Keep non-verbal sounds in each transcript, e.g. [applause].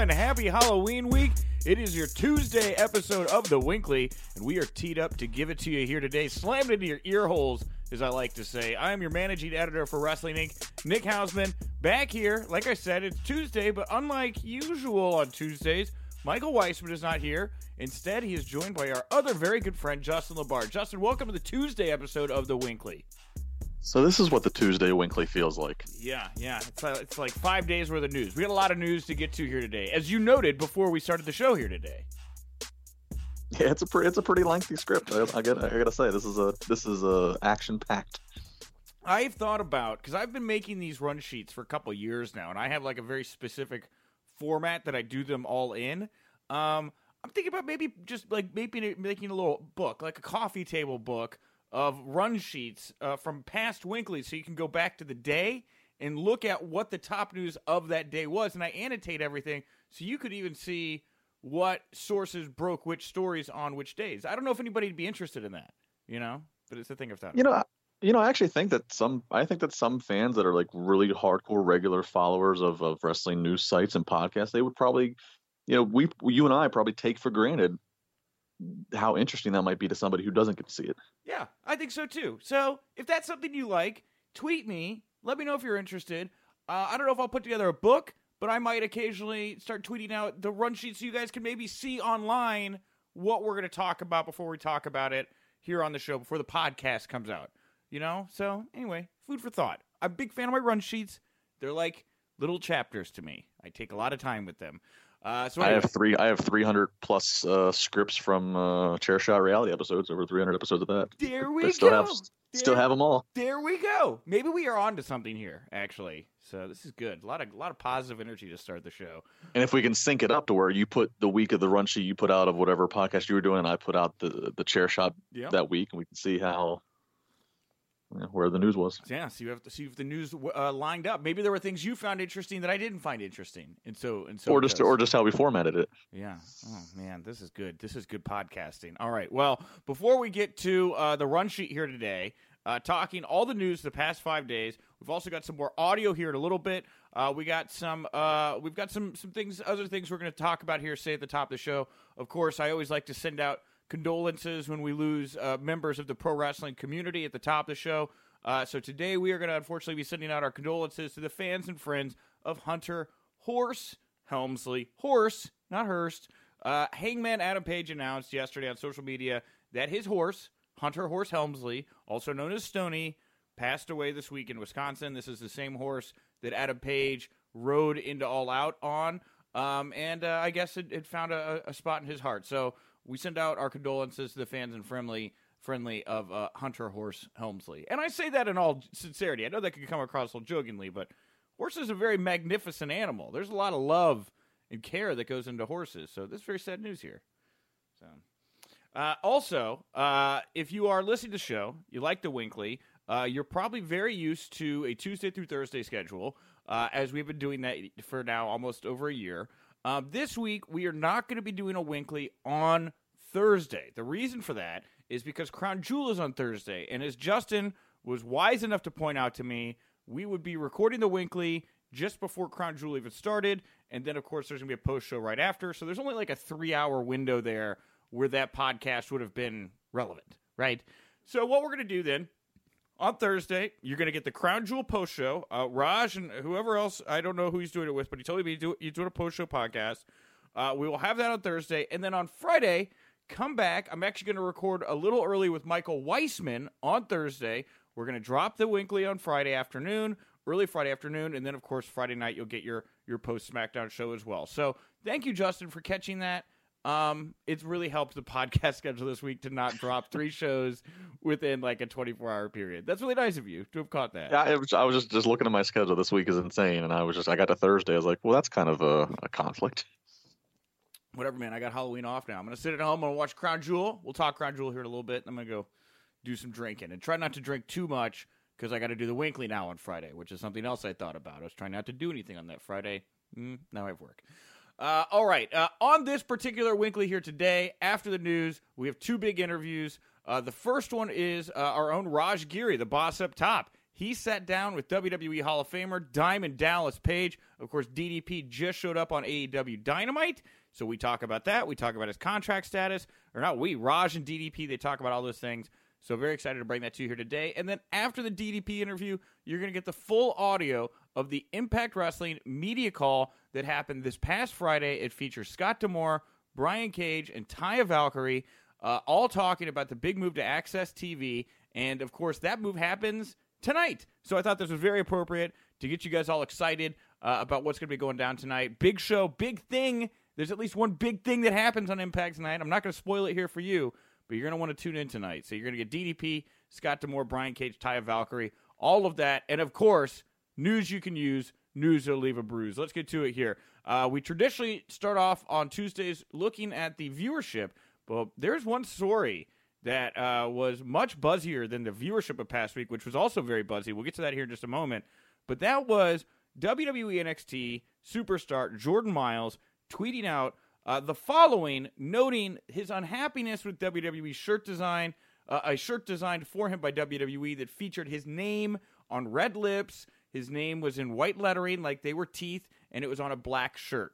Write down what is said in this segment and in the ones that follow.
Going. Happy Halloween week. It is your Tuesday episode of The Wincly, and we are teed up to give it to you here today, slammed into your ear holes, as I like to say. I am your managing editor for Wrestling Inc., Nick Hausman, back here. Like I said, it's Tuesday, but unlike usual on Tuesdays, Michael Weissman is not here. Instead, he is joined by our other very good friend, Justin LaBar. Justin, welcome to the Tuesday episode of The Wincly. So this is what the Tuesday Wincly feels like. Yeah, yeah. It's, uh, it's like five days worth of news. We got a lot of news to get to here today, as you noted before we started the show here today. Yeah, it's a pre- it's a pretty lengthy script. I, I gotta I gotta say this is a this is a action packed. I've thought about because I've been making these run sheets for a couple years now, and I have like a very specific format that I do them all in. Um, I'm thinking about maybe just like maybe making a little book, like a coffee table book of run sheets uh, from past Wincly, so you can go back to the day and look at what the top news of that day was, and I annotate everything so you could even see what sources broke which stories on which days. I don't know if anybody would be interested in that, you know, but it's a thing I've thought. You know, you know, I actually think that some I think that some fans that are like really hardcore regular followers of, of wrestling news sites and podcasts, they would probably, you know, we you and I probably take for granted how interesting that might be to somebody who doesn't get to see it. Yeah, I think so too. So if that's something you like, tweet me. Let me know if you're interested. Uh, I don't know if I'll put together a book, but I might occasionally start tweeting out the run sheet so you guys can maybe see online what we're going to talk about before we talk about it here on the show before the podcast comes out. You know? So anyway, food for thought. I'm a big fan of my run sheets. They're like little chapters to me. I take a lot of time with them. Uh, so I have three I have three hundred plus uh, scripts from uh, Chair Shot reality episodes, over three hundred episodes of that. there we still go. have still have them all. There we go. Maybe we are on to something here, actually. So this is good. A lot of a lot of positive energy to start the show. And if we can sync it up to where you put the week of the run sheet you put out of whatever podcast you were doing, and I put out the the chair shot Yeah. that week, and we can see how where the news was. Yeah. So you have to see if the news uh, lined up. Maybe there were things you found interesting that I didn't find interesting, and so and so. or just or just how we formatted it. Yeah. Oh man, this is good. This is good podcasting. All right. Well, before we get to uh, the run sheet here today, uh, talking all the news the past five days, we've also got some more audio here in a little bit. Uh, we got some. Uh, we've got some some things, other things we're going to talk about here. Say at the top of the show. Of course, I always like to send out condolences when we lose uh, members of the pro wrestling community at the top of the show. Uh, so today we are going to unfortunately be sending out our condolences to the fans and friends of Hunter Horse Helmsley. Horse, not Hurst. Uh, Hangman Adam Page announced yesterday on social media that his horse, Hunter Horse Helmsley, also known as Stony, passed away this week in Wisconsin. This is the same horse that Adam Page rode into All Out on. Um, and uh, I guess it, it found a, a spot in his heart. So we send out our condolences to the fans and friendly friendly of uh, Hunter Horse Helmsley. And I say that in all sincerity. I know that could come across a little jokingly, but horse is a very magnificent animal. There's a lot of love and care that goes into horses. So this is very sad news here. So. Uh, also, uh, if you are listening to the show, you like the Wincly, uh, you're probably very used to a Tuesday through Thursday schedule, uh, as we've been doing that for now almost over a year. Um, this week, we are not going to be doing a Wincly on Thursday. The reason for that is because Crown Jewel is on Thursday, and as Justin was wise enough to point out to me, we would be recording the Wincly just before Crown Jewel even started, and then of course there's gonna be a post show right after. So there's only like a three hour window there where that podcast would have been relevant, right? So what we're gonna do then on Thursday, you're going to get the Crown Jewel post show. Uh, Raj and whoever else, I don't know who he's doing it with, but he told me he's do, he's doing a post show podcast. Uh, we will have that on Thursday. And then on Friday, come back. I'm actually going to record a little early with Michael Weissman on Thursday. We're going to drop the Wincly on Friday afternoon, early Friday afternoon, and then of course Friday night you'll get your your post SmackDown show as well. So thank you, Justin, for catching that. Um, it's really helped the [laughs] podcast schedule this week to not drop three shows within like a 24 hour period. That's really nice of you to have caught that. Yeah, it was, I was just just looking at my schedule. This week is insane, and I was just I got to Thursday. I was like, well, that's kind of a, a conflict. [laughs] Whatever, man. I got Halloween off now. I'm gonna sit at home. I'm gonna watch Crown Jewel. We'll talk Crown Jewel here in a little bit. And I'm gonna go do some drinking and try not to drink too much because I got to do the Wincly now on Friday, which is something else I thought about. I was trying not to do anything on that Friday. Mm, now I have work. Uh, all right. Uh, on this particular Wincly here today, after the news, we have two big interviews. Uh, the first one is uh, our own Raj Giri, the boss up top. He sat down with WWE Hall of Famer Diamond Dallas Page. Of course, DDP just showed up on AEW Dynamite. So we talk about that. We talk about his contract status. Or not we, Raj and DDP, they talk about all those things. So very excited to bring that to you here today. And then after the DDP interview, you're going to get the full audio of the Impact Wrestling media call that happened this past Friday. It features Scott D'Amore, Brian Cage, and Taya Valkyrie, uh, all talking about the big move to AXS TV. And of course, that move happens tonight. So I thought this was very appropriate to get you guys all excited uh, about what's going to be going down tonight. Big show, big thing. There's at least one big thing that happens on Impact tonight. I'm not going to spoil it here for you, but you're going to want to tune in tonight. So you're going to get DDP, Scott D'Amore, Brian Cage, Taya Valkyrie, all of that. And of course, news you can use, news that'll leave a bruise. Let's get to it here. Uh, we traditionally start off on Tuesdays looking at the viewership, but there's one story that uh, was much buzzier than the viewership of past week, which was also very buzzy. We'll get to that here in just a moment. But that was WWE NXT superstar Jordan Miles tweeting out uh, the following, noting his unhappiness with WWE shirt design, uh, a shirt designed for him by WWE that featured his name on red lips. His name was in white lettering, like they were teeth, and it was on a black shirt.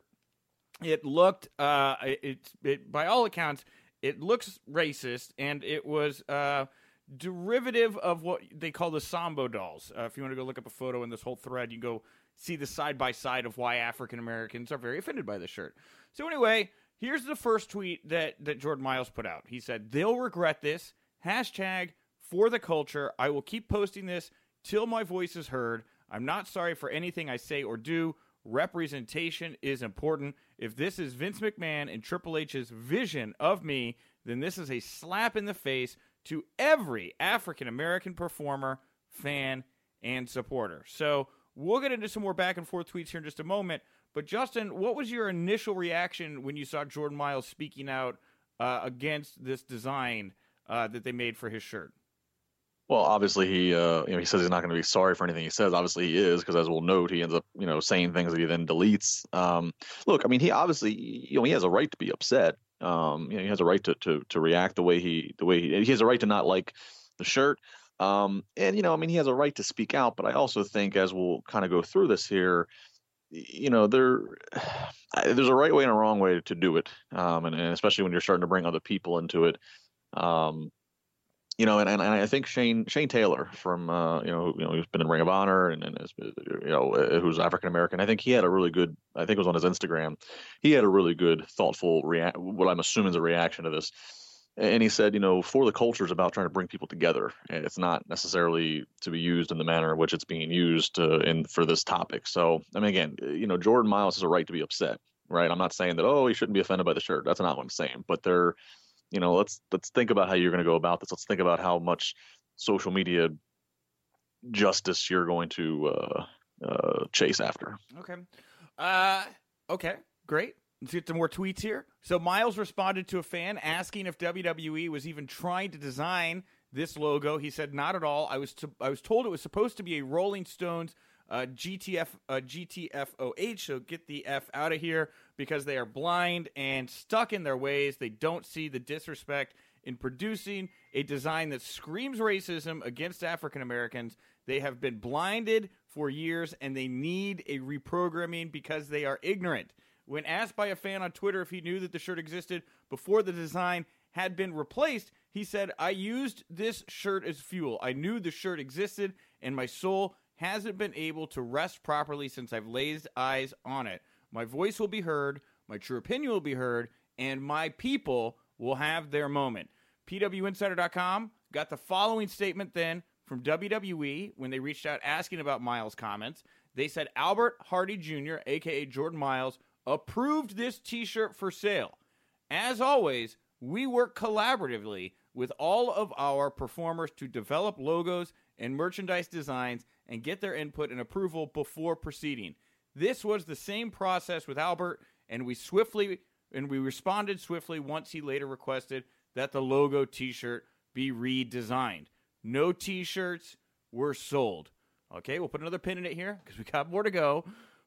It looked, uh, it, it by all accounts, it looks racist, and it was uh, derivative of what they call the Sambo dolls. Uh, if you want to go look up a photo in this whole thread, you go see the side by side of why African Americans are very offended by this shirt. So anyway, here's the first tweet that that Jordan Miles put out. He said, "They'll regret this." Hashtag for the culture. I will keep posting this till my voice is heard. I'm not sorry for anything I say or do. Representation is important. If this is Vince McMahon and Triple H's vision of me, then this is a slap in the face to every African American performer, fan, and supporter. So we'll get into some more back and forth tweets here in just a moment. But Justin, what was your initial reaction when you saw Jordan Miles speaking out uh, against this design uh, that they made for his shirt? Well, obviously he, uh, you know, he says he's not going to be sorry for anything he says. Obviously he is, because as we'll note, he ends up, you know, saying things that he then deletes. Um, look, I mean, he obviously, you know, he has a right to be upset. Um, you know, he has a right to to to react the way he the way he, he has a right to not like the shirt. Um, and you know, I mean, he has a right to speak out. But I also think, as we'll kind of go through this here, you know, there [sighs] there's a right way and a wrong way to do it, um, and, and especially when you're starting to bring other people into it. Um, you know, and, and I think Shane Shane Taylor from uh, you know you know he's been in Ring of Honor and, and is, you know uh, who's African American. I think he had a really good. I think it was on his Instagram. He had a really good, thoughtful react. What I'm assuming is a reaction to this. And he said, you know, for the culture is about trying to bring people together. And it's not necessarily to be used in the manner in which it's being used uh, in for this topic. So, I mean, again, you know, Jordan Miles has a right to be upset, right? I'm not saying that oh he shouldn't be offended by the shirt. That's not what I'm saying. But they're you know let's let's think about how you're going to go about this. Let's think about how much social media justice you're going to uh, uh, chase after. Okay. Uh, okay great. Let's get some more tweets here. So miles responded to a fan asking if wwe was even trying to design this logo. He said not at all. I was to, i was told it was supposed to be a rolling stones uh, GTF uh, GTFOH. So get the F out of here because they are blind and stuck in their ways. They don't see the disrespect in producing a design that screams racism against African Americans. They have been blinded for years and they need a reprogramming because they are ignorant. When asked by a fan on Twitter if he knew that the shirt existed before the design had been replaced, he said, I used this shirt as fuel. I knew the shirt existed and my soul hasn't been able to rest properly since I've laid eyes on it. My voice will be heard, my true opinion will be heard, and my people will have their moment. PWInsider.com got the following statement then from WWE when they reached out asking about Miles' comments. They said Albert Hardie Jr., aka Jordan Miles, approved this t shirt for sale. As always, we work collaboratively with all of our performers to develop logos and merchandise designs and get their input and approval before proceeding. This was the same process with Albert, and we swiftly and we responded swiftly once he later requested that the logo t-shirt be redesigned. No t-shirts were sold. Okay, we'll put another pin in it here because we got more to go.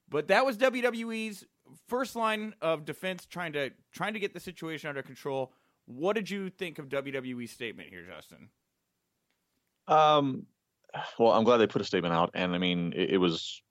But that was WWE's first line of defense trying to trying to get the situation under control. What did you think of WWE's statement here, Justin? Um, well, I'm glad they put a statement out, and I mean, it, it was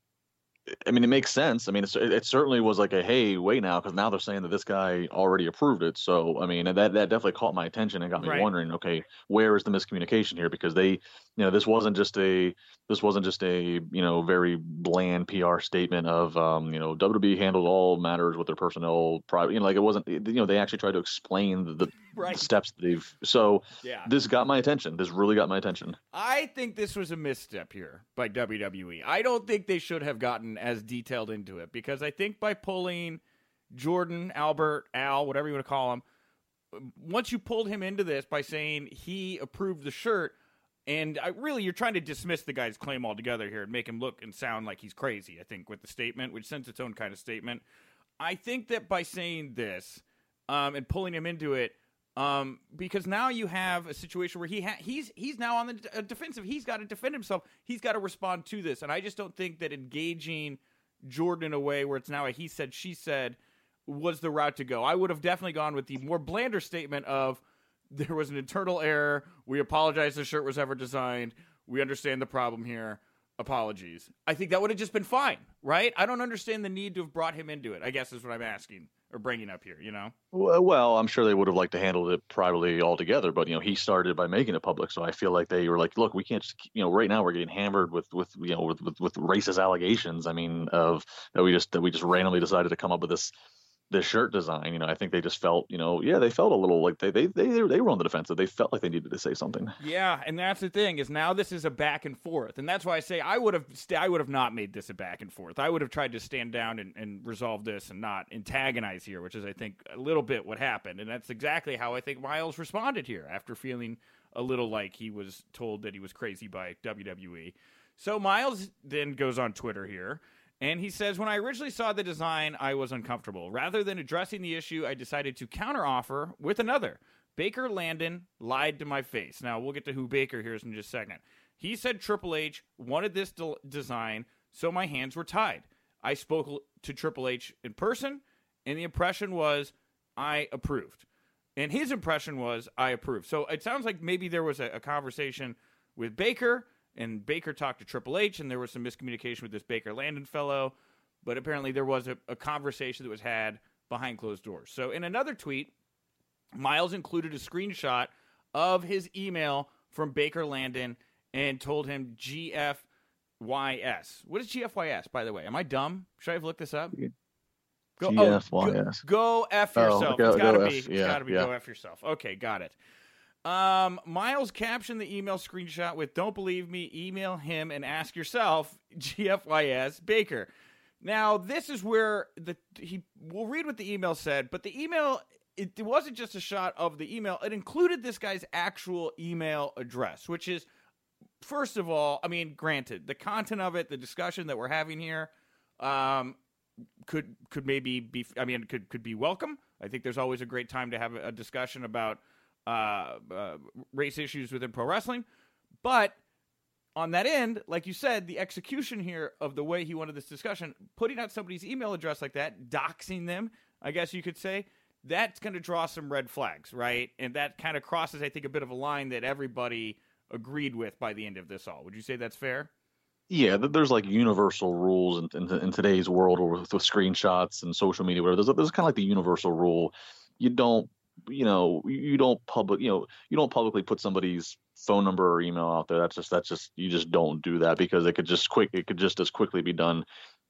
I mean, it makes sense. I mean, it certainly was like a hey, wait now, because now they're saying that this guy already approved it. So, I mean, that that definitely caught my attention and got me right. wondering, okay, where is the miscommunication here? Because they, you know, this wasn't just a this wasn't just a you know very bland PR statement of um, you know WWE handled all matters with their personnel private. You know, like it wasn't. You know, they actually tried to explain the, the right. steps that they've. So, yeah. this got my attention. This really got my attention. I think this was a misstep here by WWE. I don't think they should have gotten as detailed into it because I think by pulling Jordan, Albert, Al, whatever you want to call him, once you pulled him into this by saying he approved the shirt, and I, really you're trying to dismiss the guy's claim altogether here and make him look and sound like he's crazy. I think with the statement, which sends its own kind of statement. I think that by saying this um, and pulling him into it, um, because now you have a situation where he ha- he's he's now on the d- uh, defensive. He's got to defend himself. He's got to respond to this, and I just don't think that engaging Jordan in a way where it's now a he said she said was the route to go. I would have definitely gone with the more blander statement of there was an internal error. We apologize the shirt was ever designed. We understand the problem here. Apologies. I think that would have just been fine, right? I don't understand the need to have brought him into it. I guess is what I'm asking or bringing up here, you know? Well, I'm sure they would have liked to handle it privately altogether, but you know, he started by making it public, so I feel like they were like, look, we can't, just, you know, right now we're getting hammered with with you know with, with with racist allegations. I mean, of that we just that we just randomly decided to come up with this the shirt design, you know, I think they just felt, you know, yeah, they felt a little like they they they they were on the defensive. They felt like they needed to say something. Yeah, and that's the thing is now this is a back and forth, and that's why I say I would have st- I would have not made this a back and forth. I would have tried to stand down and, and resolve this and not antagonize here, which is I think a little bit what happened, and that's exactly how I think Miles responded here after feeling a little like he was told that he was crazy by WWE. So Miles then goes on Twitter here and he says, When I originally saw the design, I was uncomfortable. Rather than addressing the issue, I decided to counteroffer with another. Baker Landon lied to my face. Now, we'll get to who Baker here in just a second. He said Triple H wanted this de- design, so my hands were tied. I spoke to Triple H in person, and the impression was I approved. And his impression was I approved. So it sounds like maybe there was a, a conversation with Baker and Baker talked to Triple H, and there was some miscommunication with this Baker Landon fellow. But apparently, there was a, a conversation that was had behind closed doors. So, in another tweet, Miles included a screenshot of his email from Baker Landon and told him GFYS. What is GFYS, by the way? Am I dumb? Should I have looked this up? Go, GFYS. Oh, go, go F oh, yourself. Oh, go, it's got to be. F, yeah, it's got to be yeah. go F yourself. Okay, got it. Um, Miles captioned the email screenshot with "Don't believe me? Email him and ask yourself." [laughs] GFYS Baker. Now this is where the he will read what the email said, but the email it, it wasn't just a shot of the email; it included this guy's actual email address, which is first of all, I mean, granted, the content of it, the discussion that we're having here, um, could could maybe be, I mean, could could be welcome. I think there's always a great time to have a discussion about uh, uh, race issues within pro wrestling. But on that end, like you said, the execution here of the way he wanted this discussion, putting out somebody's email address like that, doxing them, I guess you could say, that's going to draw some red flags, right? And that kind of crosses, I think, a bit of a line that everybody agreed with by the end of this all. Would you say that's fair? Yeah, there's like universal rules in, in, in today's world, or with, with, screenshots and social media, whatever. There's, there's kind of like the universal rule: you don't you know you don't public you know you don't publicly put somebody's phone number or email out there that's just that's just you just don't do that because it could just quick it could just as quickly be done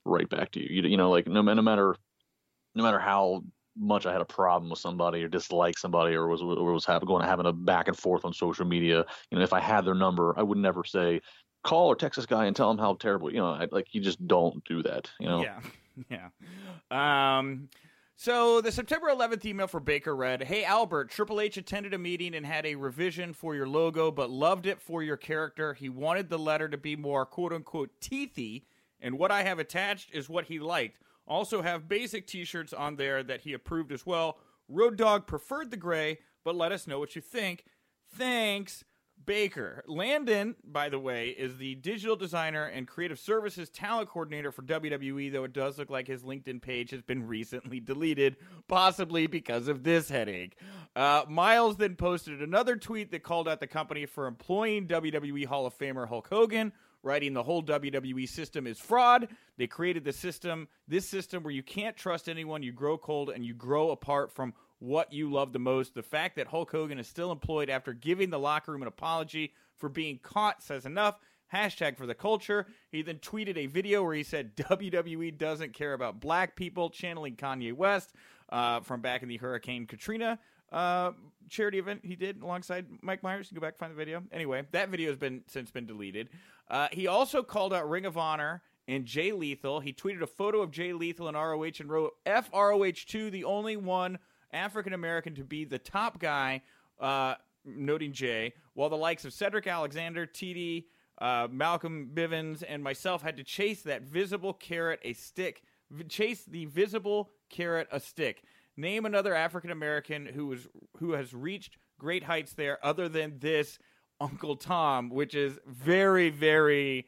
right back to you you, you know like no, no matter no matter how much I had a problem with somebody or dislike somebody or was or was having going having a back and forth on social media. You know, if I had their number, I would never say call or text this guy and tell him how terrible. You know, I, like you just don't do that. You know. Yeah. [laughs] Yeah. Um. So the September 11th email for Baker read, "Hey Albert, Triple H attended a meeting and had a revision for your logo, but loved it for your character. He wanted the letter to be more quote unquote teethy, and what I have attached is what he liked. Also have basic T-shirts on there that he approved as well. Road Dog preferred the gray, but let us know what you think. Thanks." Baker. Landon, by the way, is the digital designer and creative services talent coordinator for WWE, though it does look like his LinkedIn page has been recently deleted, possibly because of this headache. Uh, Miles then posted another tweet that called out the company for employing WWE Hall of Famer Hulk Hogan, writing the whole WWE system is fraud. They created the system, this system where you can't trust anyone, you grow cold, and you grow apart from what you love the most. The fact that Hulk Hogan is still employed after giving the locker room an apology for being caught says enough. Hashtag for the culture. He then tweeted a video where he said WWE doesn't care about black people, channeling Kanye West uh, from back in the Hurricane Katrina uh, charity event he did alongside Mike Myers. You can go back and find the video. Anyway, that video has been since been deleted. Uh, he also called out Ring of Honor and Jay Lethal. He tweeted a photo of Jay Lethal and ROH and wrote FROH2, the only one African American to be the top guy, uh, noting Jay, while the likes of Cedric Alexander, TD, uh, Malcolm Bivens, and myself had to chase that visible carrot a stick, chase the visible carrot a stick. Name another African American who was who has reached great heights there, other than this Uncle Tom, which is very, very.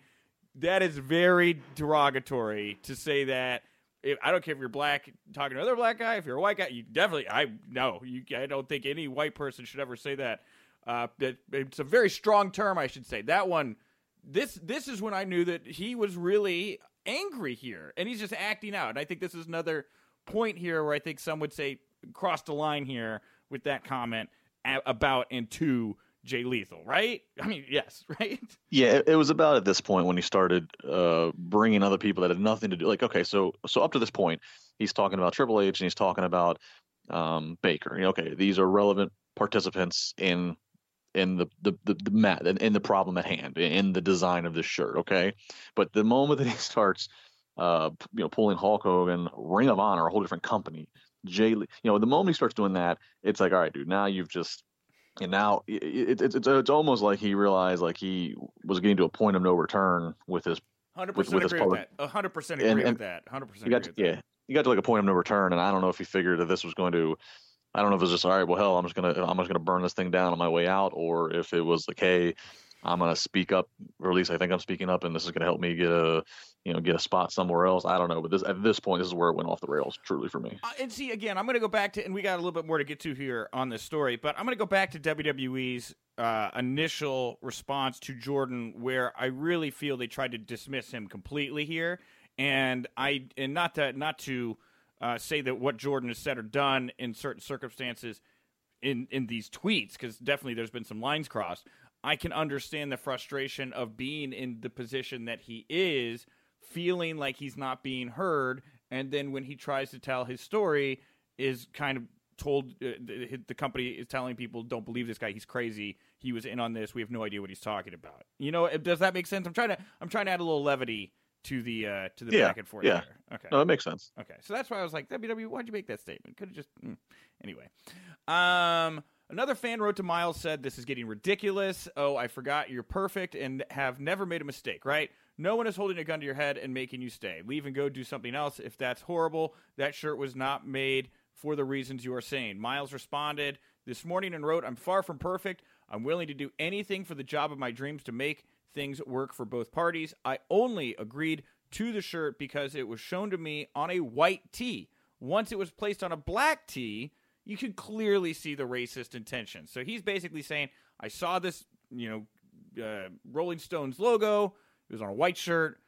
That is very derogatory to say that if, I don't care if you're black talking to another black guy. If you're a white guy, you definitely I no. You, I don't think any white person should ever say that. Uh, it, it's a very strong term, I should say. That one. This this is when I knew that he was really angry here, and he's just acting out. And I think this is another point here where I think some would say crossed the line here with that comment about and to Jay Lethal, right? I mean, yes, [laughs] right? Yeah, it, was about at this point when he started uh, bringing other people that had nothing to do. Like, okay, so so up to this point, he's talking about Triple H and he's talking about um, Baker. Okay, these are relevant participants in in the the the, the mat in the problem at hand in the design of this shirt. Okay, but the moment that he [laughs] starts, uh, you know, pulling Hulk Hogan, Ring of Honor, a whole different company. Jay, Lee, you know, the moment he starts doing that, it's like, all right, dude, now you've just and now it, it, it's it's almost like he realized like he was getting to a point of no return with his hundred percent agree with that. hundred percent agree and, with that. Hundred percent. Yeah, that. you got to like a point of no return, and I don't know if he figured that this was going to. I don't know if it was just all right. Well, hell, I'm just gonna I'm just gonna burn this thing down on my way out, or if it was like, hey, I'm gonna speak up, or at least I think I'm speaking up, and this is gonna help me get a, you know, get a spot somewhere else. I don't know, but this at this point, this is where it went off the rails, truly for me. Uh, and see, again, I'm gonna go back to, and we got a little bit more to get to here on this story, but I'm gonna go back to WWE's uh, initial response to Jordan, where I really feel they tried to dismiss him completely here, and I, and not to not to uh, say that what Jordan has said or done in certain circumstances in in these tweets because definitely there's been some lines crossed. I can understand the frustration of being in the position that he is, feeling like he's not being heard, and then when he tries to tell his story, is kind of told uh, the, the, company is telling people don't believe this guy. He's crazy. He was in on this. We have no idea what he's talking about. You know does that make sense? I'm trying to i'm trying to add a little levity to the uh to the yeah, back and forth yeah. there. okay. No that makes sense. Okay. So that's why i was like wwe why'd you make that statement? Could have just mm. anyway. Um Another fan wrote to Miles said, This is getting ridiculous. Oh, I forgot you're perfect and have never made a mistake, right? No one is holding a gun to your head and making you stay. Leave and go do something else. If that's horrible, that shirt was not made for the reasons you are saying. Miles responded this morning and wrote, I'm far from perfect. I'm willing to do anything for the job of my dreams to make things work for both parties. I only agreed to the shirt because it was shown to me on a white tee. Once it was placed on a black tee, you can clearly see the racist intention. So he's basically saying, I saw this, you know, uh, Rolling Stones logo. It was on a white shirt.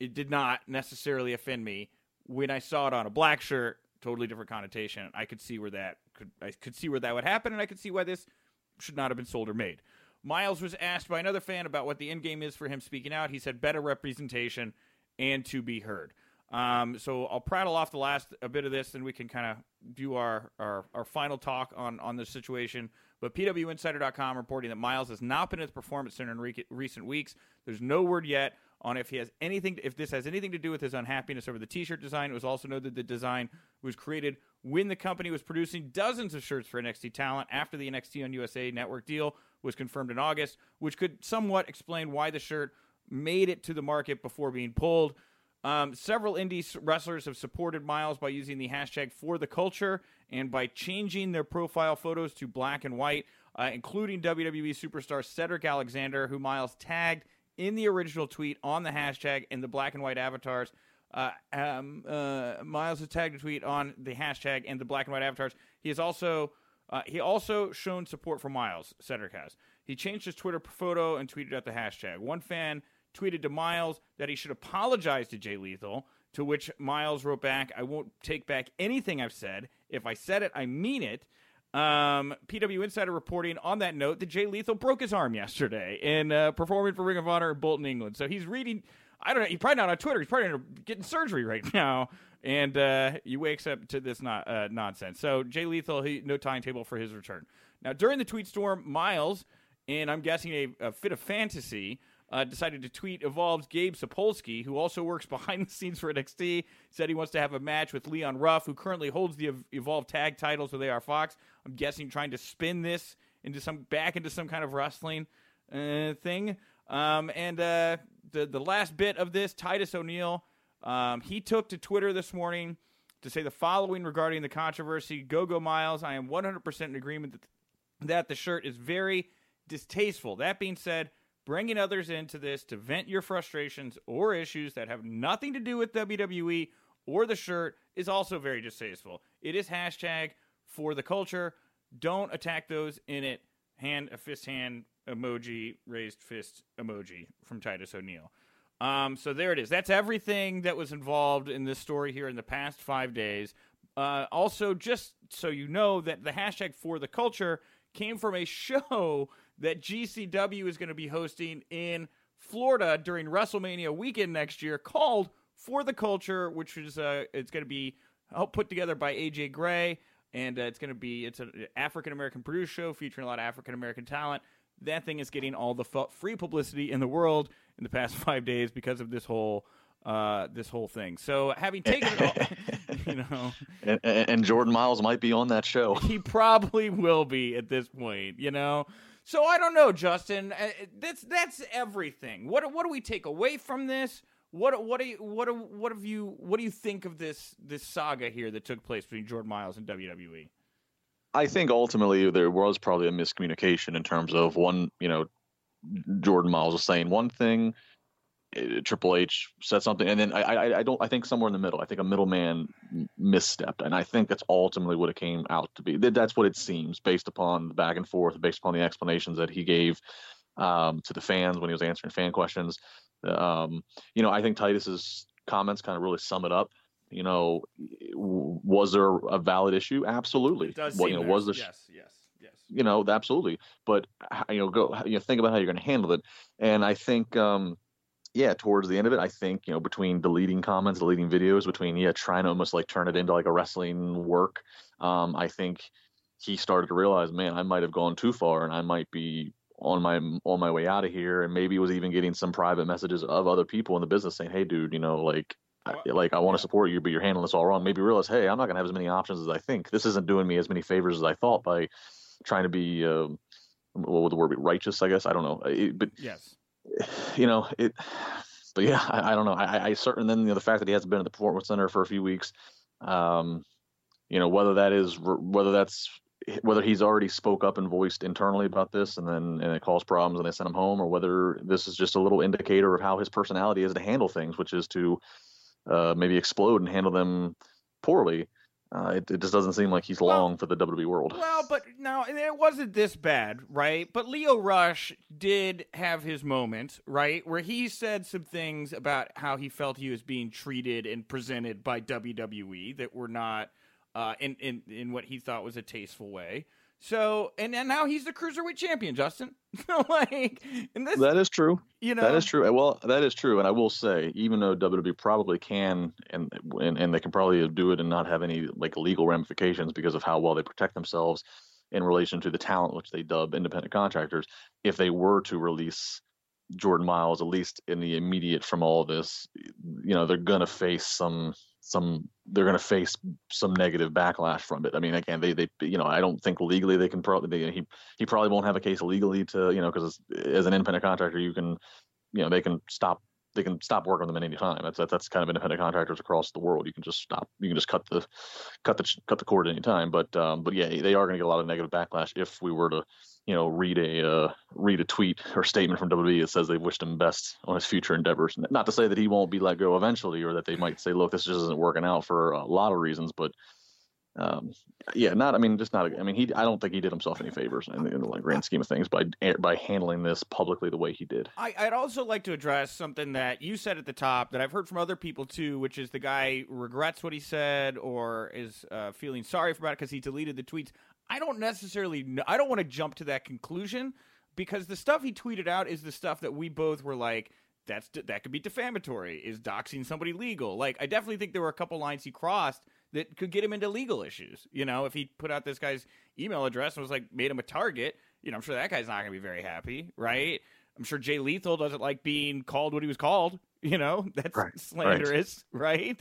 It did not necessarily offend me. When I saw it on a black shirt, totally different connotation. I could see where that could I could see where that would happen, and I could see why this should not have been sold or made. Miles was asked by another fan about what the end game is for him speaking out. He said better representation and to be heard. Um, so I'll prattle off the last a bit of this, and we can kind of do our, our, our final talk on, on this situation. But PWInsider.com reporting that Miles has not been at the Performance Center in re- recent weeks. There's no word yet on if he has anything, if this has anything to do with his unhappiness over the T-shirt design. It was also noted that the design was created when the company was producing dozens of shirts for NXT talent after the NXT on USA Network deal was confirmed in August, which could somewhat explain why the shirt made it to the market before being pulled. Um, several indie wrestlers have supported Miles by using the hashtag for the culture and by changing their profile photos to black and white, uh, including WWE superstar Cedric Alexander, who Miles tagged in the original tweet on the hashtag in the black and white avatars. Uh, um, uh, Miles has tagged a tweet on the hashtag and the black and white avatars. He has also uh, he also shown support for Miles. Cedric has. He changed his Twitter photo and tweeted out the hashtag. One fan tweeted to Miles that he should apologize to Jay Lethal, to which Miles wrote back, I won't take back anything I've said. If I said it, I mean it. Um, PW Insider reporting on that note that Jay Lethal broke his arm yesterday in uh, performing for Ring of Honor in Bolton, England. So he's reading. I don't know. He's probably not on Twitter. He's probably getting surgery right [laughs] now, and uh, he wakes up to this not, uh, nonsense. So Jay Lethal, he, no timetable for his return. Now during the tweet storm, Miles, and I'm guessing a, a fit of fantasy, uh, decided to tweet Evolve's Gabe Sapolsky, who also works behind the scenes for NXT, said he wants to have a match with Leon Ruff, who currently holds the Evolve tag titles with AR Fox. I'm guessing trying to spin this into some back into some kind of wrestling uh, thing. Um, and uh, the the last bit of this, Titus O'Neil, um, he took to Twitter this morning to say the following regarding the controversy: Go Go Miles, I am 100% in agreement that, that the shirt is very distasteful. That being said bringing others into this to vent your frustrations or issues that have nothing to do with WWE or the shirt is also very distasteful. It is hashtag for the culture. Don't attack those in it. Hand a fist hand emoji, raised fist emoji from Titus O'Neil. Um, so there it is. That's everything that was involved in this story here in the past five days. Uh, also, just so you know, that the hashtag for the culture came from a [laughs] show that GCW is going to be hosting in Florida during WrestleMania weekend next year called For the Culture, which is uh, it's going to be put together by AJ Gray, and uh, it's going to be it's an African American produced show featuring a lot of African American talent. That thing is getting all the free publicity in the world in the past [laughs] five days because of this whole uh, this whole thing. So having taken it all, [laughs] you know, and, and, Jordan Miles might be on that show. He probably will be at this point, you know. So I don't know, Justin. Uh, that's that's everything. What what do we take away from this? What what do you, what do, what have you what do you think of this this saga here that took place between Jordan Miles and WWE? I think ultimately there was probably a miscommunication in terms of one, you know, Jordan Miles was saying one thing, Triple H said something, and then I, I, I don't I think somewhere in the middle. I think a middleman misstepped, and I think that's ultimately what it came out to be. That's what it seems based upon the back and forth, based upon the explanations that he gave um, to the fans when he was answering fan questions. Um, you know, I think Titus's comments kind of really sum it up. You know, was there a valid issue? Absolutely. It does well, you know, was there? Yes, yes, yes. You know, absolutely. But you know, go you know, think about how you're going to handle it. And I think. Um, yeah, towards the end of it, I think, you know, between deleting comments, deleting videos, between, yeah, trying to almost like turn it into like a wrestling work, um, I think he started to realize, man, I might have gone too far and I might be on my on my way out of here and maybe was even getting some private messages of other people in the business saying hey dude you know like I, like I want to support you but you're handling this all wrong. Maybe realize hey I'm not gonna have as many options as I think. This isn't doing me as many favors as I thought by trying to be uh, what would the word? Be righteous I guess? I don't know. It, but yes you know it. But yeah, I, I don't know. I, I certain then you know, the fact that he hasn't been at the performance center for a few weeks, um, you know whether that is whether that's whether he's already spoke up and voiced internally about this and then and it caused problems and they sent him home or whether this is just a little indicator of how his personality is to handle things which is to uh, maybe explode and handle them poorly uh, it, it, just doesn't seem like he's well, long for the WWE world. Well, but now it wasn't this bad, right? But Lio Rush did have his moment, right, where he said some things about how he felt he was being treated and presented by WWE that were not uh, in, in in what he thought was a tasteful way. So and, and now he's the cruiserweight champion, Justin. [laughs] like this, that is true. You know that is true. Well, that is true, and I will say, even though WWE probably can and and, and they can probably do it and not have any like legal ramifications because of how well they protect themselves in relation to the talent which they dub independent contractors. If they were to release Jordan Miles, at least in the immediate from all this, you know, they're gonna face some some they're going to face some negative backlash from it. I mean, again, they they you know I don't think legally they can probably they, he he probably won't have a case legally to you know because as an independent contractor you can you know they can stop they can stop working them at any time. That's that's kind of independent contractors across the world. You can just stop. You can just cut the cut the cut the cord at any time. But um, but yeah, they are going to get a lot of negative backlash if we were to you know, read a uh, read a tweet or statement from WWE that says they wished him best on his future endeavors. Not to say that he won't be let go eventually, or that they might say, "Look, this just isn't working out for a lot of reasons." But um, yeah, not. I mean, just not. I mean, he. I don't think he did himself any favors in, in the like, grand scheme of things by by handling this publicly the way he did. I, I'd also like to address something that you said at the top that I've heard from other people too, which is the guy regrets what he said or is uh, feeling sorry for it because he deleted the tweets. I don't necessarily know, I don't want to jump to that conclusion because the stuff he tweeted out is the stuff that we both were like that's that could be defamatory. Is doxing somebody legal? Like I definitely think there were a couple lines he crossed that could get him into legal issues you know? If he put out this guy's email address and was like made him a target you know I'm sure that guy's not going to be very happy right? I'm sure Jay Lethal doesn't like being called what he was called You know, [laughs] that's right, slanderous, right?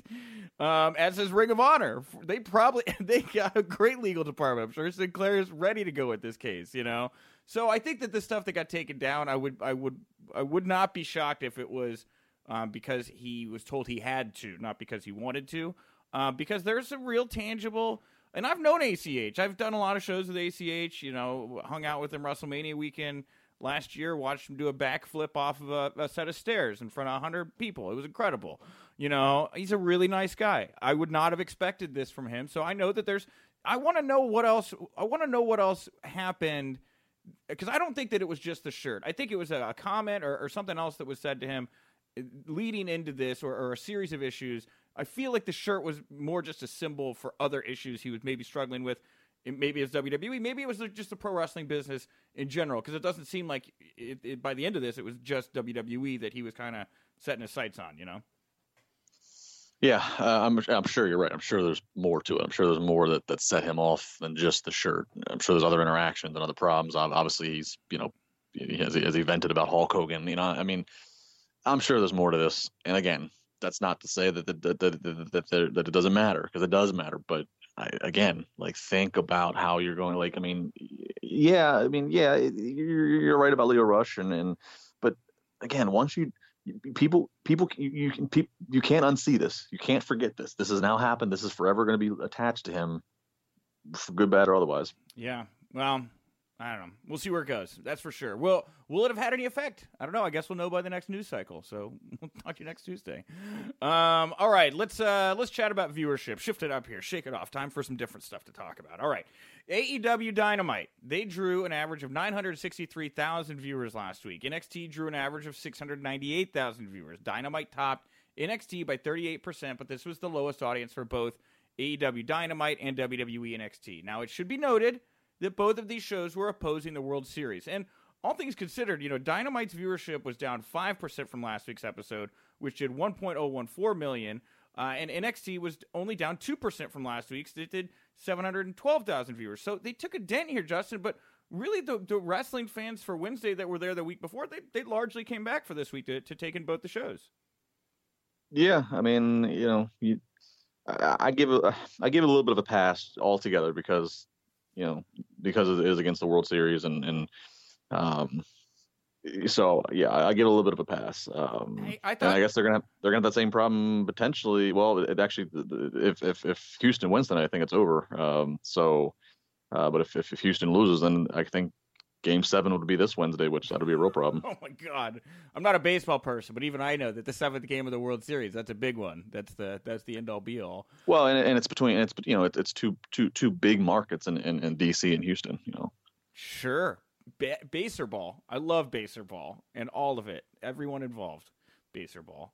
right? Um, as is Ring of Honor. They probably [laughs] they got a great legal department. I'm sure Sinclair is ready to go with this case, you know. So I think that the stuff that got taken down, I would I would I would not be shocked if it was um, because he was told he had to, not because he wanted to. Uh, because there's some real tangible and I've known ACH. I've done a lot of shows with ACH, you know, hung out with him WrestleMania weekend last year, watched him do a backflip off of a, a, set of stairs in front of 100 people. It was incredible. You know, he's a really nice guy. I would not have expected this from him. So I know that there's. I want to know what else. I want to know what else happened because I don't think that it was just the shirt. I think it was a, a comment or, or, something else that was said to him uh, leading into this or, or a series of issues. I feel like the shirt was more just a symbol for other issues he was maybe struggling with maybe it's WWE, maybe it was just the pro wrestling business in general, because it doesn't seem like it, it, by the end of this, it was just WWE that he was kind of setting his sights on, you know? Yeah, uh, I'm, I'm sure you're right. I'm sure there's more to it. I'm sure there's more that, that set him off than just the shirt. I'm sure there's other interactions and other problems. Obviously, he's, you know, he has, has he vented about Hulk Hogan, you know, I mean, I'm sure there's more to this. And again, that's not to say that, that, that, that, that it doesn't matter because it does matter. But I, again, like think about how you're going. Like, I mean, yeah, I mean, yeah, you're, you're right about Lio Rush, and and but again, once you people people you, you can pe- you can't unsee this. You can't forget this. This has now happened. This is forever going to be attached to him, for good, bad, or otherwise. Yeah. Well, I don't know. We'll see where it goes. That's for sure. Will Will it have had any effect? I don't know. I guess we'll know by the next news cycle. So [laughs] we'll talk to you next Tuesday. Um, all right. Let's uh, let's chat about viewership. Shift it up here. Shake it off. Time for some different stuff to talk about. All right. AEW Dynamite. They drew an average of 963,000 viewers last week. NXT drew an average of 698,000 viewers. Dynamite topped NXT by 38%, but this was the lowest audience for both AEW Dynamite and WWE NXT. Now, it should be noted that both of these shows were opposing the World Series. And all things considered, you know, Dynamite's viewership was down 5% from last week's episode, which did 1.014 million. Uh, and NXT was only down 2% from last week's. It did 712,000 viewers. So they took a dent here, Justin. But really, the, the wrestling fans for Wednesday that were there the week before, they, they largely came back for this week to, to take in both the shows. Yeah. I mean, you know, you, I, I give a, I give it a little bit of a pass altogether because you know, because it is against the World Series and and um, so yeah, I give it a little bit of a pass. Um, I, I thought, and I guess they're gonna have, they're gonna have that same problem potentially. Well, it actually, if if if Houston wins then I think it's over. Um, so, uh, but if, if if Houston loses, then I think Game seven would be this Wednesday, which that'll be a real problem. [laughs] Oh my God, I'm not a baseball person, but even I know that the seventh game of the World Series that's a big one. That's the that's the end all be all. Well, and, and it's between it's you know it's, it's two two two big markets in, in, in DC and Houston. You know. Sure, ba- baser ball. I love baser ball and all of it. Everyone involved, baser ball.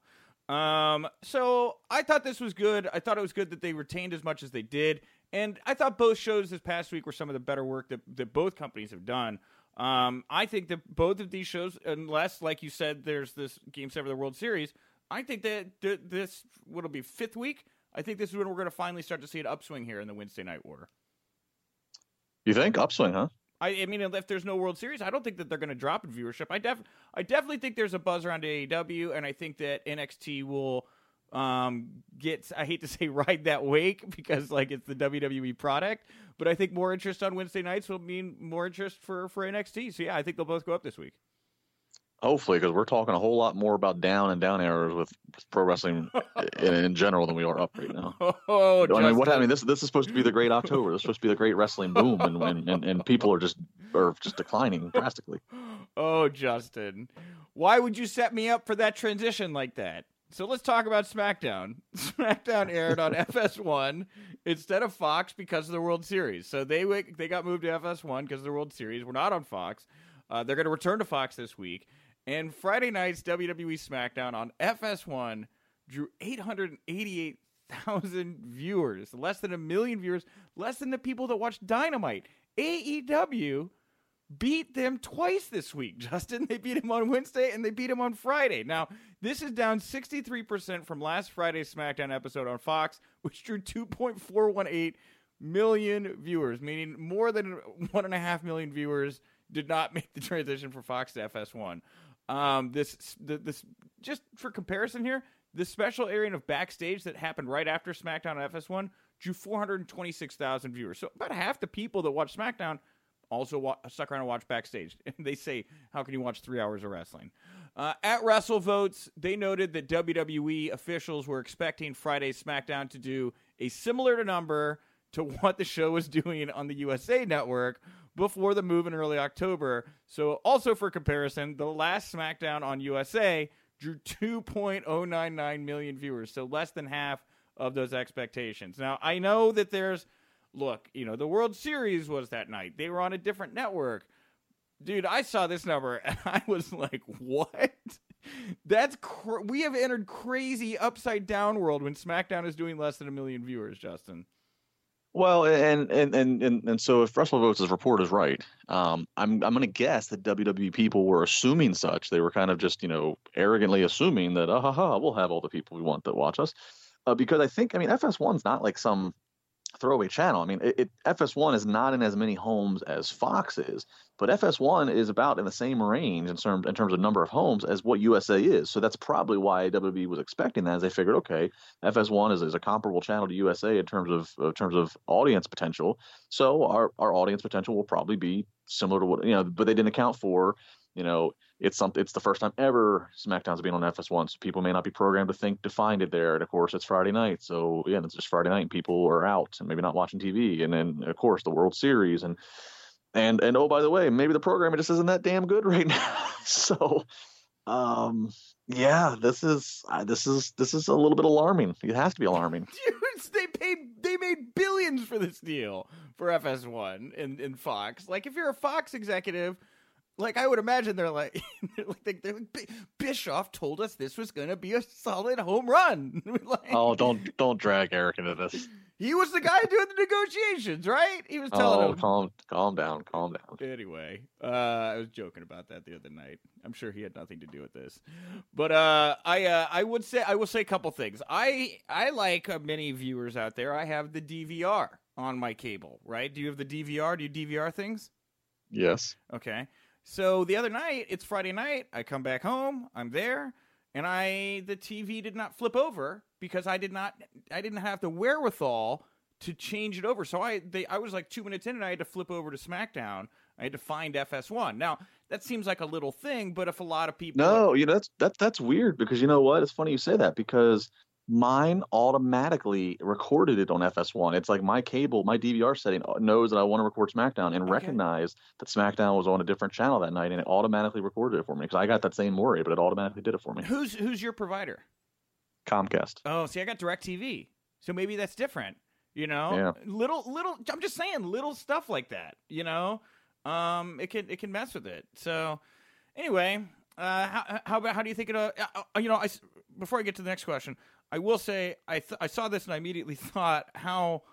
Um, so I thought this was good. I thought it was good that they retained as much as they did. And I thought both shows this past week were some of the better work that, that both companies have done. Um, I think that both of these shows, unless, like you said, there's this Game Seven of the World Series, I think that th- this what'll be fifth week. I think this is when we're going to finally start to see an upswing here in the Wednesday Night War. You think upswing, huh? I, I mean, if there's no World Series, I don't think that they're going to drop in viewership. I def, I definitely think there's a buzz around AEW, and I think that NXT will um gets I hate to say [laughs] ride that wake [laughs] because like it's the WWE product, but I think more interest on Wednesday nights will mean more interest for for NXT. So yeah, I think they'll both go up this week. Hopefully, because we're talking a whole lot more about down and down errors with pro wrestling [laughs] in, in, general than we are up right now. Oh, I mean, what I mean, this this is supposed to be the great October. This is supposed to be the great wrestling boom, and and, and, and people are just are just declining drastically. Oh, Justin, why would you set me up for that transition like that? So let's talk about SmackDown. [laughs] SmackDown aired on [laughs] FS1 instead of Fox because of the World Series. So they they got moved to FS1 because of the World Series. We're not on Fox. Uh, they're going to return to Fox this week. And Friday night's WWE SmackDown on FS1 drew 888,000 [laughs] viewers, less than a million viewers, less than the people that watched Dynamite. AEW beat them twice this week, [laughs] Justin. They beat him on Wednesday and they beat him on Friday. Now, this is down 63% from last Friday's SmackDown episode on Fox, [laughs] which drew 2.418 million viewers, meaning more than [laughs] 1.5 million viewers did not make the transition from Fox to FS1. Um, this this just for comparison here, the special airing of backstage that happened right after SmackDown on FS1 drew 426,000 viewers. So about half the people that watch SmackDown also wa- stuck around and watch backstage. And [laughs] they say, "How can you watch three hours of wrestling?" Uh, at WrestleVotes, they noted that WWE officials were expecting Friday's SmackDown to do a similar number to [laughs] what the show was doing on the USA Network, before the move in early October. So, also for comparison, the last SmackDown on USA drew 2.099 million viewers, so less than half of those expectations. Now, I know that there's, look, you know, the World Series was that night, they were on a different network. Dude, I saw this number [laughs] and I was like, what? That's cr- we have entered crazy upside down world when SmackDown is doing less than a million viewers, Justin. Well, and and and and, and so if Russell WrestleVotes' report is right, um, I'm I'm going to guess that WWE people were assuming such. They were kind of just you know arrogantly assuming that ah ha ha we'll have all the people we want that watch us, uh, because I think I mean FS1's not like some throwaway channel. I mean, it, it, FS1 is not in as many homes as Fox is, but FS1 is about in the same range in terms in terms of number of homes as what USA is. So that's probably why WWE was expecting that. As they figured, okay, FS1 is, is a comparable channel to USA in terms of in terms of audience potential. So our our audience potential will probably be similar to what you know, but they didn't account for you know it's something it's the first time ever SmackDown's been on FS1, so people may not be programmed to think to find it there. And of course, it's Friday night, so yeah, it's just Friday night, and people are out and maybe not watching TV. And then of course the World Series and and and oh by the way, maybe the programming just isn't that damn good [laughs] right now. so um yeah, this is uh, this is this is a little bit alarming. It has to be alarming. [laughs] Dudes, they paid they made billions for this deal for FS1 and, and Fox. Like if you're a Fox executive like I would imagine they're like, [laughs] they're like, they're like Bischoff told us this was going to be a solid home run. [laughs] like, oh, don't don't drag Eric into this. He was the guy doing the negotiations, right? He was telling oh, him. calm, calm down, calm down. Anyway, uh, I was joking about that the other night. I'm sure he had nothing to do with this, but uh, I uh, I would say I will say a couple things. I I like uh, many viewers out there. I have the DVR on my cable, right? Do you have the DVR? Do you DVR things? Yes. Okay. So the other night, it's Friday night. I come back home. I'm there, and I the TV did not flip over because I did not I didn't have the wherewithal to change it over. So I they I was like two minutes in, and I had to flip over to SmackDown. I had to find FS1. Now that seems like a little thing, but if a lot of people no, you know that's that that's weird because you know what? It's funny you say that because mine automatically recorded it on FS1. It's like my cable, my DVR setting knows that I want to record SmackDown and okay. recognize that SmackDown was on a different channel that night, and it automatically recorded it for me because I got that same worry, but it automatically did it for me. Who's who's your provider? Comcast. Oh, see, I got DirecTV, so maybe that's different. You know, yeah. little little. I'm just saying, little stuff like that. You know, um, it can it can mess with it. So, anyway, uh, how how about how do you think it? Uh, uh, you know, I before I get to the next question, I will say I th- I saw this and I immediately [laughs] thought how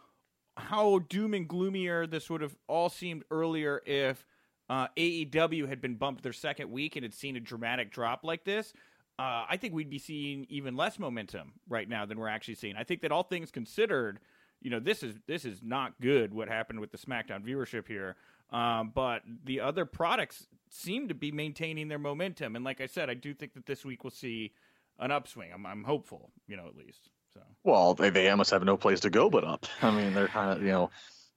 how doom and gloomier this would have all seemed earlier if uh, AEW had been bumped their second week and had seen a dramatic drop like this. Uh, I think we'd be seeing even less momentum right now than we're actually seeing. I think that all things considered, you know, this is this is not good. What happened with the SmackDown viewership here, um, but the other products seem to be maintaining their momentum. And like I said, I do think that this week we'll see an upswing. I'm, I'm hopeful, you know, at least. So well, they they almost have no place to go but up. [laughs] I mean, they're kind of you know.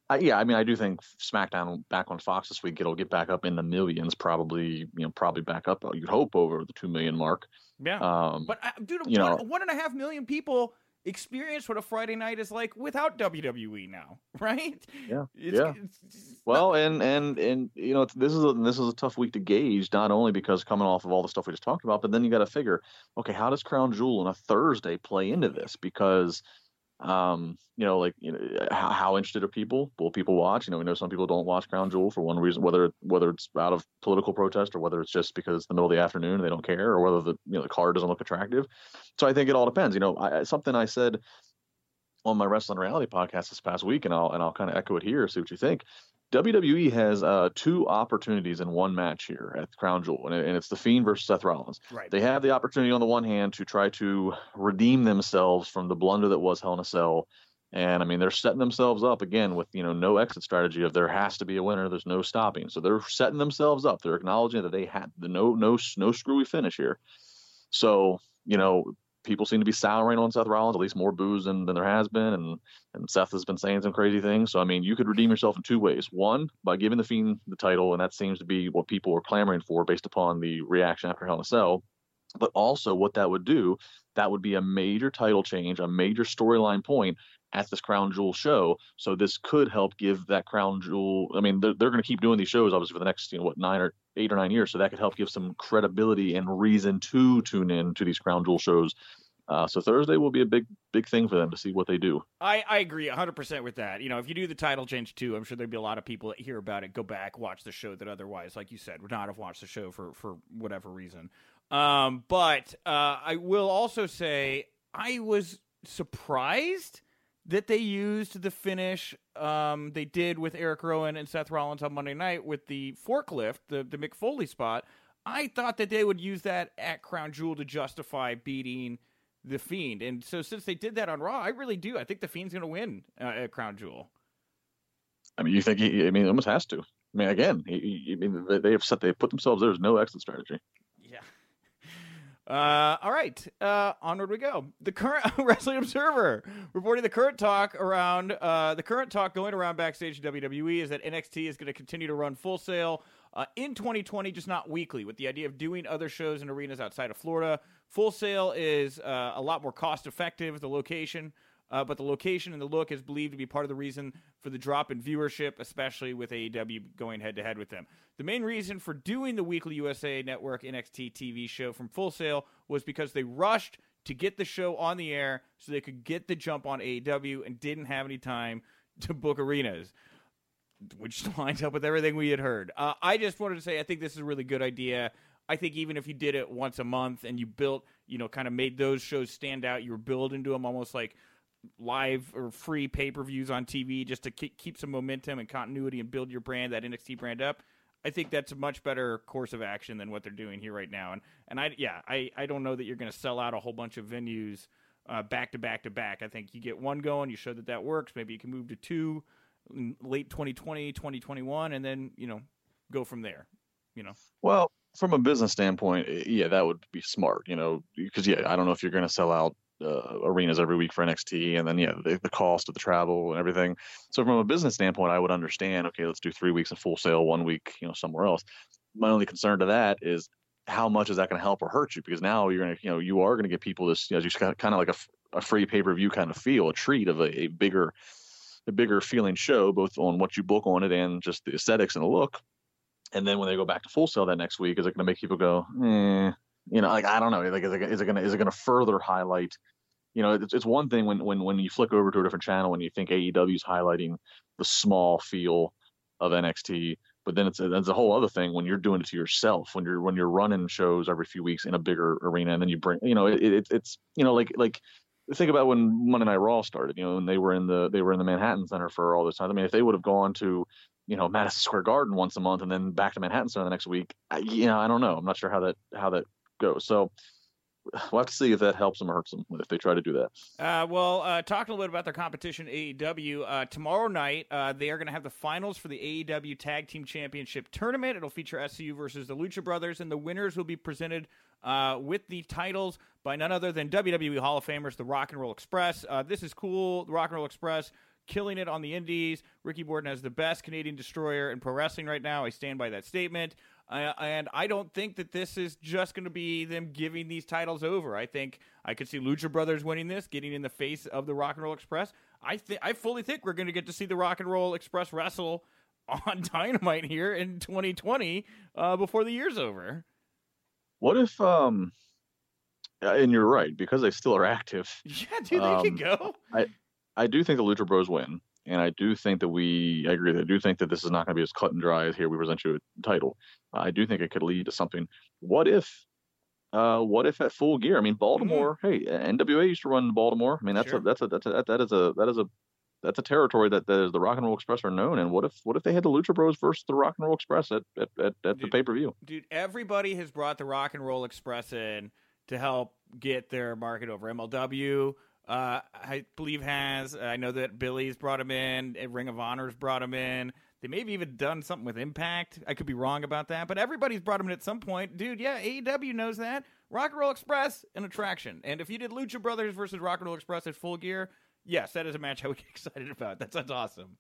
I, yeah, I mean, I do think SmackDown back on Fox this week it'll get back up in the millions, probably you know, probably back up. You'd hope over the two million mark. Yeah, um, but uh, dude, you one, know, one and a half million people experience what a Friday night is like without WWE now, [laughs] right? Yeah, it's, yeah. It's, it's well, not... and and and you know, this is a, this is a tough week to gauge, not only because coming off of all the stuff we just talked about, but then you got to figure, okay, how does Crown Jewel on a Thursday play into this? Because um, you know, like you know, how, how, interested are people? Will people watch? You know, we know some people don't watch Crown Jewel for one reason, whether whether it's out of political protest or whether it's just because it's the middle of the afternoon and they don't care, or whether the you know the card doesn't look attractive. So I think it all depends. You know, I, something I said on my wrestling reality podcast this past week, and I'll and I'll kind of echo it here, see what you think. WWE has uh, two opportunities in one match here at Crown Jewel, and, and it's the Fiend versus Seth Rollins. Right. They have the opportunity on the one hand to try to redeem themselves from the blunder that was Hell in a Cell, and I mean they're setting themselves up again with you know no exit strategy of there has to be a winner, there's no stopping. So they're setting themselves up. They're acknowledging that they had the no no no screwy finish here. So you know people seem to be souring on Seth Rollins, at least more booze than, than there has been, and and Seth has been saying some crazy things. So I mean, you could redeem yourself in two ways. One, by giving the Fiend the title, and that seems to be what people are clamoring for based upon the reaction after Hell in a Cell. But also, what that would do, that would be a major title change, a major storyline point at this Crown Jewel show. So this could help give that Crown Jewel. I mean, they're, they're going to keep doing these shows obviously for the next, you know, what nine or eight or nine years. So that could help give some credibility and reason to tune in to these Crown Jewel shows. Uh, so Thursday will be a big, big thing for them to see what they do. I, I agree 100% with that. You know, if you do the title change too, I'm sure there'd be a lot of people that hear about it, go back, watch the show that otherwise, like you said, would not have watched the show for, for whatever reason. Um, but uh, I will also say I was surprised that they used the finish um, they did with Eric Rowan and Seth Rollins on Monday night with the forklift, the the Mick Foley spot. I thought that they would use that at Crown Jewel to justify beating the Fiend, and so since they did that on Raw, I really do. I think the Fiend's going to win uh, at Crown Jewel. I mean, you think he? I mean, almost has to. I mean, again, he, he, I mean, they have set, they put themselves. There's no exit strategy. Uh, all right, uh, onward we go. The current [laughs] Wrestling Observer reporting the current talk around uh, the current talk going around backstage WWE is that NXT is going to continue to run Full Sail uh, in 2020, just not weekly, with the idea of doing other shows in arenas outside of Florida. Full Sail is uh, a lot more cost effective. The location uh, but the location and the look is believed to be part of the reason for the drop in viewership, especially with AEW going head to head with them. The main reason for doing the weekly USA Network NXT TV show from Full Sail was because they rushed to get the show on the air so they could get the jump on AEW and didn't have any time to book arenas. Which lines up with everything we had heard. Uh, I just wanted to say I think this is a really good idea. I think even if you did it once a month and you built, you know, kind of made those shows stand out, you were building to them almost like live or free pay per views on TV just to keep some momentum and continuity and build your brand, that NXT brand up. I think that's a much better course of action than what they're doing here right now. And and I yeah I I don't know that you're going to sell out a whole bunch of venues uh, back to back to back. I think you get one going, you show that that works. Maybe you can move to two late 2020, 2021, and then you know go from there. You know. Well, from a business standpoint, yeah, that would be smart. You know, because yeah, I don't know if you're going to sell out uh, arenas every week for NXT, and then yeah, the, the, cost of the travel and everything. So from a business standpoint, I would understand. Okay, let's do three weeks in Full Sail, one week, you know, somewhere else. My only concern to that is how much is that going to help or hurt you? Because now you're going to, you know, you are going to get people this, you know, just kind of like a, a free pay per view kind of feel, a treat of a, a bigger, a bigger feeling show, both on what you book on it and just the aesthetics and the look. And then when they go back to Full Sail that next week, is it going to make people go, eh, you know, like I don't know, like is it, is it gonna is it gonna further highlight? You know, it's, it's one thing when when when you flick over to a different channel and you think AEW is highlighting the small feel of NXT, but then it's a, a whole other thing when you're doing it to yourself when you're when you're running shows every few weeks in a bigger arena and then you bring you know it, it it's you know like like think about when Monday Night Raw started. You know, when they were in the they were in the Manhattan Center for all this time. I mean, if they would have gone to you know Madison Square Garden once a month and then back to Manhattan Center the next week, I, you know, I don't know. I'm not sure how that how that goes. So we'll have to see if that helps them or hurts them if they try to do that. Uh, well, uh, talking a little bit about their competition, AEW, uh, tomorrow night uh, they are going to have the finals for the AEW Tag Team Championship tournament. It'll feature SCU versus the Lucha Brothers, and the winners will be presented uh, with the titles by none other than WWE Hall of Famers, the Rock and Roll Express. Uh, this is cool. The Rock and Roll Express killing it on the indies. Ricky Morton has the best Canadian destroyer in pro wrestling right now. I stand by that statement. Uh, and I don't think that this is just going to be them giving these titles over. I think I could see Lucha Brothers winning this, getting in the face of the Rock and Roll Express. I think I fully think we're going to get to see the Rock and Roll Express wrestle [laughs] on Dynamite here in 2020 uh, before the year's over. What if um and you're right because they still are active. [laughs] Yeah, dude, they um, can go. I I do think the Lucha Bros win. And I do think that we, I agree, I do think that this is not going to be as cut and dry as here we present you a title. I do think it could lead to something. What if, uh, what if at full gear? I mean, Baltimore, mm-hmm. hey, NWA used to run Baltimore. I mean, that's sure. a, that's a, that's a, that is a, that is a, that's a territory that, that is the Rock and Roll Express are known And What if, what if they had the Lucha Bros versus the Rock and Roll Express at, at, at, at the pay per view? Dude, everybody has brought the Rock and Roll Express in to help get their market over. MLW, uh, I believe has. I know that Billy's brought him in. Ring of Honor's brought him in. They may have even done something with Impact. I could be wrong about that, but everybody's brought him in at some point. Dude, yeah, AEW knows that. Rock and Roll Express, an attraction. And if you did Lucha Brothers versus Rock and Roll Express at full gear, yes, that is a match I would [laughs] get excited about. That sounds awesome.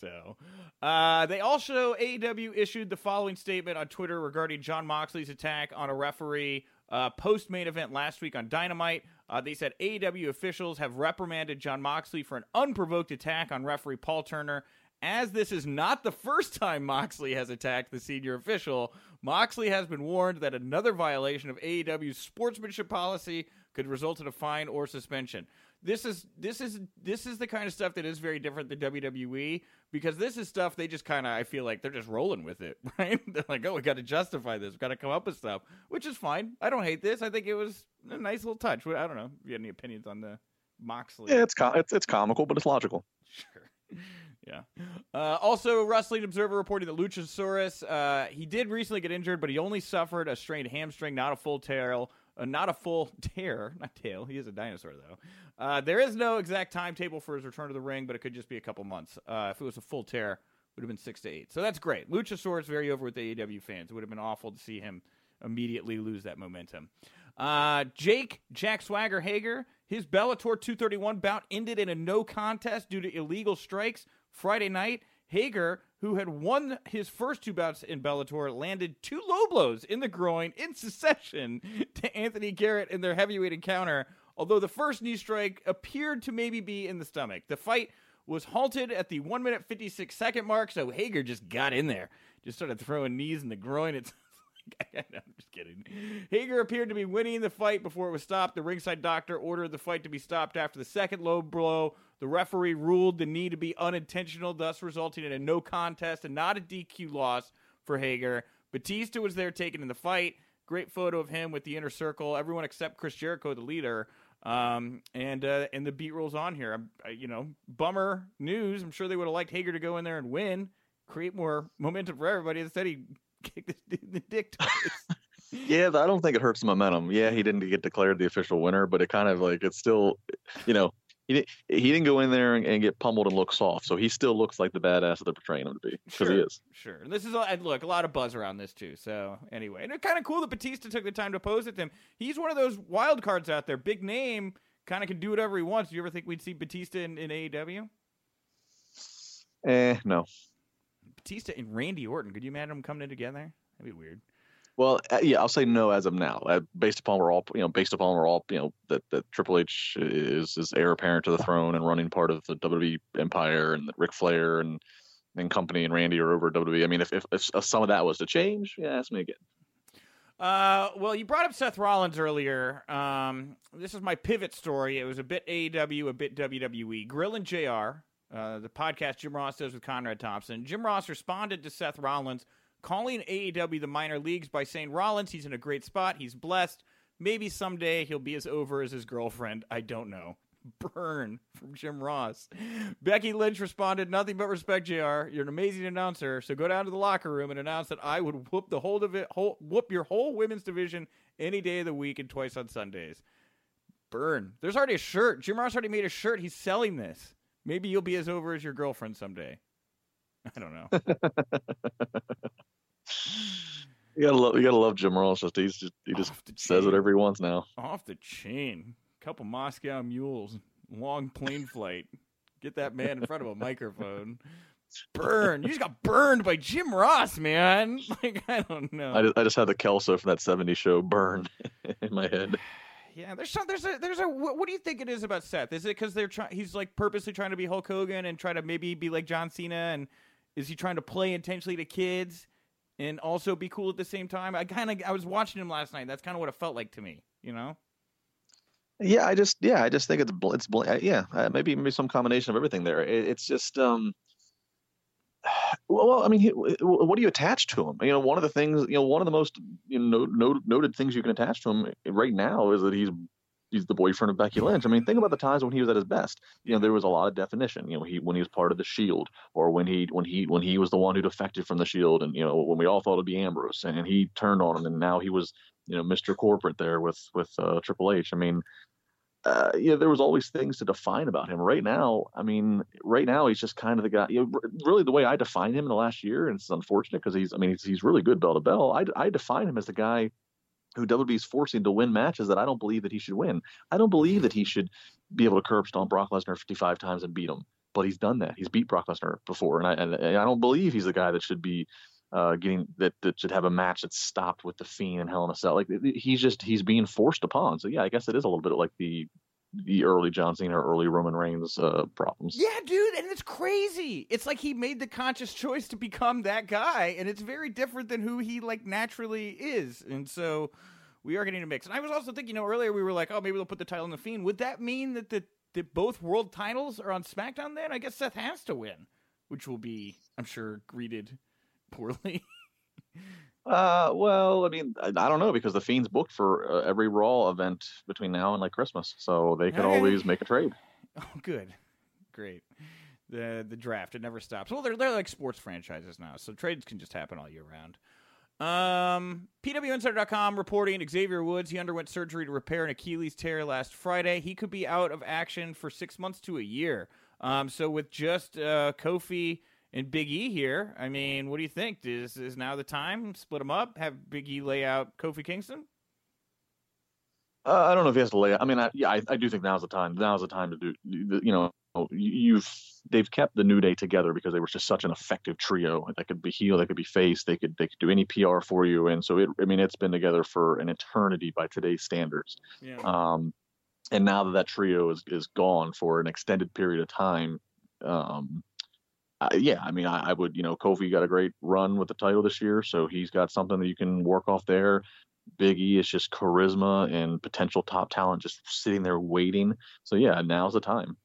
So, uh, they also AEW issued the following statement on Twitter regarding Jon Moxley's attack on a referee uh, post main event last week on Dynamite. Uh, they said AEW officials have reprimanded Jon Moxley for an unprovoked attack on referee Paul Turner. As this is not the first time Moxley has attacked the senior official, Moxley has been warned that another violation of AEW's sportsmanship policy could result in a fine or suspension this is this is this is the kind of stuff that is very different than WWE because this is stuff they just kind of I feel like they're just rolling with it, [laughs] right? They're like, oh, we got to justify this, we got to come up with stuff, which is fine. I don't hate this. I think it was a nice little touch. I don't know. If you have any opinions on the Moxley? Yeah, it's com- it's it's comical, but it's logical. [laughs] Sure. Yeah. Uh, also, Wrestling Observer reporting that Luchasaurus, uh, he did recently get injured, but he only suffered a strained hamstring, not a full tear. Uh, not a full [laughs] tear, not tail. He is a dinosaur, though. Uh, there is no exact timetable for his return to the ring, but it could just be a couple months. Uh, if it was a full tear, would have been six to eight. So that's great. Luchasaurus very over with the AEW fans. It would have been awful to see him immediately lose that momentum. Uh, Jake Jack Swagger Hager, his Bellator 231 bout ended in a no contest due to illegal strikes Friday night. Hager, who had won his first two bouts in Bellator, landed two low blows in the groin in succession [laughs] to Anthony Garrett in their heavyweight encounter although the first knee strike appeared to maybe be in the stomach. The fight was halted at the 1 minute 56 second mark, so Hager just got in there, just started throwing knees in the groin. It's [laughs] I'm just kidding. Hager appeared to be winning the fight before it was stopped. The ringside doctor ordered the fight to be stopped after the second low blow. The referee ruled the knee to be unintentional, thus resulting in a no contest and not a DQ loss for Hager. Batista was there taken in the fight. Great photo of him with the inner circle. Everyone except Chris Jericho, the leader, um, and uh, and the beat rolls on here. I, you know, bummer news. I'm sure they would have liked Hager to go in there and win, create more momentum for everybody. Instead, he [laughs] kicked this dude in the dick twice. [laughs] yeah, I don't think it hurts momentum. Yeah, he didn't get declared the official winner, but it kind of like it's still, you know, he didn't he didn't go in there and, and, get pummeled and look soft. So he still looks like the badass that they're portraying him to be because sure, he is. Sure. And this is and look a lot of buzz around this too. So anyway, and it's kind of cool that Batista took the time to pose at them. He's one of those wild cards out there, big name, kind of can do whatever he wants. Do you ever think we'd see Batista in, in AEW? Eh, no. Batista and Randy Orton. Could you imagine them coming in together? That'd be weird. Well, uh, yeah, I'll say no as of now. Uh, based upon we're all, you know, based upon we're all, you know, that, that Triple H is is heir apparent to the throne and running part of the WWE empire, and that Ric Flair and and company and Randy are over WWE. I mean, if, if, if some of that was to change, yeah, ask me again. Uh, well, you brought up Seth Rollins earlier. Um, this is my pivot story. It was a bit AEW, a bit WWE. Grilling JR, uh, the podcast Jim Ross does with Conrad Thompson. Jim Ross responded to Seth Rollins calling AEW the minor leagues by saying Rollins, he's in a great spot. He's blessed. Maybe someday he'll be as over as his girlfriend. I don't know. [laughs] Burn from Jim Ross. Becky Lynch responded, "Nothing but respect, Jr. You're an amazing announcer. So go down to the locker room and announce that I would whoop the whole divi- whole, whoop your whole women's division any day of the week and twice on Sundays." Burn. There's already a shirt. Jim Ross already made a shirt. He's selling this. Maybe you'll be as over as your girlfriend someday. I don't know. [laughs] You gotta love, you gotta love Jim Ross. Just he's just, he just says chain. whatever he wants now. Off the chain. Couple Moscow mules. Long plane [laughs] flight. Get that man in front of a microphone. Burn. You just got burned by Jim Ross, man. [laughs] Like, I don't know. I just, I just had the Kelso from that '70s show burn [laughs] in my head. Yeah, there's some, there's a there's a what, what do you think it is about Seth? Is it because they're trying? He's like purposely trying to be Hulk Hogan and try to maybe be like John Cena, and is he trying to play intentionally to kids and also be cool at the same time? I kind of I was watching him last night. That's kind of what it felt like to me. You know? Yeah, I just yeah, I just think it's bl- it's bl- uh, yeah, uh, maybe maybe some combination of everything there. It, it's just um [sighs] well, I mean, what do you attach to him? You know, one of the things, you know, one of the most you know no, noted things you can attach to him right now is that he's he's the boyfriend of Becky Lynch. I mean, think about the times when he was at his best. You know, there was a lot of definition. You know, he when he was part of the Shield, or when he when he when he was the one who defected from the Shield, and you know when we all thought it'd be Ambrose, and he turned on him, and now he was you know Mr. Corporate there with with uh, Triple H. I mean, uh, you know, there was always things to define about him. Right now, I mean, right now he's just kind of the guy. You know, really, the way I define him in the last year, and it's unfortunate because he's, I mean, he's, he's really good bell to bell. I, I define him as the guy who WWE's forcing to win matches that I don't believe that he should win. I don't believe that he should be able to curb stomp Brock Lesnar 55 times and beat him. But he's done that. He's beat Brock Lesnar before, and I and, and I don't believe he's the guy that should be uh, getting that that should have a match that's stopped with the Fiend and Hell in a Cell. Like he's just he's being forced upon. So yeah, I guess it is a little bit like the the early John Cena early Roman Reigns uh, problems. Yeah, dude, and it's crazy. It's like he made the conscious [laughs] choice to become that guy, and it's very different than who he like naturally is. And so we are getting a mix. And I was also thinking, you know, earlier we were like, oh, maybe they'll put the title on the Fiend. Would that mean that the that both world titles are on SmackDown? Then I guess Seth has to win, which will be, I'm sure, greeted poorly. [laughs] Uh, well, I mean, I, I don't know because the Fiend's booked for uh, every Raw event between now and like Christmas, so they could Okay. always make a trade. [laughs] Oh, good, great. The the draft it never stops. Well, they're they're like sports franchises now, so trades can just happen all year round. Um, PWInsider.com reporting Xavier Woods he underwent surgery to repair an Achilles tear last Friday. He could be out of action for six months to a year. Um, so with just uh, Kofi and Big E here, I mean, what do you think? Is is now the time? Split them up. Have Big E lay out Kofi Kingston. Uh, I don't know if he has to lay. I mean, I, yeah, I, I do think now's the time. Now's the time to do. You know, you've they've kept the New Day together because they were just such an effective trio. They could be heel, they could be face, they could they could do any PR for you, and so it. I mean, it's been together for an eternity by today's standards. Yeah. Um, and now that that trio is is gone for an extended period of time, um, I, yeah, I mean, I, I would, you know, Kofi got a great run with the title this year, so he's got something that you can work off there. Big E is just charisma and potential top talent just sitting there waiting. So yeah, now's the time.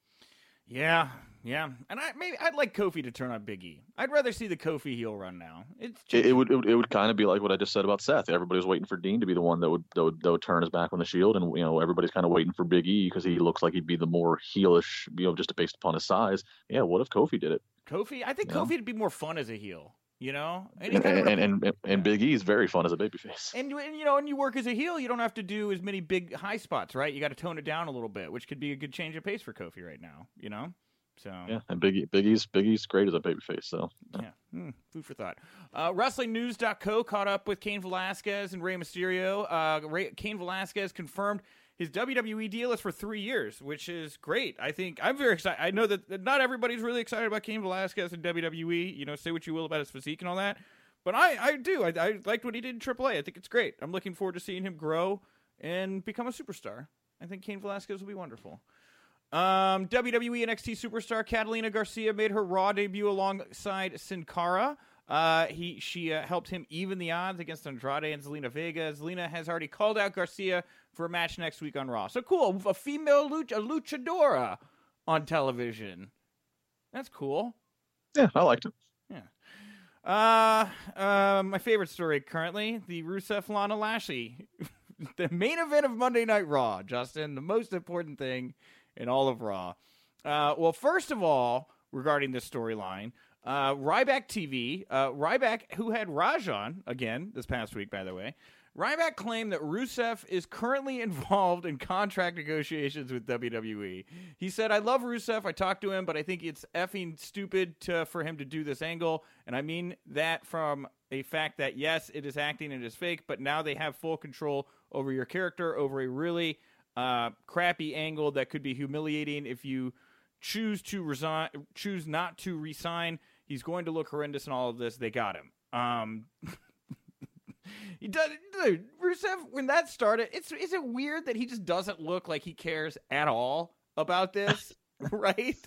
Yeah, yeah, and I maybe I'd like Kofi to turn on Big E. I'd rather see the Kofi heel run now. It's It, it would it, would- it would kind of be like what I just said about Seth. Everybody was waiting for Dean to be the one that would that would, that would turn his back on the Shield, and you know everybody's kind of waiting for Big E because he looks like he'd be the more heelish, you know, just based upon his size. Yeah, what if Kofi did it? Kofi. I think Yeah. Kofi would be more fun as a heel. You know, and, And kind of and, and, and, and Big E is very fun as a babyface. And, you- and you know, when you work as a heel, you don't have to do as many big high spots, right? You got to tone it down a little bit, which could be a good change of pace for Kofi right now. You know, so Yeah, and Big E, Big E's Big E's great as a babyface. So yeah, Hmm, food for thought. Uh, WrestlingNews.co caught up with Cain Velasquez and Rey Mysterio. Uh, Rey, Cain Velasquez confirmed his WWE deal is for three years, which is great. I think I'm very excited. I know that not everybody's really excited about Cain Velasquez and WWE. You know, say what you will about his physique and all that, but I, I do. I, I liked what he did in AAA. I think it's great. I'm looking forward to seeing him grow and become a superstar. I think Cain Velasquez will be wonderful. Um, WWE NXT superstar Catalina Garcia made her Raw debut alongside Sin Cara. Uh, he she uh, helped him even the odds against Andrade and Zelina Vega. Zelina has already called out Garcia for a match next week on Raw. So cool, a female luch- a luchadora on television. That's cool. yeah, I liked it. Yeah. Uh, uh, my favorite story currently: the Rusev Lana Lashley [laughs] the main event of Monday Night Raw, Justin, the most important thing in all of Raw. Uh, well, first of all, regarding this storyline, uh, Ryback TV, uh, Ryback, who had Raj on again this past week, by the way, Ryback claimed that Rusev is currently [laughs] involved in contract negotiations with WWE. He said, I love Rusev. I talked to him, but I think it's effing stupid to, for him to do this angle. And I mean that from a fact that, yes, it is acting and it is fake, but now they have full control over your character, over a really uh, crappy angle that could be humiliating if you choose to resign, choose not to resign. He's going to look horrendous in all of this. They got him. Um, [laughs] he does, dude. Rusev, when that started, it's is it weird that he just doesn't look like he cares at all about this, [laughs] right?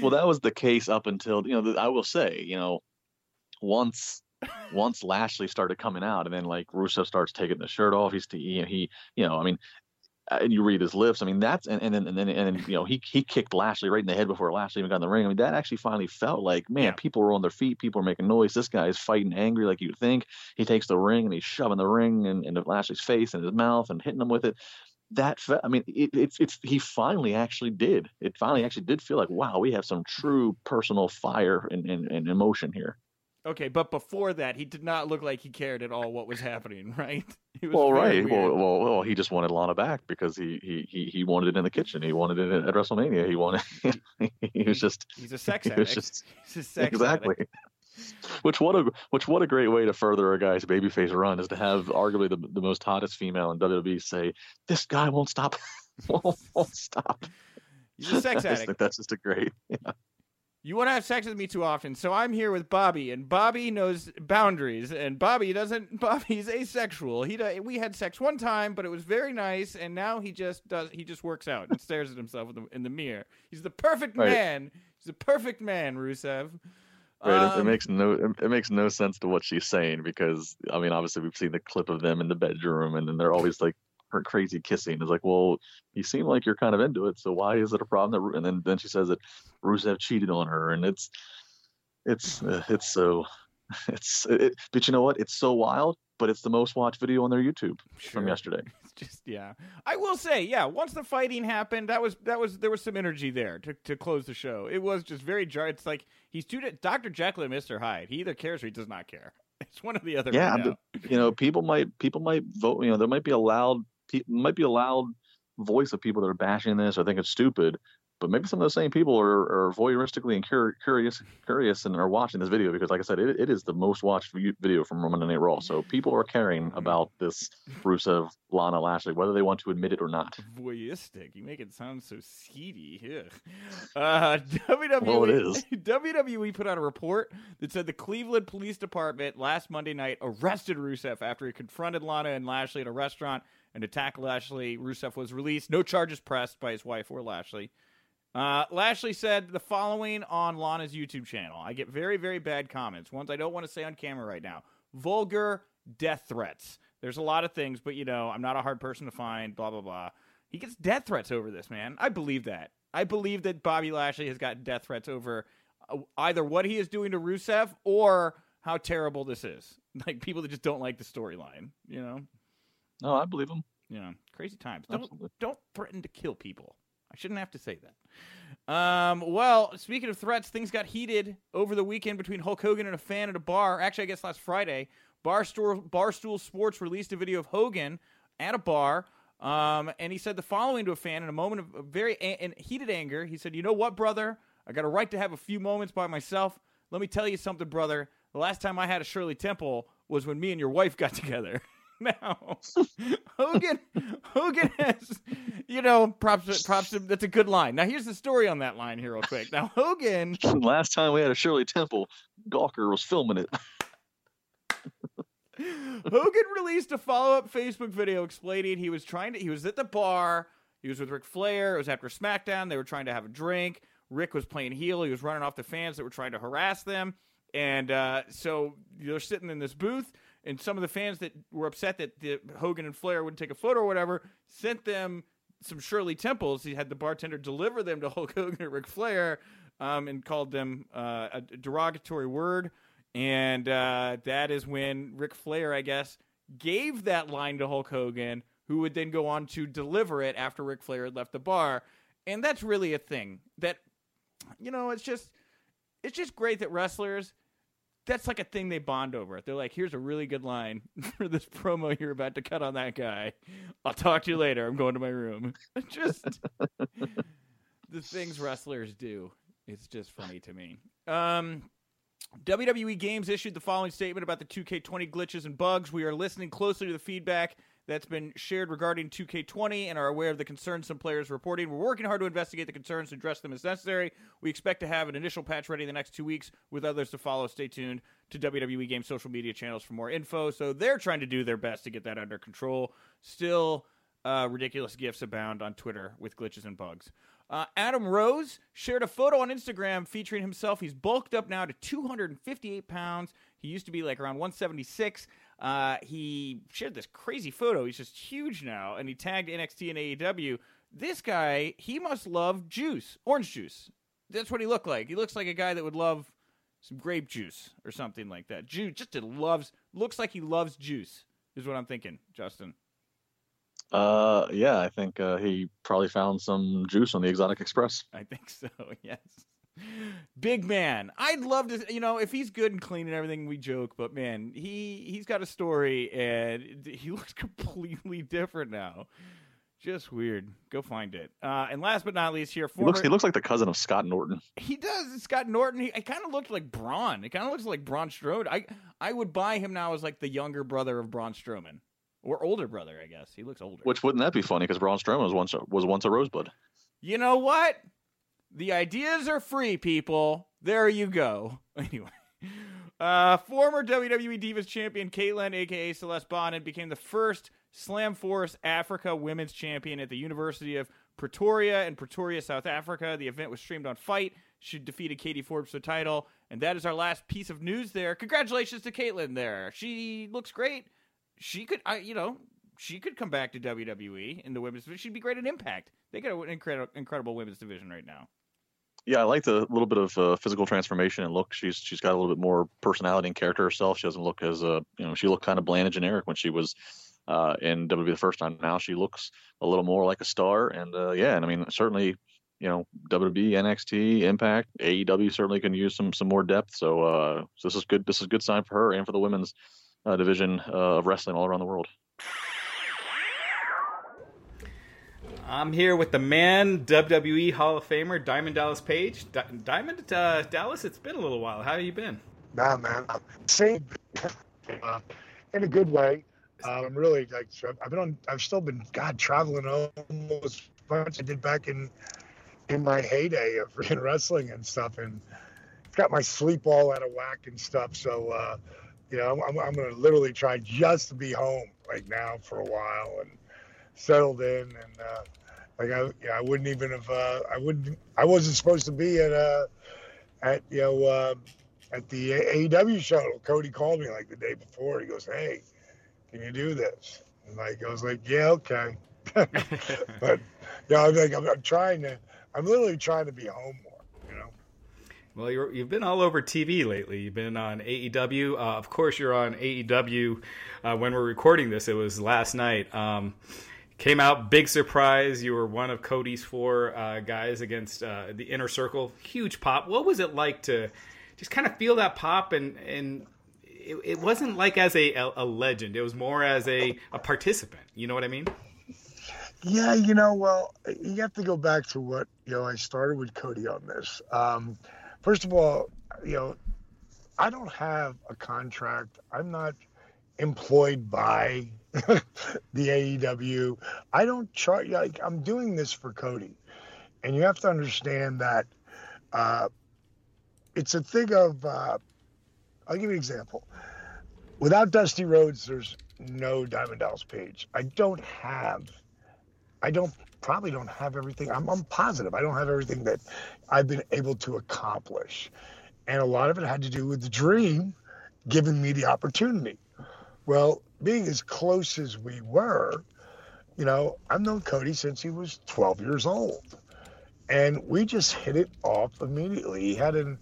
Well, that was the case up until you know. I will say, you know, once once Lashley started coming out, and then like Rusev starts taking the shirt off, he's he he you know, I mean, Uh, and you read his lips. I mean, that's and, and then and then and then you know he he kicked Lashley right in the head before Lashley even got in the ring. I mean, that actually finally felt like man, yeah. people were on their feet, people are making noise. This guy is fighting angry like you'd think. He takes the ring and he's shoving the ring in, into Lashley's face and his mouth and hitting him with it. That fe- I mean, it, it's it's he finally actually did. It finally actually did feel like wow, we have some true personal fire and, and, and emotion here. Okay, but before that, he did not look like he cared at all what was happening, [laughs] right? well, right. Well, well, well, he just wanted Lana back because he, he he he wanted it in the kitchen. He wanted it at WrestleMania. He wanted. [laughs] he was just. He's a sex addict. Just, [laughs] He's a sex exactly. Addict. Which what a which what a great way to further a guy's babyface run is to have arguably the the most hottest female in WWE say this guy won't stop, won't, won't stop. He's a sex addict. that's just a great. Yeah you want to have sex with me too often, so I'm here with Bobby, and Bobby knows boundaries, and Bobby doesn't. [laughs] Bobby's asexual. He we had sex one time, but it was very nice, and now he just does. He just works out and stares at himself in the, in the mirror. He's the perfect right. man. He's the perfect man, Rusev. Right, um, it, it, makes no it, it makes no sense to what she's saying because I mean obviously we've seen the clip of them in the bedroom and then they're always like her crazy kissing. It's like, well, you seem like you're kind of into it, so why is it a problem? That, and then then she says that Rusev cheated on her, and it's it's uh, it's so [laughs] it's it, but you know what? It's so wild, but it's the most watched video on their YouTube sure. from yesterday. [laughs] It's just yeah. I will say, yeah, once the fighting happened, that was that was there was some energy there to to close the show. It was just very jar. It's like he's two Dr. Jekyll and Mr. Hyde. He either cares or he does not care. [laughs] It's one or the other. Yeah, right you know, people might people might vote. You know, there might be a loud might be a loud voice of people that are bashing this or think it's stupid, but maybe some of those same people are, are voyeuristically and cur- curious, curious, and are watching this video because, like I said, it, it is the most watched video from Roman and Raw. So people are caring about this Rusev Lana Lashley, whether they want to admit it or not. Voyeuristic, you make it sound so seedy. Uh, [laughs] WWE, well, it is. WWE put out a report that said the Cleveland Police Department last Monday night arrested Rusev after he confronted Lana and Lashley at a restaurant and attacked Lashley. Rusev was released. No charges pressed by his wife or Lashley. Uh, Lashley said the following on Lana's YouTube channel. I get very, very bad comments. Ones I don't want to say on camera right now. Vulgar death threats. There's a lot of things, but you know, I'm not a hard person to find, blah, blah, blah. He gets death threats over this, man. I believe that. I believe that Bobby Lashley has gotten death threats over uh, either what he is doing to Rusev or how terrible this is. [laughs] Like people that just don't like the storyline, you know? No, I believe him. Yeah, crazy times. Don't Absolutely. don't threaten to kill people. I shouldn't have to say that. Um, well, speaking of threats, things got heated over the weekend between Hulk Hogan and a fan at a bar. Actually, I guess last Friday, Barstool, Barstool Sports released a video of Hogan at a bar. Um, and he said the following to a fan in a moment of very a- in heated anger. He said, "You know what, brother? I got a right to have a few moments by myself. Let me tell you something, brother. The last time I had a Shirley Temple was when me and your wife got [laughs] together." [laughs] now. Hogan Hogan has you know, props props that's a good line. Now here's the story on that line here real quick. Now Hogan [laughs] last time we had a Shirley Temple, Gawker was filming it. [laughs] Hogan released a follow-up Facebook video explaining he was trying to he was at the bar, he was with Ric Flair, it was after SmackDown, they were trying to have a drink. Ric was playing heel, he was running off the fans that were trying to harass them. And uh, so they're sitting in this booth and some of the fans that were upset that the Hogan and Flair wouldn't take a photo or whatever sent them some Shirley Temples. He had the bartender deliver them to Hulk Hogan and Ric Flair, um, and called them uh, a derogatory word. And uh, that is when Ric Flair, I guess, gave that line to Hulk Hogan, who would then go on to deliver it after Ric Flair had left the bar. And that's really a thing that, you know, it's just, it's just great that wrestlers, that's like a thing they bond over. They're like, here's a really good line [laughs] for this promo you're about to cut on that guy. I'll talk to you later. I'm going to my room. [laughs] just the things wrestlers do. It's just funny to me. Um, WWE Games issued the following statement about the 2K20 glitches and bugs. We are listening closely to the feedback that's been shared regarding 2K20 and are aware of the concerns some players are reporting. We're working hard to investigate the concerns and address them as necessary. We expect to have an initial patch ready in the next two weeks with others to follow. Stay tuned to WWE Game social media channels for more info. So they're trying to do their best to get that under control. Still, uh, ridiculous gifts abound on Twitter with glitches and bugs. Uh, Adam Rose shared a photo on Instagram featuring himself. He's bulked up now to 258 pounds. He used to be like around 176. Uh, he shared this crazy photo. He's just huge now, and he tagged NXT and AEW. This guy, he must love juice, orange juice. That's what he looked like. He looks like a guy that would love some grape juice or something like that. Juice, just loves. Looks like he loves juice. Is what I'm thinking, Justin. Uh, yeah, I think uh, he probably found some juice on the Exotic Express. I think so. [laughs] Yes. Big man. I'd love to, you know, if he's good and clean and everything, we joke, but man, he he's got a story and he [laughs] looks completely different now. Just weird. Go find it. Uh, and last but not least, here, former... he looks he looks like the cousin of Scott Norton. He does. Scott Norton. He kind of looked like Braun. It kind of looks like Braun Strowman. I I would buy him now as like the younger brother of Braun Strowman, or older brother, I guess. He looks older. Which wouldn't that be funny? Because Braun Strowman was once was once a Rosebud. You know what? The ideas are free, people. There you go. [laughs] Anyway. Uh, former WWE Divas champion Kaitlyn, aka Celeste Bonin, became the first Slam Force Africa Women's Champion at the University of Pretoria in Pretoria, South Africa. The event was streamed on FITE. She defeated Katie Forbes for the title, and that is our last piece of news. There, congratulations to Kaitlyn. There, she looks great. She could, I, you know, she could come back to WWE in the women's division. She'd be great at Impact. They got an incredible, incredible women's division right now yeah, I like the little bit of uh, physical transformation and look. She's she's got a little bit more personality and character herself. She doesn't look as uh, you know, she looked kind of bland and generic when she was uh, in WWE the first time. Now she looks a little more like a star. And uh, yeah, and I mean certainly, you know, WWE, NXT, Impact, AEW certainly can use some some more depth. So, uh, so this is good. This is a good sign for her and for the women's uh, division uh, of wrestling all around the world. I'm here with the man, WWE Hall of Famer, Diamond Dallas Page. Di- Diamond uh, Dallas, it's been a little while. How have you been? Nah, man, same, uh, in a good way. Uh, I'm really like I've been on. I've still been God traveling almost as much I did back in in my heyday of [laughs] in wrestling and stuff, and it's got my sleep all out of whack and stuff. So, uh, you know, I'm, I'm going to literally try just to be home right now for a while and settled in and uh, like I, yeah, I wouldn't even have. Uh, I wouldn't. I wasn't supposed to be at uh, at you know uh, at the AEW show. Cody called me like the day before. He goes, "Hey, can you do this?" And like I was like, "Yeah, okay." [laughs] but yeah, I'm like I'm, I'm trying to. I'm literally trying to be home more. You know. Well, you have been all over TV lately. You've been on AEW. Uh, of course, you're on AEW. Uh, when we're recording this, it was last night. Um, Came out big surprise. You were one of Cody's four uh, guys against uh, the inner circle. Huge pop. What was it like to just kind of feel that pop and and it, it wasn't like as a, a legend. It was more as a, a participant. You know what I mean? Yeah, you know, well, you have to go back to what you know. I started with Cody on this. Um, first of all, you know, I don't have a contract. I'm not employed by [laughs] the AEW. I don't try like I'm doing this for Cody, and you have to understand that uh, it's a thing of. Uh, I'll give you an example. Without Dusty Rhodes, there's no Diamond Dallas Page. I don't have. I don't probably don't have everything. I'm, I'm positive I don't have everything that I've been able to accomplish, and a lot of it had to do with the dream giving me the opportunity. Well, being as close as we were, you know, I've known Cody since he was 12 years old. And we just hit it off immediately. He had an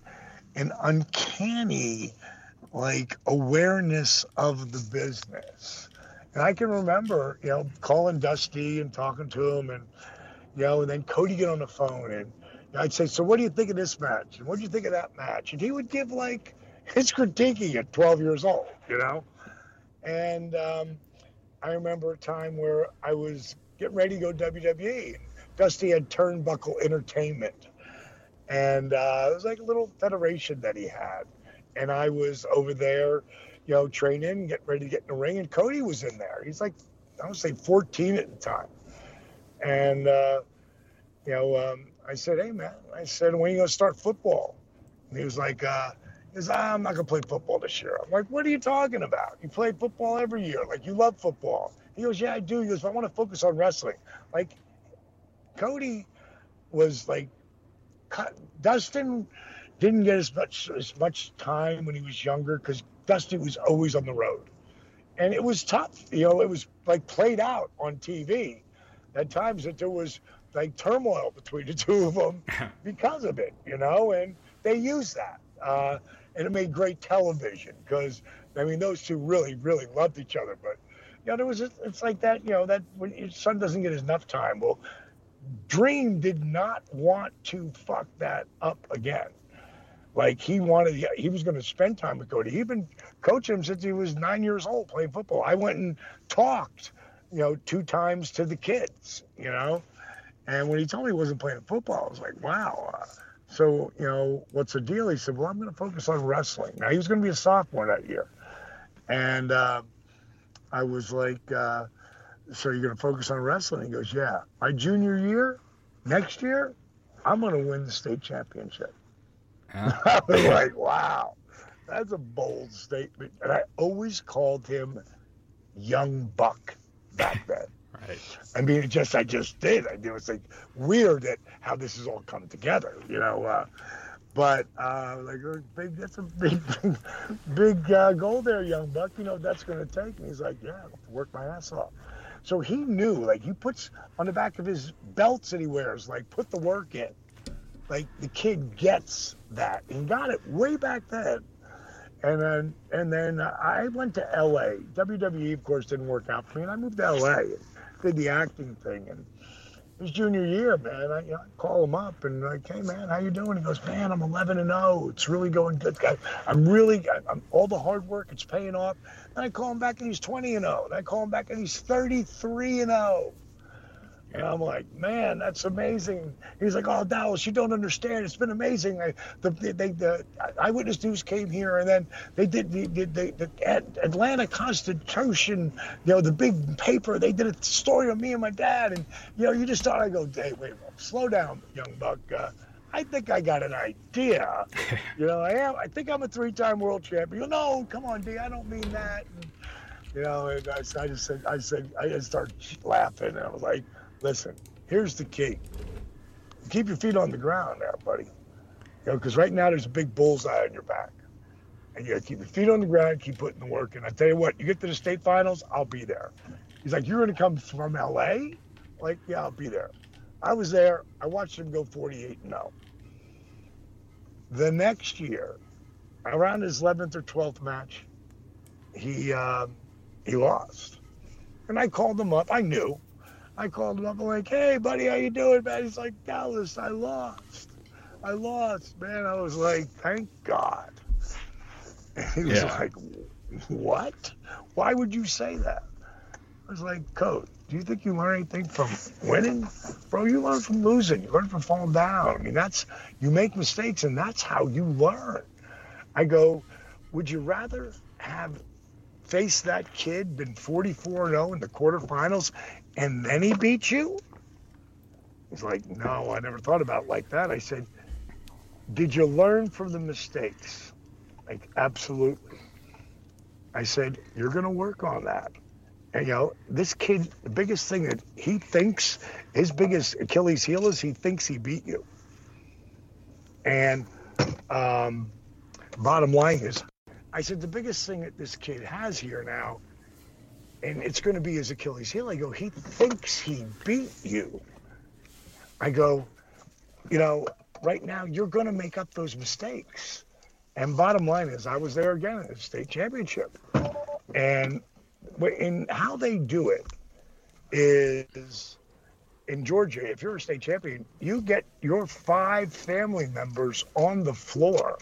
an uncanny like awareness of the business. And I can remember, you know, calling Dusty and talking to him, and you know, and then Cody get on the phone, and I'd say, "So what do you think of this match? And what do you think of that match?" And he would give like his critiquing at 12 years old, you know. And um, I remember a time where I was getting ready to go WWE. Dusty had Turnbuckle Entertainment, and uh, it was like a little federation that he had. And I was over there, you know, training, getting ready to get in the ring, and Cody was in there. He's like, I would say 14 at the time. And, uh, you know, um, I said, hey, man, I said, when are you going to start football? And he was like, uh, goes, ah, I'm not going to play football this year. I'm like, what are you talking about? You play football every year. Like, you love football. He goes, yeah, I do. He goes, I want to focus on wrestling. Like, Cody was like, Dustin didn't get as much as much time when he was younger because Dustin was always on the road, and it was tough. You know, it was like played out on TV. At times that there was like turmoil between the two of them [laughs] because of it. You know, and they used that, uh, and it made great television because I mean those two really really loved each other. But you know, there was it's like that. You know, that when your son doesn't get enough time, well. Dream did not want to fuck that up again. Like he wanted, he was going to spend time with Cody. He'd been coaching him since he was nine years old playing football. I went and talked, you know, two times to the kids, you know. And when he told me he wasn't playing football, I was like, wow. Uh, so, you know, what's the deal? He said, well, I'm going to focus on wrestling. Now, he was going to be a sophomore that year. And uh, I was like, uh, so you're going to focus on wrestling? He goes, yeah. My junior year, next year, I'm going to win the state championship. Huh? [laughs] I was like, wow, that's a bold statement. And I always called him Young Buck back then. Right. I mean, it just, I just did. I mean, it's like weird that how this has all come together, you know. Uh, but uh, like, big, that's a big, big, [laughs] big uh, goal there, young buck. You know that's going to take. And he's like, yeah, I'll work my ass off. So he knew, like, he puts on the back of his belts that he wears, like, put the work in. Like, the kid gets that. He got it way back then. And then, and then I went to LA. WWE, of course, didn't work out for me. And I moved to LA did the acting thing. And his junior year, man, I, you know, I call him up and like, hey, man, how you doing? He goes, man, I'm 11 and 0. It's really going good. I, I'm really, I'm, all the hard work, it's paying off. And I call him back and he's 20 and 0. And I call him back and he's 33 and 0. And I'm like, man, that's amazing. He's like, oh, Dallas, you don't understand. It's been amazing. I, the, they, the Eyewitness News came here, and then they did the, the, the, the Atlanta Constitution, you know, the big paper. They did a story on me and my dad. And, you know, you just thought, I go, hey, wait, slow down, young buck. Uh, I think I got an idea. [laughs] you know, I am. I think I'm a three-time world champion. No, come on, D. I don't mean that. And, you know, and I, I just said, I said, I just started laughing, and I was like, listen, here's the key. Keep your feet on the ground there, buddy. You know, because right now there's a big bullseye on your back. And you gotta keep your feet on the ground, keep putting the work in. I tell you what, you get to the state finals, I'll be there. He's like, You're gonna come from LA? Like, yeah, I'll be there. I was there, I watched him go 48 and 0. The next year, around his 11th or 12th match, he uh, he lost. And I called him up. I knew. I called him up. I'm like, hey, buddy, how you doing, man? He's like, Dallas, I lost. I lost, man. I was like, thank God. And he was yeah. like, what? Why would you say that? I was like, Coach, do you think you learn anything from winning? Bro, you learn from losing. You learn from falling down. I mean, that's, you make mistakes and that's how you learn. I go, would you rather have faced that kid, been 44 0 in the quarterfinals, and then he beat you? He's like, no, I never thought about like that. I said, did you learn from the mistakes? Like, absolutely. I said, you're going to work on that. And, you know, this kid, the biggest thing that he thinks, his biggest Achilles heel is he thinks he beat you. And um, bottom line is, I said, the biggest thing that this kid has here now and it's going to be his Achilles heel. I go, he thinks he beat you. I go, you know, right now you're going to make up those mistakes. And bottom line is, I was there again at the state championship, and in how they do it is in Georgia, if you're a state champion, you get your five family members on the floor.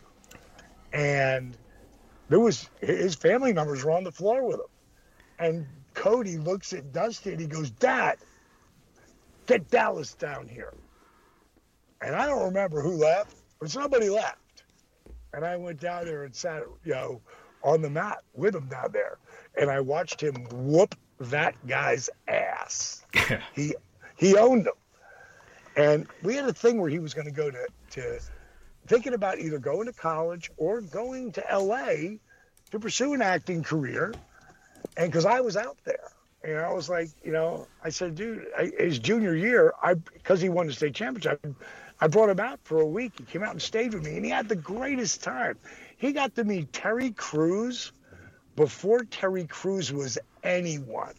And there was his family members were on the floor with him. And Cody looks at Dusty and he goes, Dad, get Dallas down here. And I don't remember who left, but somebody left. And I went down there and sat, you know, on the mat with him down there. And I watched him whoop that guy's ass. [laughs] he he owned him. And we had a thing where he was going to go to, to thinking about either going to college or going to LA to pursue an acting career. And because I was out there, and I was like, you know, I said, dude, I, his junior year, I because he won the state championship, I brought him out for a week. He came out and stayed with me, and he had the greatest time. He got to meet Terry Crews before Terry Crews was anyone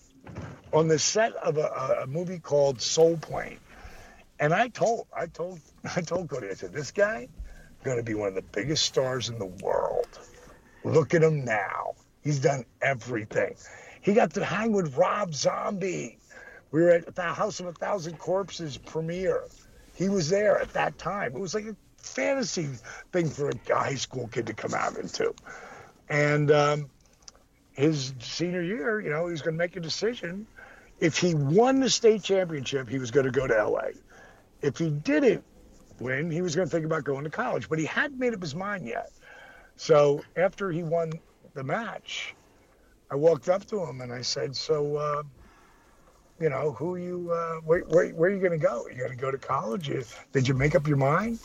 on the set of a, a movie called Soul Plane. And I told, I told, [laughs] I told Cody, I said, this guy going to be one of the biggest stars in the world. Look at him now. He's done everything. He got to hang with Rob Zombie. We were at the House of a Thousand Corpses premiere. He was there at that time. It was like a fantasy thing for a high school kid to come out into. And um, his senior year, you know, he was going to make a decision. If he won the state championship, he was going to go to LA. If he didn't win, he was going to think about going to college, but he hadn't made up his mind yet. So after he won the match, I walked up to him and I said, "So, uh, you know, who you? Uh, where, where, where, are you going to go? Are you going to go to college? did you make up your mind?"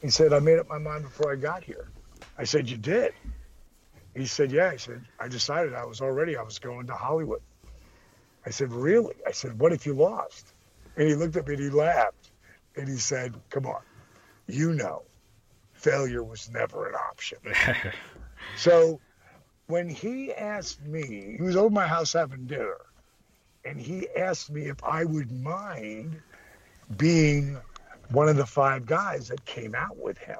He said, "I made up my mind before I got here." I said, "You did?" He said, "Yeah." He said, "I decided I was already I was going to Hollywood." I said, "Really?" I said, "What if you lost?" And he looked at me and he laughed and he said, "Come on, you know, failure was never an option." [laughs] so when he asked me, he was over my house having dinner, and he asked me if I would mind being one of the five guys that came out with him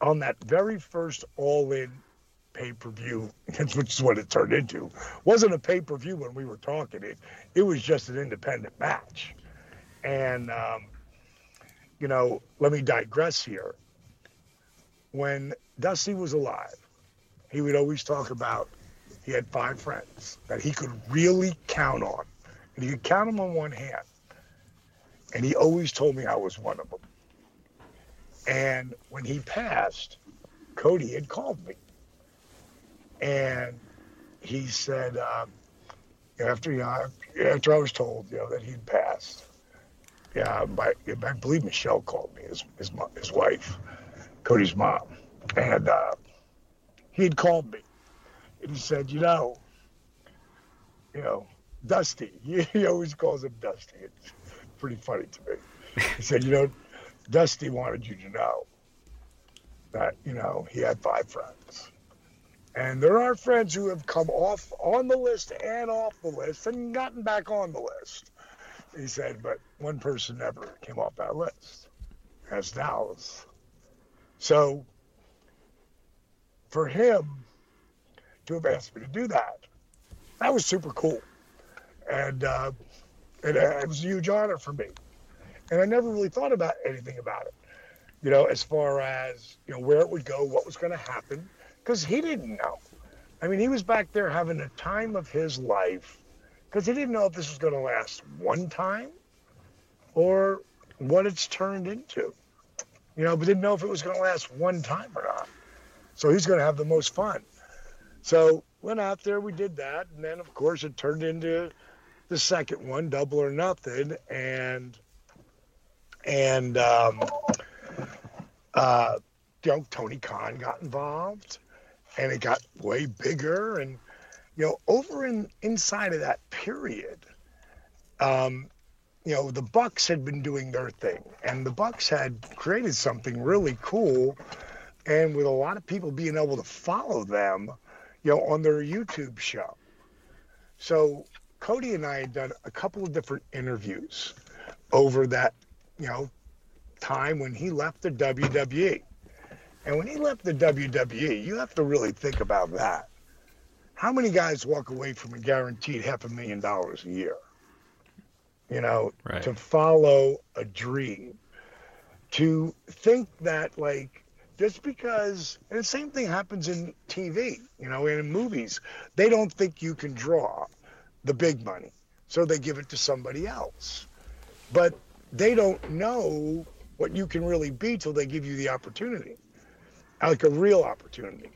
on that very first all-in pay-per-view, [laughs] which is what it turned into. wasn't a pay-per-view when we were talking. It it was just an independent match, and um, you know, let me digress here. When Dusty was alive, he would always talk about he had five friends that he could really count on. And he could count them on one hand. And he always told me I was one of them. And when he passed, Cody had called me. And he said, um, after, you know, after I was told, you know, that he'd passed, yeah, my, I believe Michelle called me, his, his, his wife, Cody's mom. And uh, he had called me and he said, you know, you know, Dusty. He, [laughs] he always calls him Dusty. It's pretty funny to me. He said, you know, Dusty wanted you to know that, you know, he had five friends. And there are friends who have come off on the list and off the list and gotten back on the list. He said, but one person never came off that list. That's Dallas. So for him to have asked me to do that. That was super cool. And uh, it, it was a huge honor for me. And I never really thought about anything about it, you know, as far as, you know, where it would go, what was going to happen, because he didn't know. I mean, he was back there having the time of his life because he didn't know if this was going to last one time or what it's turned into, you know, but didn't know if it was going to last one time or not. So he's going to have the most fun. So went out there, we did that, and then of course it turned into the second one, double or nothing, and and um, uh, you know Tony Khan got involved, and it got way bigger, and you know over in inside of that period, um, you know the Bucks had been doing their thing, and the Bucks had created something really cool and with a lot of people being able to follow them, you know, on their YouTube show. So Cody and I had done a couple of different interviews over that, you know, time when he left the WWE. And when he left the WWE, you have to really think about that. how many guys walk away from a guaranteed half a million dollars a year? You know, Right. to follow a dream, to think that like just because, and the same thing happens in TV, you know, in movies, they don't think you can draw the big money, so they give it to somebody else. But they don't know what you can really be till they give you the opportunity, like a real opportunity.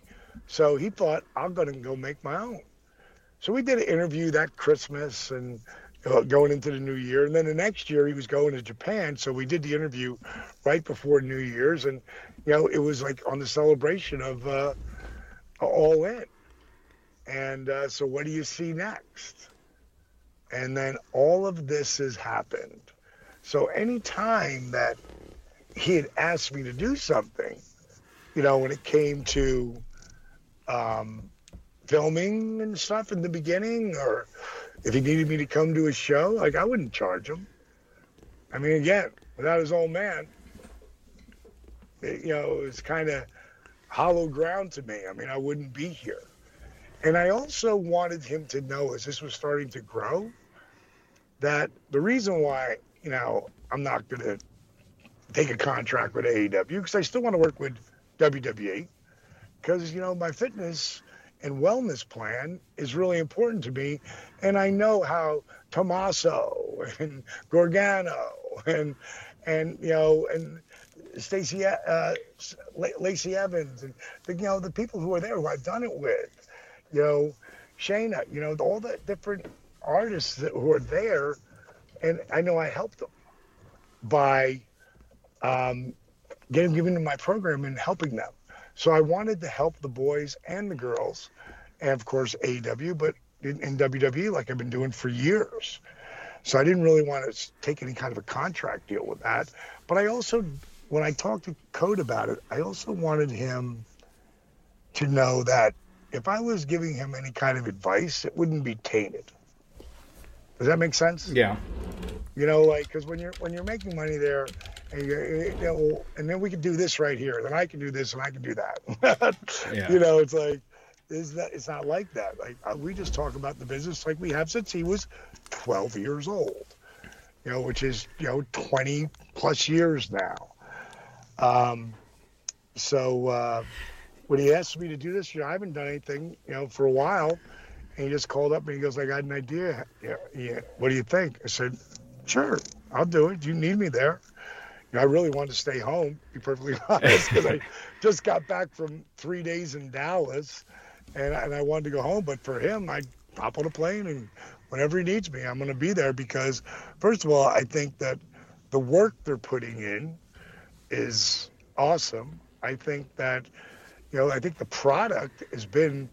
So he thought, I'm going to go make my own. So we did an interview that Christmas and uh, going into the new year. And then the next year he was going to Japan. So we did the interview right before New Year's. And, you know, it was like on the celebration of uh, All In. And uh, so what do you see next? And then all of this has happened. So any time that he had asked me to do something, you know, when it came to um, filming and stuff in the beginning, or if he needed me to come to a show, like I wouldn't charge him. I mean, again, without his old man, it, you know, it's kind of hollow ground to me. I mean, I wouldn't be here. And I also wanted him to know as this was starting to grow that the reason why, you know, I'm not going to take a contract with AEW because I still want to work with WWE because, you know, my fitness and wellness plan is really important to me. And I know how Tommaso and Gargano and, and, you know, and Stacey, uh, Lacey Evans and, the, you know, the people who are there who I've done it with, you know, Shayna, you know, all the different artists that who are there. And I know I helped them by um, getting giving them my program and helping them. So I wanted to help the boys and the girls, and of course AEW, but in, in WWE like I've been doing for years. So I didn't really want to take any kind of a contract deal with that. But I also, when I talked to Code about it, I also wanted him to know that if I was giving him any kind of advice, it wouldn't be tainted. Does that make sense? Yeah. You know, like because when you're when you're making money there, and you know, and then we can do this right here, then I can do this and I can do that. [laughs] Yeah. You know, it's like is that it's not like that. Like uh, we just talk about the business like we have since he was 12 years old. You know, which is you know 20 plus years now. Um, so uh, when he asked me to do this, you know, I haven't done anything, you know, for a while. And he just called up and he goes, I got an idea. Yeah, yeah. What do you think? I said, sure, I'll do it. You need me there. You know, I really wanted to stay home, to be perfectly [laughs] honest, because I [laughs] just got back from three days in Dallas and, and I wanted to go home. But for him, I'd hop on a plane and whenever he needs me, I'm going to be there because, first of all, I think that the work they're putting in is awesome. I think that, you know, I think the product has been,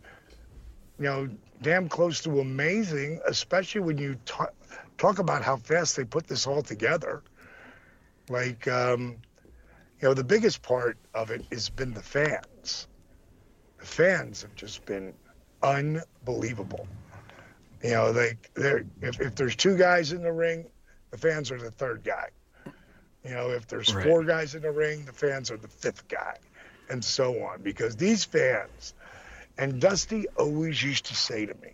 you know, damn close to amazing, especially when you ta- talk about how fast they put this all together. Like, um, you know, the biggest part of it has been the fans. The fans have just been unbelievable. You know, like they're if, if there's two guys in the ring, the fans are the third guy. You know, if there's Right. four guys in the ring, the fans are the fifth guy, and so on. Because these fans, and Dusty always used to say to me,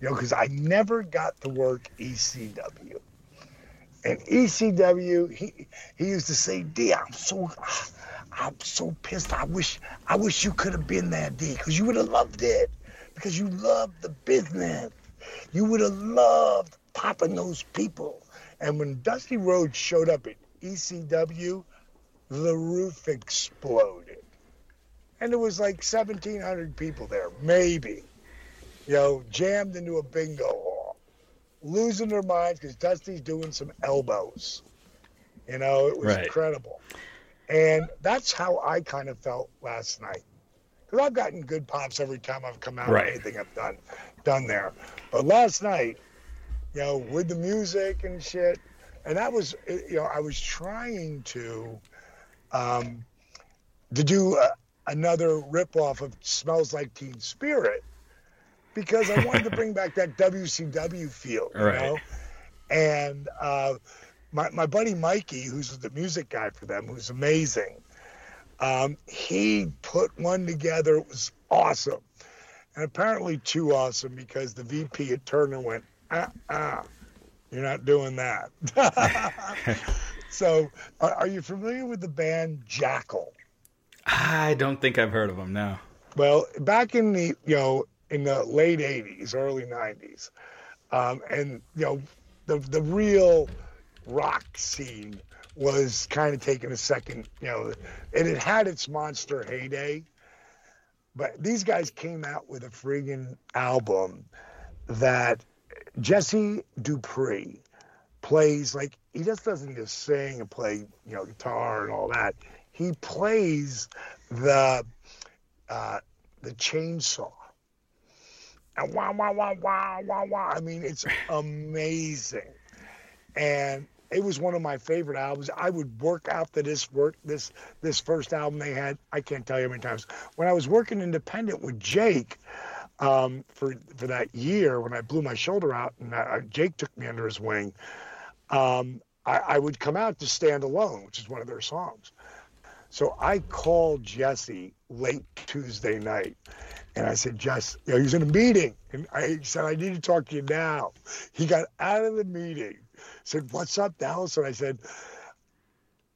you know, because I never got to work ECW. And ECW, he he used to say, D, I'm so [sighs] I'm so pissed. I wish I wish you could have been there, D, because you would have loved it. Because you loved the business. You would have loved popping those people. And when Dusty Rhodes showed up at ECW, the roof exploded. And there was like 1,700 people there, maybe. You know, jammed into a bingo hall, losing their minds because Dusty's doing some elbows. You know, it was Right. incredible. And that's how I kind of felt last night. Because I've gotten good pops every time I've come out Right. anything I've done done there. But last night, you know, with the music and shit, and that was, you know, I was trying to, um, to do a, another ripoff of "Smells Like Teen Spirit" because I wanted to bring back that [laughs] WCW feel, you Right. know. And uh, my my buddy Mikey, who's the music guy for them, who's amazing, um, he put one together. It was awesome. and apparently too awesome because the VP at Turner went, ah, ah, you're not doing that. [laughs] [laughs] so, are, are, you familiar with the band Jackyl? I don't think I've heard of them. No. Well, back in the you know in the late '80s, early '90s, um, and you know the the real rock scene was kind of taking a second. You know, and it had its monster heyday but these guys came out with a friggin' album that Jesse Dupree plays like he just doesn't just sing and play, you know, guitar and all that. He plays the uh, the chainsaw. And wah wah wah wah wah wah. I mean, it's amazing. And it was one of my favorite albums. I would work to this work this this first album they had. I can't tell you how many times. When I was working independent with Jake um, for for that year, when I blew my shoulder out and uh, Jake took me under his wing, um, I, I would come out to Stand Alone, which is one of their songs. So I called Jesse late Tuesday night. And I said, Jess, you know, he was in a meeting. And I said, I need to talk to you now. He got out of the meeting said, "What's up, Dallas?" And I said,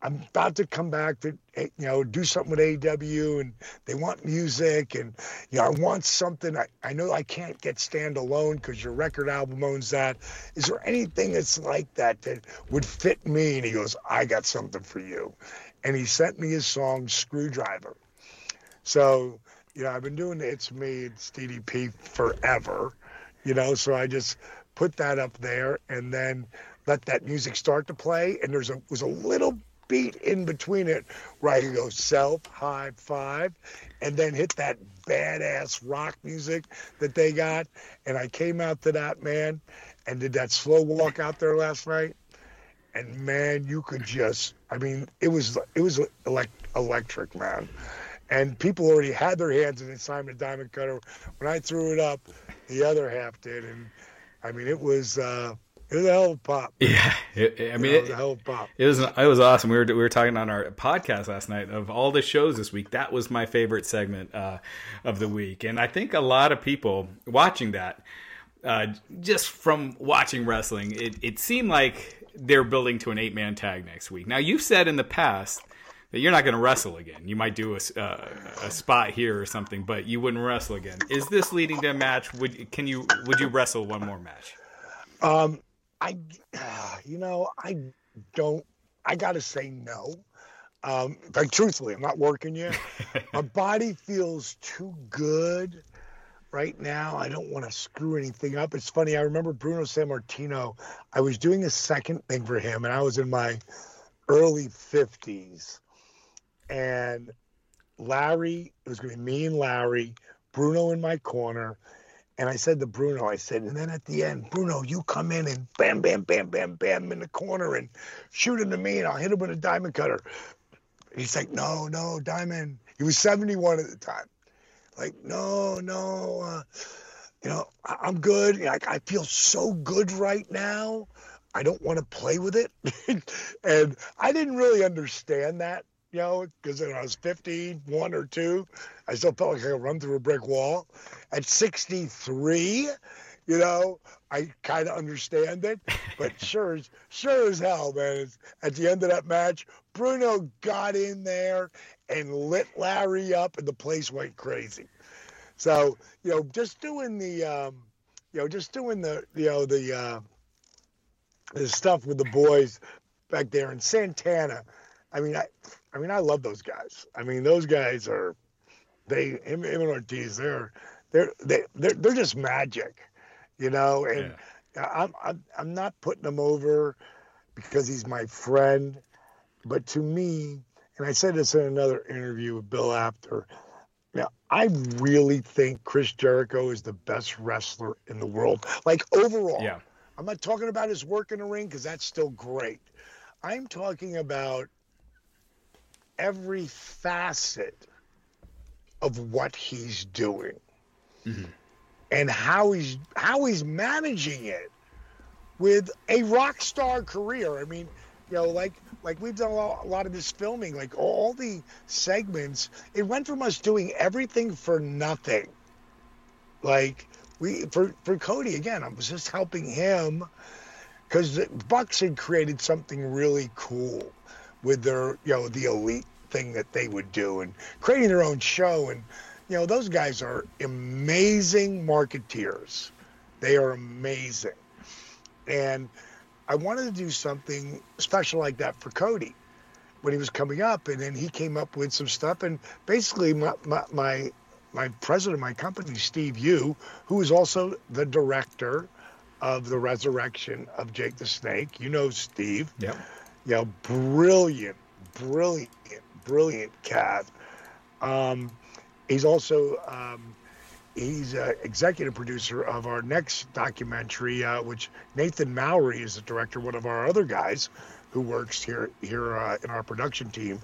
"I'm about to come back to eh, you know do something with AW and they want music, and you know I want something. I, I know I can't get stand alone because your record album owns that. Is there anything that's like that that would fit me?" And he goes, "I got something for you," and he sent me his song "Screwdriver." So you know I've been doing It's Me, it's DDP forever, you know. So I just put that up there, and then let that music start to play, and there's a was a little beat in between it where I could go self high five, and then hit that badass rock music that they got, and I came out to that man, and did that slow walk out there last night, and man, you could just I mean it was it was elect, electric, man. And people already had their hands in it, Simon Diamond Cutter. When I threw it up, the other half did, and I mean it was. Uh, it was a hell of a pop. [laughs] Yeah, it, I mean, it was a hell of a pop. It was it was awesome. We were we were talking on our podcast last night of all the shows this week. That was my favorite segment uh, of the week, and I think a lot of people watching that, uh, just from watching wrestling, it, it seemed like they're building to an eight man tag next week. Now you've said in the past that you're not going to wrestle again. You might do a, uh, a spot here or something, but you wouldn't wrestle again. Is this leading to a match? Would can you would you wrestle one more match? Um, I, [sighs] you know, I don't. I gotta say no. Um, like truthfully, I'm not working yet. [laughs] My body feels too good right now. I don't want to screw anything up. It's funny. I remember Bruno Sammartino. I was doing a second thing for him, and I was in my early 50s. And Larry, it was going to be me and Larry, Bruno in my corner, and I said to Bruno, I said, and then at the end, Bruno, you come in and bam, bam, bam, bam, bam in the corner and shoot him to me, and I'll hit him with a diamond cutter. He's like, no, no, diamond. He was 71 at the time. Like, no, no, uh, you know, I- am good. Like, I feel so good right now. I don't want to play with it. [laughs] and I didn't really understand that you know, because when I was 51 or two, I still felt like I could run through a brick wall. At 63, you know, I kind of understand it. But [laughs] sure, as, sure as hell, man, at the end of that match, Bruno got in there and lit Larry up, and the place went crazy. So, you know, just doing the, um, you know, just doing the, you know, the, uh, the stuff with the boys back there in Santana. I mean, I, I mean, I love those guys. I mean, those guys are they him, him and Ortiz. They're they're they, they're they're just magic, you know. And yeah. I'm, I'm I'm not putting him over because he's my friend, but to me, and I said this in another interview with Bill Apter. Yeah, I really think Chris Jericho is the best wrestler in the world. Like overall. Yeah. I'm not talking about his work in the ring because that's still great. I'm talking about every facet of what he's doing mm-hmm. and how he's how he's managing it with a rock star career. I mean, you know, like like we've done a lot, a lot of this filming, like all the segments. It went from us doing everything for nothing Like we for for Cody again, I was just helping him because Bucks had created something really cool with their you know the elite thing that they would do and creating their own show and you know those guys are amazing marketeers. They are amazing, and I wanted to do something special like that for Cody when he was coming up, and then he came up with some stuff. And basically, my my my, my president of my company, Steve Yu, who is also the director of the resurrection of Jake the Snake. You know Steve. Yeah. You know, brilliant, brilliant, brilliant cat. Um, he's also um, he's an executive producer of our next documentary, uh, which Nathan Mowry is the director, one of our other guys who works here here uh, in our production team.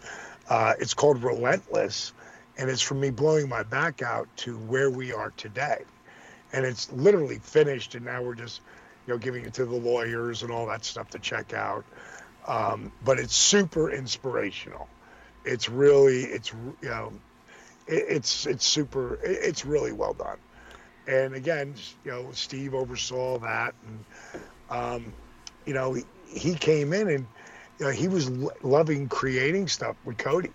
Uh, it's called Relentless, and it's from me blowing my back out to where we are today. And it's literally finished, and now we're just, you know, giving it to the lawyers and all that stuff to check out. Um, but it's super inspirational. It's really, it's you know, it, it's it's super, it, it's really well done. And again, you know, Steve oversaw that, and um, you know, he, he came in and you know, he was lo- loving creating stuff with Cody,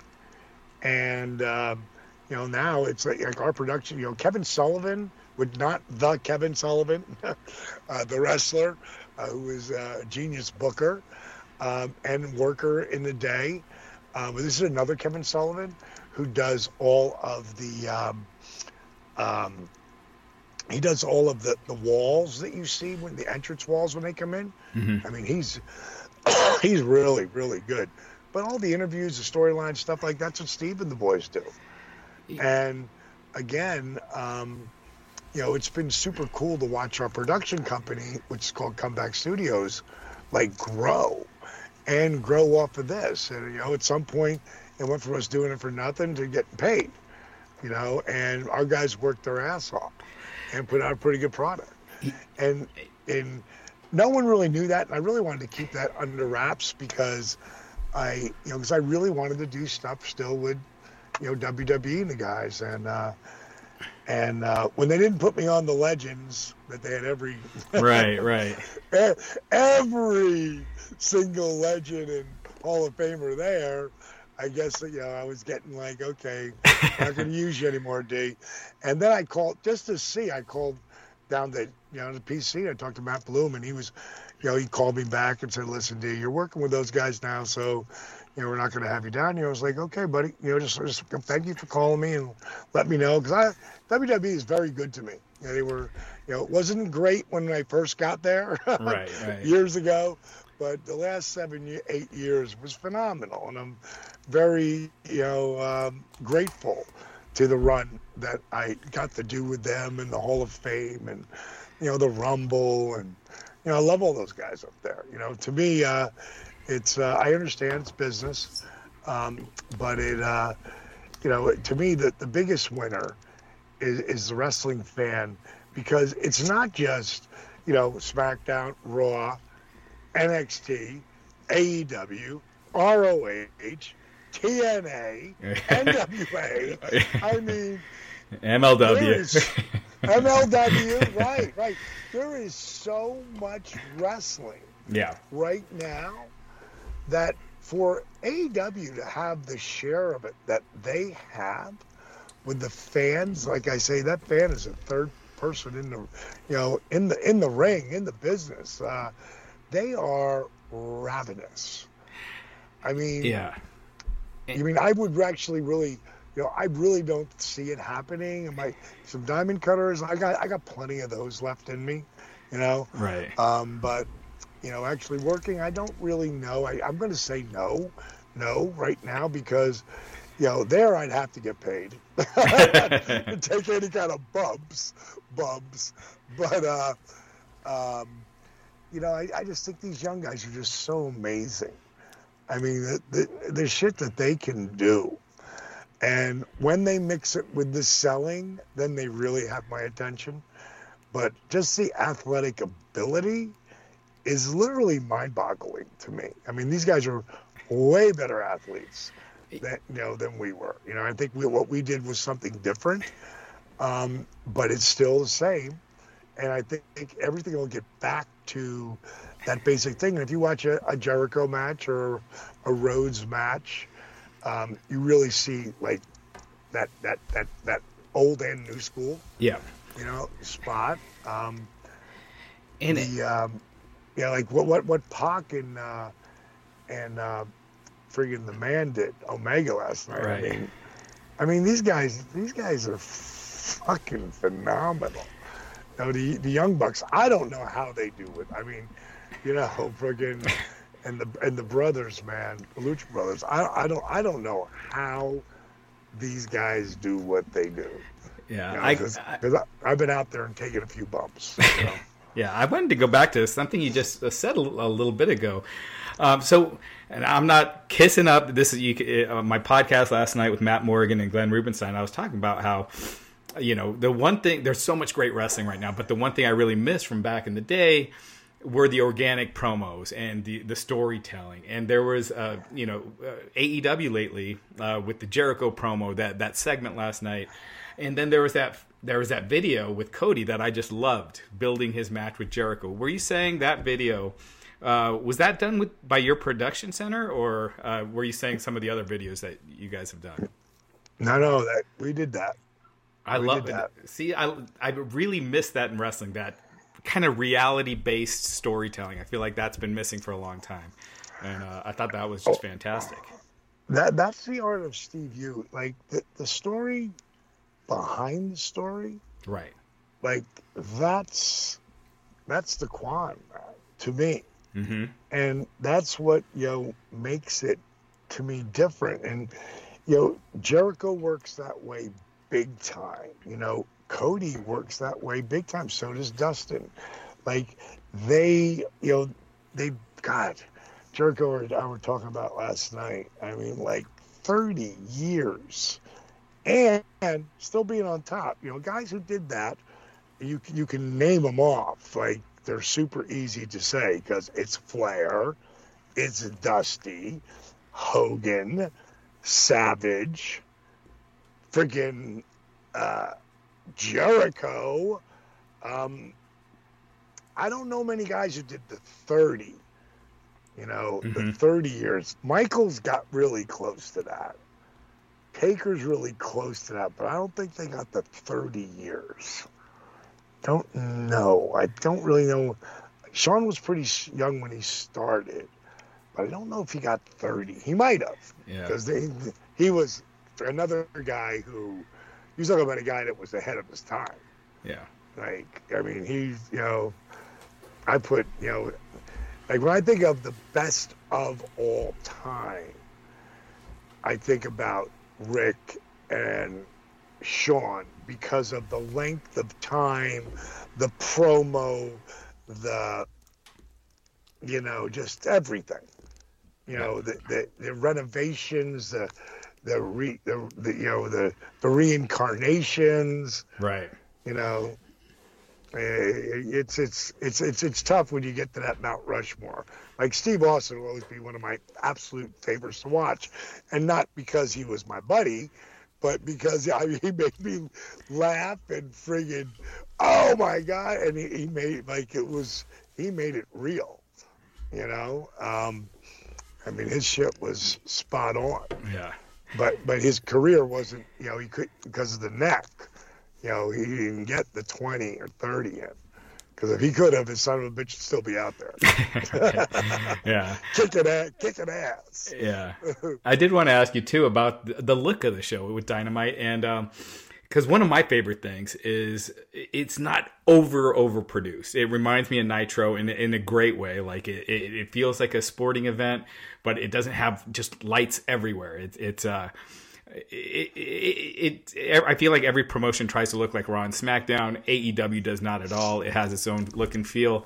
and um, you know now it's like, like our production. You know, Kevin Sullivan would not the Kevin Sullivan, [laughs] uh, the wrestler, uh, who is a genius booker um, and worker in the day. Uh, but this is another Kevin Sullivan who does all of the. Um, um, he does all of the, the walls that you see when the entrance walls when they come in. Mhm. I mean, he's [coughs] he's really really good. But all the interviews, the storyline stuff like that's what Steve and the boys do. And again, um, you know, it's been super cool to watch our production company, which is called Comeback Studios, like grow and grow off of this. And you know, at some point, it went from us doing it for nothing to getting paid. You know, and our guys worked their ass off and put out a pretty good product. And and no one really knew that, and I really wanted to keep that under wraps because I, you know, because I really wanted to do stuff still with, you know, WWE and the guys, and uh, and uh, when they didn't put me on the Legends, that they had every [laughs] Right, right. every single legend and Hall of Famer there. I guess you know I was getting like, okay, I'm not going to use you anymore, D. And then I called just to see. I called down to you know the PC. I talked to Matt Bloom, and he was, you know, he called me back and said, "Listen, D, you're working with those guys now, so." You know, we're not going to have you down here. I was like, okay, buddy. You know, just, just thank you for calling me and let me know because I WWE is very good to me. You know, they were, you know, it wasn't great when I first got there. [laughs] Right, right. years ago, but the last seven, eight years was phenomenal, and I'm very, you know, um, grateful to the run that I got to do with them in the Hall of Fame and, you know, the Rumble, and you know, I love all those guys up there. You know, to me, uh, it's uh, I understand it's business, um, but it, uh, you know, to me, the the biggest winner is, is the wrestling fan because it's not just you know SmackDown, Raw, NXT, AEW, ROH, TNA, NWA. [laughs] I mean, MLW. is MLW. Right, right. There is so much wrestling yeah. right now that for AEW to have the share of it that they have with the fans, like I say, that fan is a third person in the, you know, in the in the ring, in the business. Uh, they are ravenous. I mean, Yeah. I mean, I would actually really, you know, I really don't see it happening. And my some diamond cutters, I got I got plenty of those left in me, you know. Right. Um, but you know, actually working, I don't really know. I, I'm going to say no, no right now because, you know, there I'd have to get paid, [laughs] [laughs] take any kind of bumps, bumps. But uh, um, you know, I, I just think these young guys are just so amazing. I mean, the, the, the shit that they can do. And when they mix it with the selling, then they really have my attention. But just the athletic ability is literally mind-boggling to me. I mean, these guys are way better athletes than you know than we were. You know, I think we, what we did was something different. um, but it's still the same. And I think everything will get back to that basic thing. And if you watch a, a Jericho match or a Rhodes match, um, you really see like that that that that old and new school. Yeah. You know, spot. Um, and the um, yeah, like what what what Pac and uh, and uh, friggin' the man did Omega last night. Right. I mean, I mean these guys these guys are fucking phenomenal. You know, the the young bucks. I don't know how they do it. I mean, you know, friggin' and the and the brothers, man, the Lucha brothers. I I don't I don't know how these guys do what they do. Yeah, You know, I, 'cause- I- 'cause I, have been out there and taken a few bumps. You [laughs] know? Yeah, I wanted to go back to something you just uh, said a, a little bit ago. Um, so, and I'm not kissing up. This is you, uh, my podcast last night with Matt Morgan and Glenn Rubenstein. I was talking about how, you know, the one thing there's so much great wrestling right now, but the one thing I really miss from back in the day were the organic promos and the the storytelling. And there was, uh, you know, uh, AEW lately uh, with the Jericho promo that that segment last night, and then there was that there was that video with Cody that I just loved building his match with Jericho. Were you saying that video? Uh, was that done with by your production center, or uh, were you saying some of the other videos that you guys have done? no, no, that we did that. I We love it. that. See, I I really miss that in wrestling. That kind of reality based storytelling. I feel like that's been missing for a long time, and uh, I thought that was just fantastic. That that's the art of Steve Yu. Like the the story behind the story, Right. like that's that's the Quan to me, Mm-hmm. and that's what you know makes it to me different. And you know Jericho works that way big time. You know Cody works that way big time. So does Dustin. Like they, you know, they God, Jericho and I were talking about last night. I mean, like 30 years and, and still being on top. You know, guys who did that, you you can name them off. Like they're super easy to say because it's Flair, it's Dusty, Hogan, Savage, friggin' uh, Jericho. Um, I don't know many guys who did the 30. You know, the Mhm. 30 years. Michaels got really close to that. Taker's really close to that, but I don't think they got the 30 years. Don't know. I don't really know. Shawn was pretty young when he started, but I don't know if he got 30. He might have Yeah. because he was another guy who you talking about a guy that was ahead of his time. Yeah. Like, I mean, he's, you know, I put, you know, like when I think of the best of all time, I think about Ric and Shawn because of the length of time, the promo, the, you know, just everything. You know, the, the, the renovations, the, the, re, the, the, you know, the, the reincarnations, Right. you know eh, it's it's it's it's it's tough when you get to that Mount Rushmore. Like Steve Austin will always be one of my absolute favorites to watch, and not because he was my buddy, but because [laughs] I mean, he made me laugh and friggin' oh my god, and he, he made it like it was he made it real, you know. Um, I mean, his shit was spot on Yeah. But but his career wasn't you know he could because of the neck you know he didn't get the 20 or 30 in because if he could have his son of a bitch would still be out there [laughs] Yeah. kicking ass kicking ass Yeah. I did want to ask you too about the- look of the show with Dynamite, and um, because one of my favorite things is it's not over overproduced. It reminds me of Nitro in in a great way. Like it, it, it feels like a sporting event, but it doesn't have just lights everywhere. It's uh. It, it, it, I feel like every promotion tries to look like Raw and SmackDown. AEW does not at all. It has its own look and feel.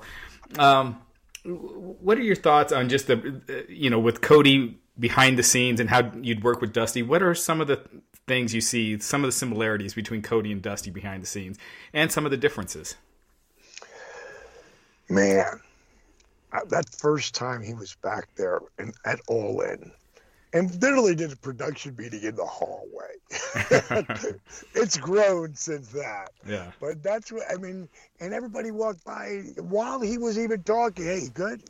Um, what are your thoughts on just the uh, you know with Cody behind the scenes and how you'd work with Dusty? What are some of the things you see, some of the similarities between Cody and Dusty behind the scenes, and some of the differences? man that first time he was back there and at all in and literally did a production meeting in the hallway. [laughs] it's grown since that. Yeah. But that's what I mean. And everybody walked by while he was even talking. Hey, good?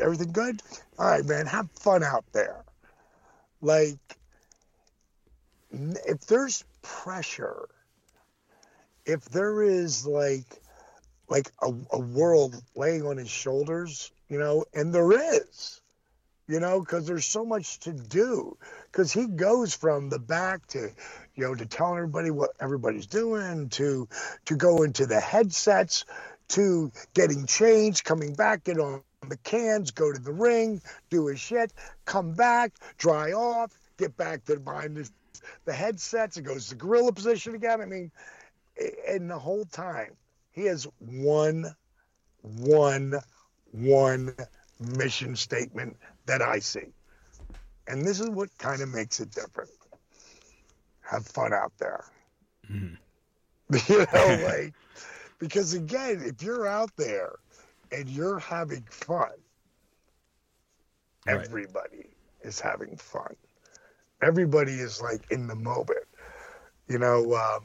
Everything good? All right, man. Have fun out there. Like, if there's pressure, if there is like, like a, a world laying on his shoulders, you know, and there is, you know, because there's so much to do. Because he goes from the back to, you know, to telling everybody what everybody's doing, to to go into the headsets, to getting changed, coming back, get on the cans, go to the ring, do his shit, come back, dry off, get back to behind the, the headsets, it goes to gorilla position again. I mean, and the whole time he has one, one, one mission statement that I see. And this is what kind of makes it different. Have fun out there. Mhm. [laughs] You know, [laughs] like, because again, if you're out there and you're having fun, Right. everybody is having fun. Everybody is like in the moment. You know, um,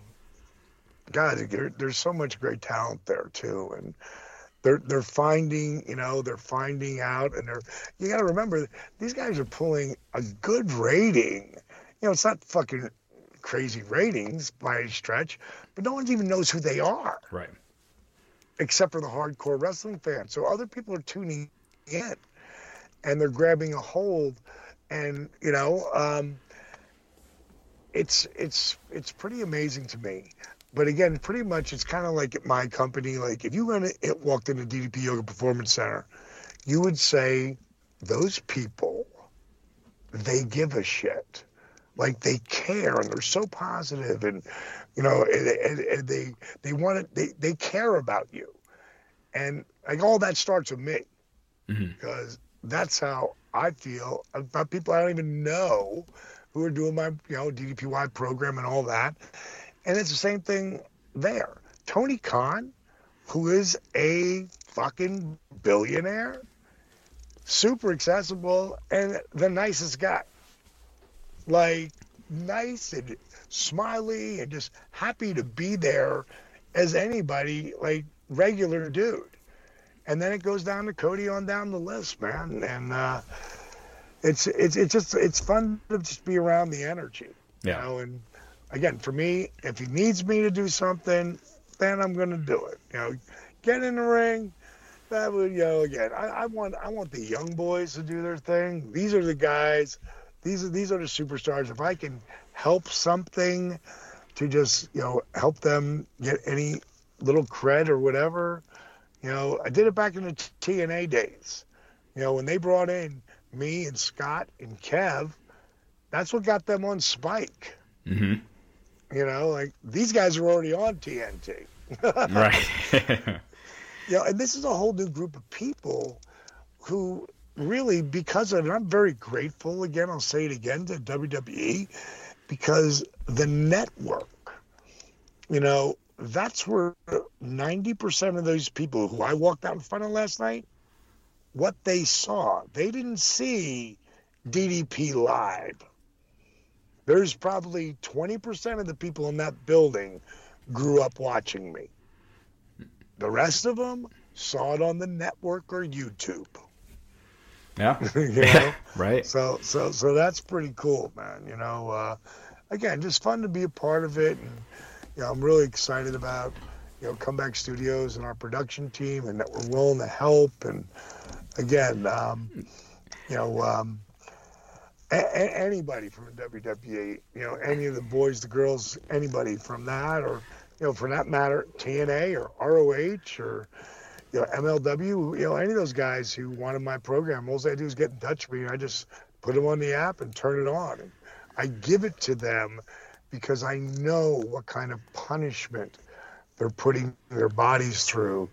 God, there, there's so much great talent there too, and they're they're finding, you know, they're finding out, and they're. You got to remember, these guys are pulling a good rating. You know, it's not fucking crazy ratings by a stretch, but no one even knows who they are Right. except for the hardcore wrestling fans. So other people are tuning in and they're grabbing a hold and you know um, it's it's it's pretty amazing to me but again pretty much it's kind of like at my company like if you went it walked into ddp yoga performance center you would say those people they give a shit like they care and they're so positive and you know and, and, and they they want it they, they care about you and like all that starts with me Mhm. because that's how I feel about people I don't even know who are doing my you know DDPY program and all that. And it's the same thing there. Tony Khan, who is a fucking billionaire, super accessible and the nicest guy. Like nice and smiley and just happy to be there as anybody, like regular dude and then it goes down to Cody on down the list, man. And uh, it's it's it's just it's fun to just be around the energy, Yeah. you know. And again, for me, if he needs me to do something, then I'm going to do it. You know, get in the ring. That would, you know, again, I, I want I want the young boys to do their thing. These are the guys. These are these are the superstars. If I can help something to just you know help them get any little cred or whatever, you know, I did it back in the TNA days. You know, when they brought in me and Scott and Kev, that's what got them on Spike. hmm You know, like these guys are already on TNT. [laughs] right. You know, and this is a whole new group of people who really, because of it, I'm very grateful again, I'll say it again to WWE, because the network, you know, that's where 90% of those people who I walked out in front of last night, what they saw, they didn't see DDP live. There's probably 20% of the people in that building grew up watching me. The rest of them saw it on the network or YouTube. yeah. [laughs] you know? [laughs] right. So so so that's pretty cool, man. You know, uh, again, just fun to be a part of it, and you know, I'm really excited about you know Comeback Studios and our production team, and that we're willing to help. And again, um, you know, um, a- anybody from the WWE, you know, any of the boys, the girls, anybody from that, or you know, for that matter, TNA or ROH or you know, MLW, you know, any of those guys who wanted my program, all they do is get in touch with me, I just put them on the app and turn it on. And I give it to them because I know what kind of punishment they're putting their bodies through,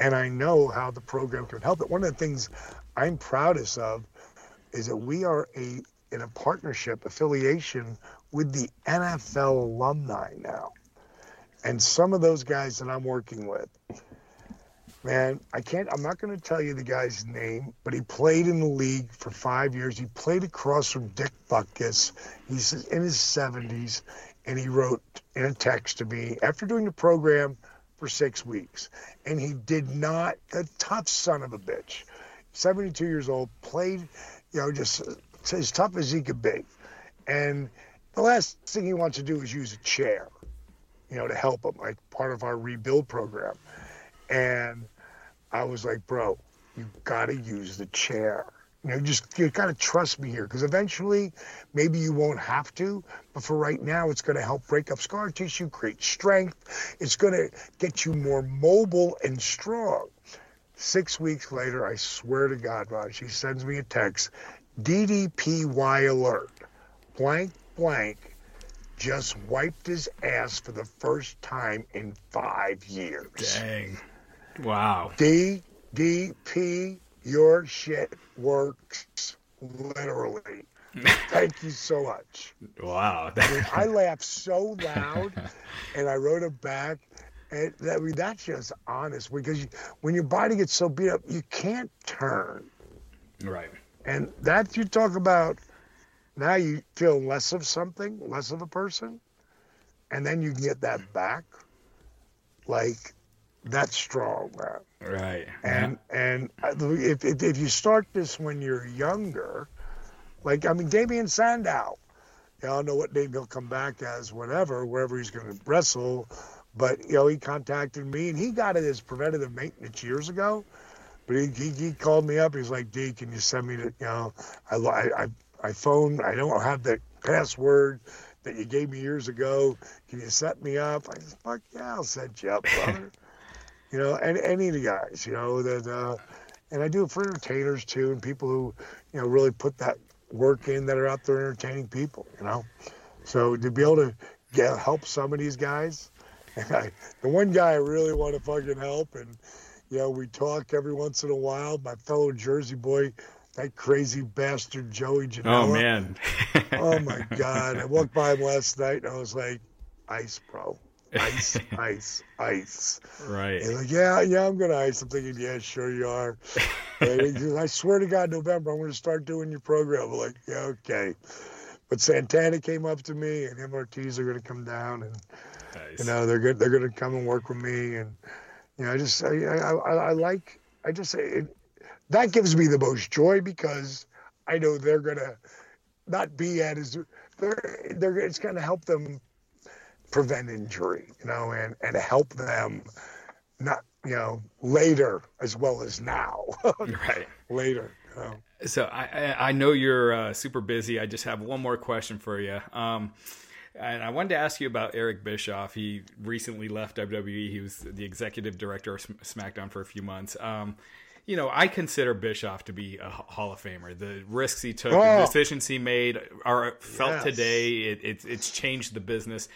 and I know how the program can help it. One of the things I'm proudest of is that we are a in a partnership affiliation with the NFL alumni now. And some of those guys that I'm working with, man, I can't. I'm not going to tell you the guy's name, but he played in the league for five years. He played across from Dick Butkus. He's in his 70s, and he wrote in a text to me after doing the program for six weeks, and he did not. A tough son of a bitch, 72 years old, played, you know, just as tough as he could be, and the last thing he wants to do is use a chair, you know, to help him, like part of our rebuild program. And I was like, bro, you got to use the chair. You know, just you got to trust me here because eventually, maybe you won't have to, but for right now, it's to help break up scar tissue, create strength. It's to get you more mobile and strong. Six weeks later, I swear to God, Rod, she sends me a text, DDPY alert, blank blank, just wiped his ass for the first time in five years. Dang. Wow. DDP, your shit works literally. [laughs] Thank you so much. Wow. I, mean, I laughed so loud, [laughs] and I wrote it back. And that, I mean, that's just honest because you, when your body gets so beat up, you can't turn. Right. And that you talk about now you feel less of something, less of a person, and then you can get that back. Like that's strong, man. Right. And and if, if if you start this when you're younger, like I mean Damien Sandow, y'all know what name he'll come back as, whatever, wherever he's going to wrestle. But you know, he contacted me and he got it as preventative maintenance years ago. But he, he, he called me up. He's like, D, can you send me the, you know, I, I, I phone. I don't have the password that you gave me years ago. Can you set me up? I said, fuck yeah, I'll set you up, brother. [laughs] you know, and any of the guys, you know, that, uh, and I do it for entertainers too, and people who, you know, really put that work in that are out there entertaining people, you know. So to be able to get help some of these guys, and [laughs] I, the one guy I really want to fucking help, and you know, we talk every once in a while. My fellow Jersey boy, that crazy bastard Joey Janela. Oh man. [laughs] oh my god! I walked by him last night and I was like, "Ice, bro, ice, [laughs] ice, ice." Right. And like, yeah, yeah, I'm gonna ice. I'm thinking, yeah, sure you are. and I swear to God, November, I'm gonna start doing your program. I'm like, yeah, okay. But Santana came up to me, and Ortiz are gonna come down, and nice. you know they're good. They're gonna come and work with me, and you know, I just I I, I, like I just say it, that gives me the most joy because I know they're gonna not be at as they're they're it's gonna help them prevent injury, you know, and and help them not you know later as well as now. [laughs] right. Later. You know? So I I know you're uh, super busy. I just have one more question for you. Um, and I wanted to ask you about Eric Bischoff. He recently left WWE. He was the executive director of SmackDown for a few months. Um, you know, I consider Bischoff to be a Hall of Famer. The risks he took, oh. the decisions he made are felt yes. today. It, it, it's changed the business.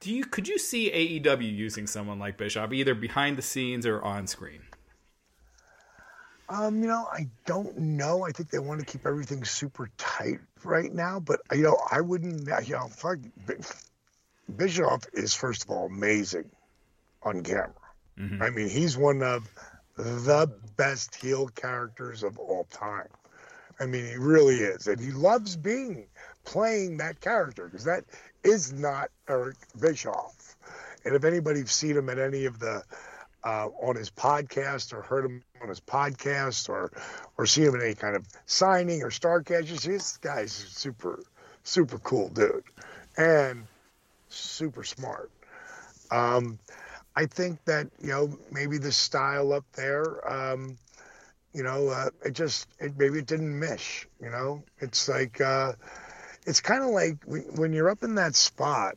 Do you could you see AEW using someone like Bischoff either behind the scenes or on screen? Um, you know, I don't know. I think they want to keep everything super tight right now, but you know, I wouldn't. You know, fuck, Bischoff is first of all amazing on camera. Mm-hmm. I mean, he's one of the best heel characters of all time. I mean, he really is, and he loves being playing that character because that is not Eric Bischoff. And if anybody's seen him at any of the uh, on his podcast or heard him on his podcast or or see him in any kind of signing or star see this guy's super super cool dude and super smart. Um, I think that you know maybe the style up there, um, you know, uh, it just it, maybe it didn't mesh. You know, it's like uh, it's kind of like when, when, you're up in that spot.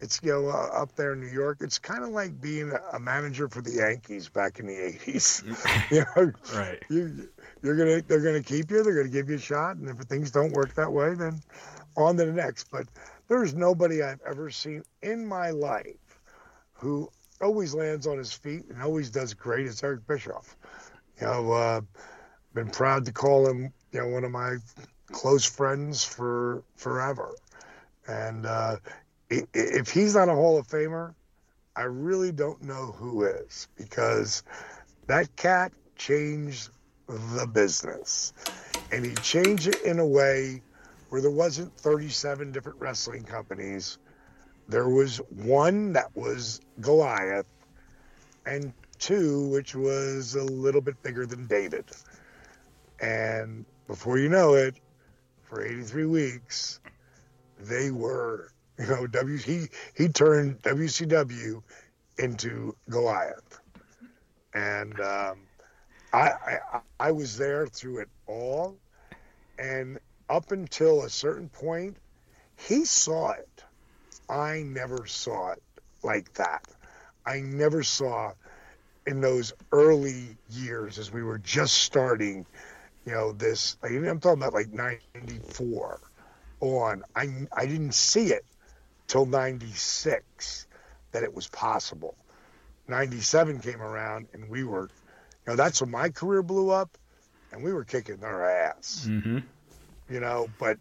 It's you know uh, up there in New York. It's kind of like being a, manager for the Yankees back in the '80s. [laughs] you know, right? You, you're gonna they're gonna keep you. They're gonna give you a shot, and if things don't work that way, then on to the next. But there's nobody I've ever seen in my life who always lands on his feet and always does great is Eric Bischoff. You know, uh, been proud to call him, you know, one of my close friends for forever. And uh, if he's not a Hall of Famer, I really don't know who is because that cat changed the business. And he changed it in a way where there wasn't 37 different wrestling companies. There was one that was Goliath and two which was a little bit bigger than David. And before you know it, for 83 weeks, they were, [laughs] you know, W he he turned WCW into Goliath. And um, I, I I was there through it all, and up until a certain point, he saw it. I never saw it like that. I never saw in those early years as we were just starting, you know, this. I'm talking about like '94 on. I I didn't see it till '96 that it was possible. '97 came around and we were, you know, that's when my career blew up, and we were kicking their ass. Mm-hmm. You know, but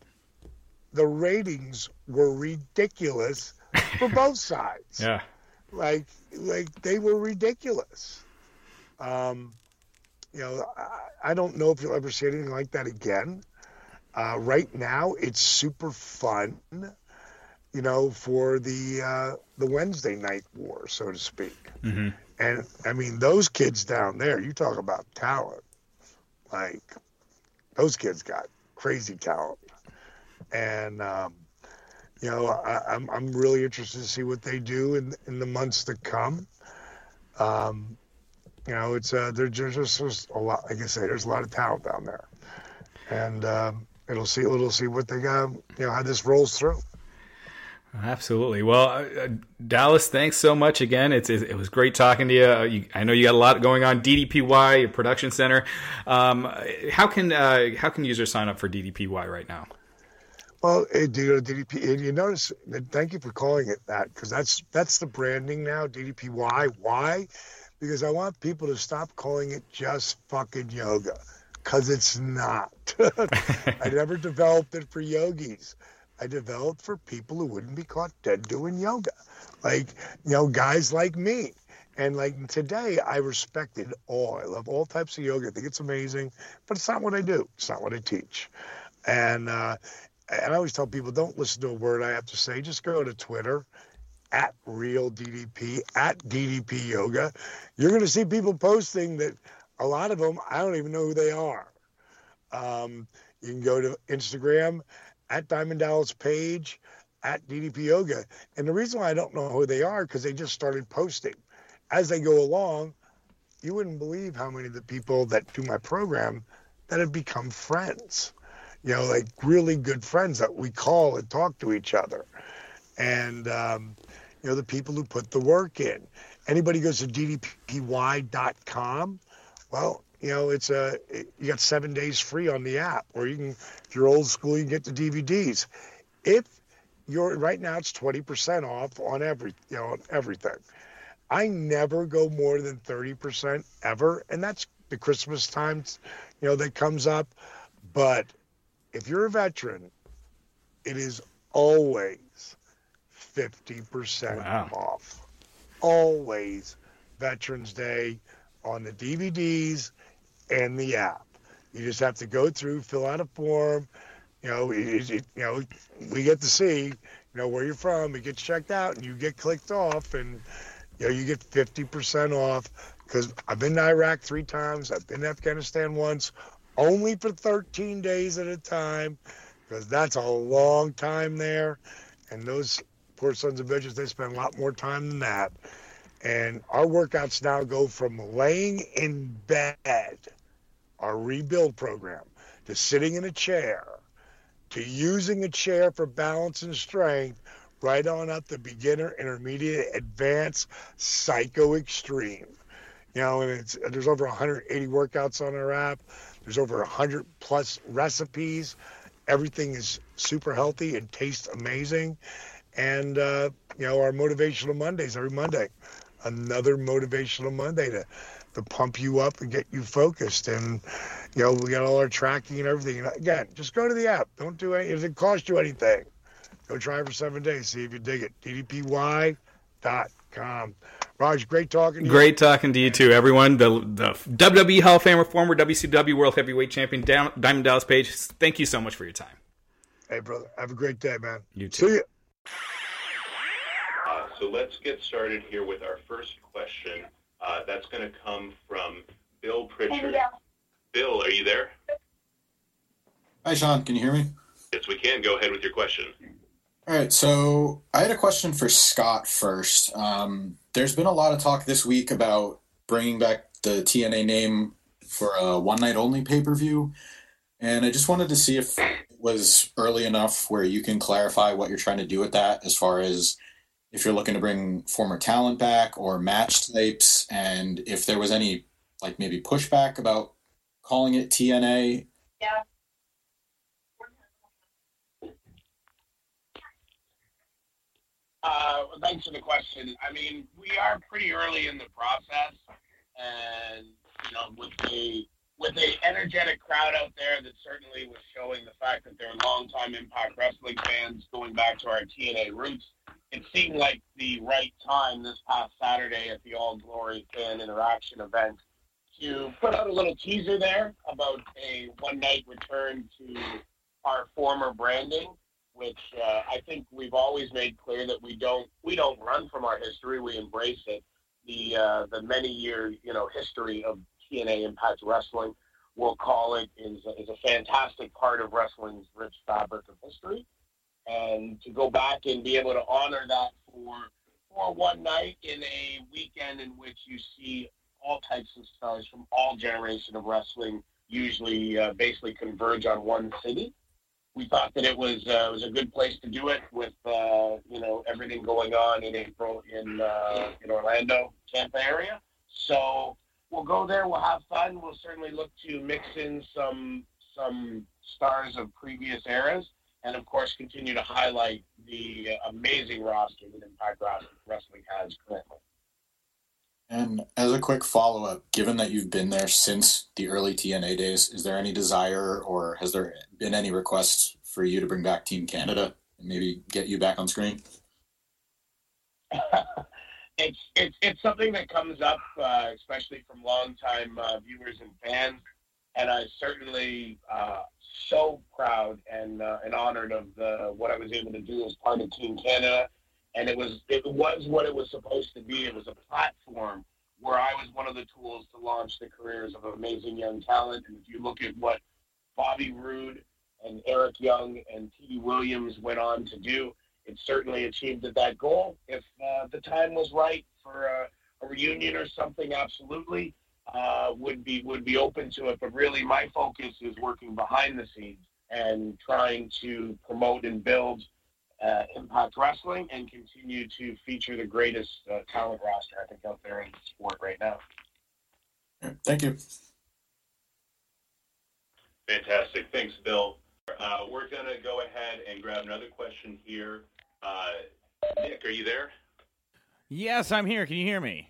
the ratings were ridiculous for [laughs] both sides. Yeah. Like like they were ridiculous. Um, you know, I, I don't know if you'll ever see anything like that again. Uh, right now, it's super fun, you know, for the uh, the Wednesday night war, so to speak. Mm-hmm. And I mean, those kids down there, you talk about talent. Like those kids got crazy talent, and um, you know, I, I'm I'm really interested to see what they do in in the months to come. Um, you know, it's uh, there's just, just a lot. Like I say, there's a lot of talent down there, and um, it'll see it'll see what they got. You know, how this rolls through. Absolutely. Well, uh, uh Dallas, thanks so much again. It's it, it was great talking to you. Uh, you. I know you got a lot going on. DDPY, your production center. Um, how can uh, how can users sign up for DDPY right now? Well, do you DDP? And you notice? Thank you for calling it that because that's that's the branding now. DDPY. Why? Because I want people to stop calling it just fucking yoga, because it's not. [laughs] I never developed it for yogis. I developed for people who wouldn't be caught dead doing yoga, like you know guys like me. And like today, I respected all. I love all types of yoga. I think it's amazing, but it's not what I do. It's not what I teach. And uh, and I always tell people, don't listen to a word I have to say. Just go to Twitter at real DDP at DDP Yoga. You're going to see people posting that a lot of them I don't even know who they are. Um, you can go to Instagram at Diamond Dallas Page at DDP Yoga. And the reason why I don't know who they are because they just started posting. As they go along, you wouldn't believe how many of the people that do my program that have become friends. You know, like really good friends that we call and talk to each other. And um, you know, the people who put the work in. Anybody goes to ddpy.com, well, you know, it's a you got seven days free on the app, or you can, if you're old school, you can get the DVDs. If you're right now, it's twenty percent off on every, you know, on everything. I never go more than thirty percent ever, and that's the Christmas time, you know, that comes up. But if you're a veteran, it is always fifty percent Wow. off. Always Veterans Day on the DVDs and the app. You just have to go through, fill out a form. You know, it, it- you know, we get to see, you know, where you're from. It gets checked out, and you get clicked off, and you know, you get 50% off. Because I've been to Iraq three times. I've been to Afghanistan once, only for 13 days at a time, because that's a long time there. And those poor sons of bitches, they spend a lot more time than that. And our workouts now go from laying in bed, our rebuild program, to sitting in a chair, to using a chair for balance and strength, right on up to beginner, intermediate, advanced, psycho extreme. You know, and it's there's over 180 workouts on our app. There's over 100 plus recipes. Everything is super healthy and tastes amazing. And uh, you know, our motivational Mondays every Monday, another motivational Monday to to pump you up and get you focused. And you know, we got all our tracking and everything. And again, just go to the app. Don't do any. It doesn't cost you anything. Go try it for seven days. See if you dig it. DDPY.com. Raj, great talking to you. Great talking to you too, everyone. The the WWE Hall of Famer, former WCW World Heavyweight Champion, Diamond Dallas Page. Thank you so much for your time. Hey, brother. Have a great day, man. You too. See you. So let's get started here with our first question. Uh, that's going to come from Bill Pritchard. Bill, are you there? Hi, Shawn. Can you hear me? Yes, we can. Go ahead with your question. All right. So I had a question for Scott first. Um, there's been a lot of talk this week about bringing back the TNA name for a one night only pay per view. And I just wanted to see if it was early enough where you can clarify what you're trying to do with that as far as if you're looking to bring former talent back or match types, and if there was any like maybe pushback about calling it TNA. Yeah. Uh, thanks for the question. I mean, we are pretty early in the process, and you know, with a with a energetic crowd out there that certainly was showing the fact that they're longtime Impact Wrestling fans going back to our TNA roots. It seemed like the right time this past Saturday at the All Glory Fan Interaction event to put out a little teaser there about a one night return to our former branding which uh, I think we've always made clear that we don't we don't run from our history. We embrace it. The uh, the many year you know history of TNA Impact Wrestling, we'll call it, is is a fantastic part of wrestling's rich fabric of history. And to go back and be able to honor that for for one night in a weekend in which you see all types of stars from all generation of wrestling usually uh, basically converge on one city we thought that it was uh, was a good place to do it with uh, you know everything going on in April in uh, in Orlando, Tampa area. So we'll go there. We'll have fun. We'll certainly look to mix in some some stars of previous eras, and of course continue to highlight the amazing roster that Impact Wrestling has currently. And as a quick follow up, given that you've been there since the early TNA days, is there any desire or has there been any requests for you to bring back Team Canada and maybe get you back on screen? [laughs] it's, it's, it's something that comes up, uh, especially from longtime uh, viewers and fans. And I'm certainly uh, so proud and uh, and honored of the, what I was able to do as part of Team Canada and it was it was what it was supposed to be. It was a platform where I was one of the tools to launch the careers of amazing young talent. And if you look at what Bobby Roode and Eric Young and Petey Williams went on to do, it certainly achieved that goal. If uh, the time was right for a, a reunion or something, absolutely uh, would be would be open to it. But really, my focus is working behind the scenes and trying to promote and build uh, Impact Wrestling and continue to feature the greatest uh, talent roster I think out there in the sport right now. Thank you. Fantastic. Thanks, Bill. Uh, we're going to go ahead and grab another question here. Uh, Nick, are you there? Yes, I'm here. Can you hear me?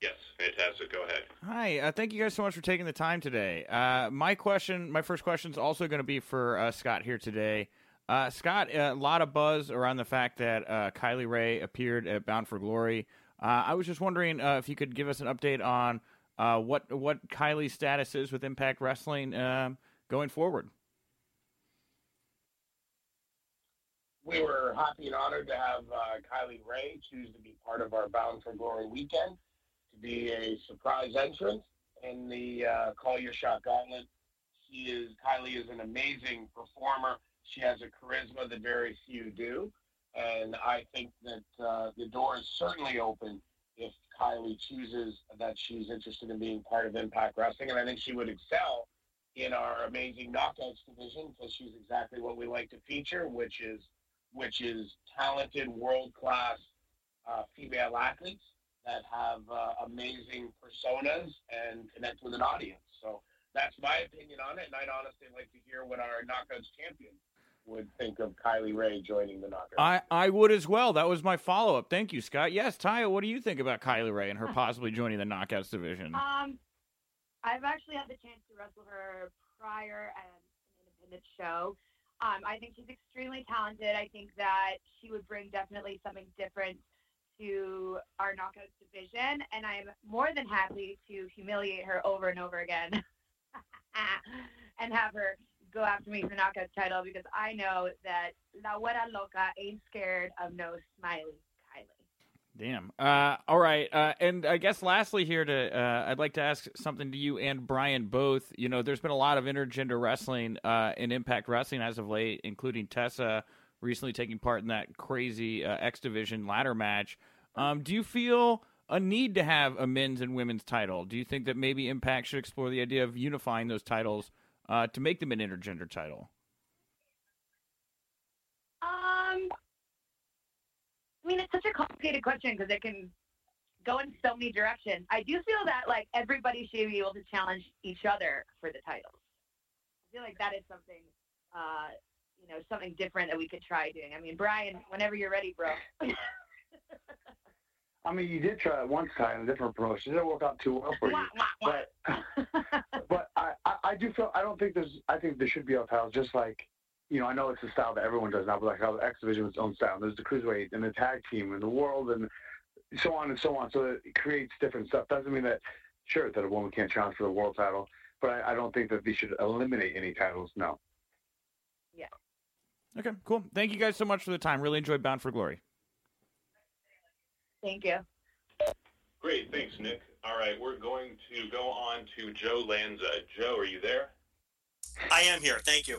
Yes, fantastic. Go ahead. Hi, uh, thank you guys so much for taking the time today. Uh, my question, my first question is also going to be for uh, Scott here today. Uh, Scott, a lot of buzz around the fact that uh, Kylie Rae appeared at Bound for Glory. Uh, I was just wondering uh, if you could give us an update on uh, what what Kylie's status is with Impact Wrestling um, going forward. We were happy and honored to have uh, Kylie Rae choose to be part of our Bound for Glory weekend, to be a surprise entrance in the Call Your Shot Gauntlet. She is Kylie is an amazing performer she has a charisma that very few do. And I think that uh, the door is certainly open if Kylie chooses that she's interested in being part of Impact Wrestling. And I think she would excel in our amazing knockouts division because she's exactly what we like to feature, which is which is talented, world class uh, female athletes that have uh, amazing personas and connect with an audience. So that's my opinion on it, and I'd honestly like to hear what our knockouts champion would think of Kylie Rae joining the Knockouts. I, I would as well. That was my follow up. Thank you, Scott. Yes, Taya, what do you think about Kylie Rae and her possibly joining the Knockouts division? Um, I've actually had the chance to wrestle her prior at an independent show. Um, I think she's extremely talented. I think that she would bring definitely something different to our knockouts division, and I'm more than happy to humiliate her over and over again [laughs] and have her go after me for knockouts title because I know that La Wera Loca ain't scared of no Smiley Kylie. Damn. Uh, all right. Uh, and I guess lastly here to uh, I'd like to ask something to you and Brian both. You know, there's been a lot of intergender wrestling uh, in Impact Wrestling as of late, including Tessa recently taking part in that crazy uh, X Division ladder match. Um, do you feel a need to have a men's and women's title? Do you think that maybe Impact should explore the idea of unifying those titles uh, to make them an intergender title? Um, I mean, it's such a complicated question because it can go in so many directions. I do feel that like everybody should be able to challenge each other for the titles. I feel like that is something, uh, you know, something different that we could try doing. I mean, Brian, whenever you're ready, bro. [laughs] I mean, you did try it one time in a different promotion. It didn't work out too well for you. But, [laughs] but I, I, I do feel I don't think there's I think there should be a title just like you know I know it's a style that everyone does now, but like how the X Division has its own style. There's the cruiserweight and the tag team and the world and so on and so on. So it creates different stuff. Doesn't mean that sure that a woman can't challenge for the world title, but I, I don't think that they should eliminate any titles. No. Yeah. Okay, cool. Thank you guys so much for the time. Really enjoyed Bound for Glory. Thank you. Great, thanks, Nick. All right, we're going to go on to Joe Lanza. Joe, are you there? I am here. Thank you.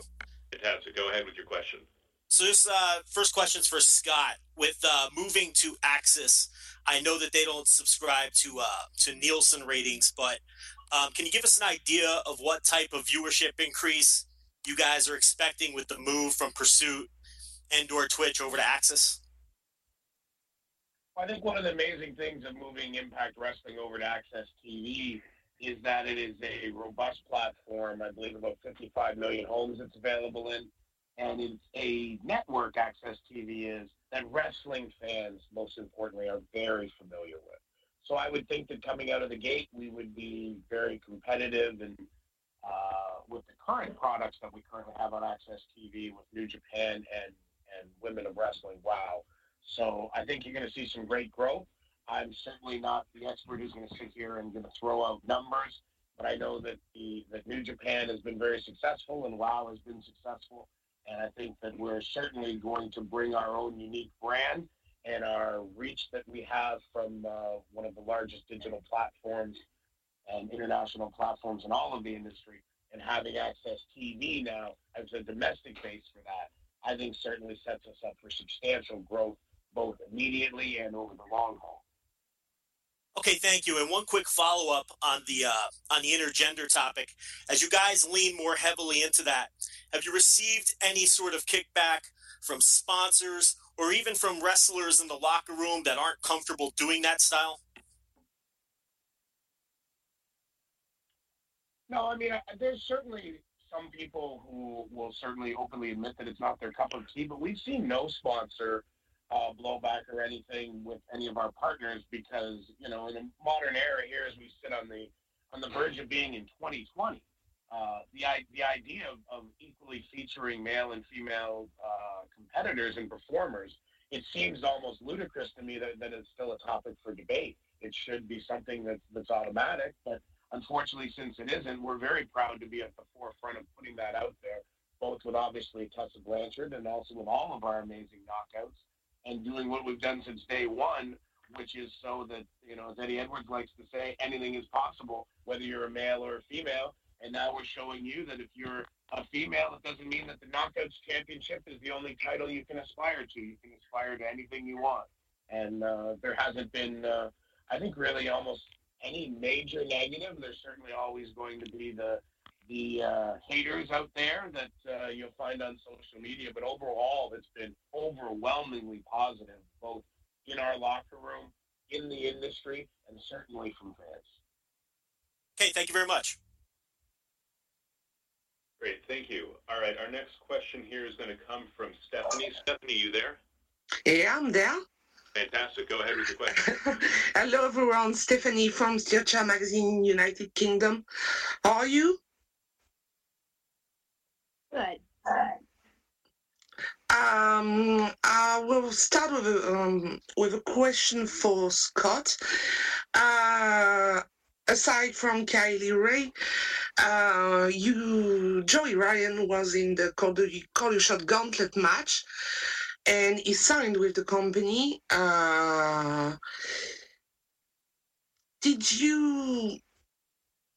Fantastic. Go ahead with your question. So this uh, first question is for Scott. With uh, moving to AXS, I know that they don't subscribe to uh, to Nielsen ratings, but um, can you give us an idea of what type of viewership increase you guys are expecting with the move from Pursuit and or Twitch over to AXS? I think one of the amazing things of moving Impact Wrestling over to AXS TV is that it is a robust platform. I believe about 55 million homes it's available in. And it's a network, AXS TV is, that wrestling fans, most importantly, are very familiar with. So I would think that coming out of the gate, we would be very competitive and uh, with the current products that we currently have on AXS TV with New Japan and, and Women of Wrestling. Wow. So I think you're going to see some great growth. I'm certainly not the expert who's going to sit here and going to throw out numbers, but I know that the that New Japan has been very successful and WoW has been successful, and I think that we're certainly going to bring our own unique brand and our reach that we have from uh, one of the largest digital platforms and international platforms in all of the industry, and having AXS TV now as a domestic base for that, I think certainly sets us up for substantial growth both immediately and over the long haul. Okay, thank you. And one quick follow up on the uh, on the intergender topic. As you guys lean more heavily into that, have you received any sort of kickback from sponsors or even from wrestlers in the locker room that aren't comfortable doing that style? No, I mean, there's certainly some people who will certainly openly admit that it's not their cup of tea, but we've seen no sponsor uh, blowback or anything with any of our partners because you know in a modern era here as we sit on the on the verge of being in 2020 uh, the the idea of, of, equally featuring male and female uh, competitors and performers it seems almost ludicrous to me that, that it's still a topic for debate. It should be something that's that's automatic but unfortunately since it isn't we're very proud to be at the forefront of putting that out there both with obviously Tessa Blanchard and also with all of our amazing knockouts and doing what we've done since day one, which is so that, you know, as Eddie Edwards likes to say, anything is possible, whether you're a male or a female. And now we're showing you that if you're a female, it doesn't mean that the Knockouts Championship is the only title you can aspire to. You can aspire to anything you want. And uh, there hasn't been, uh, I think, really almost any major negative. There's certainly always going to be the the uh, haters out there that uh, you'll find on social media, but overall, it's been overwhelmingly positive, both in our locker room, in the industry, and certainly from fans. Okay, thank you very much. Great, thank you. All right, our next question here is going to come from Stephanie. Stephanie, you there? Yeah, I'm there. Fantastic. Go ahead with your question. [laughs] Hello, everyone. Stephanie from Stircha Magazine, United Kingdom. How are you? Good. Um, I will start with a, um, with a question for Scott. Uh, aside from Kylie Rae, uh, you Joey Ryan was in the Call, Call Shot Gauntlet match, and he signed with the company. Uh, did you,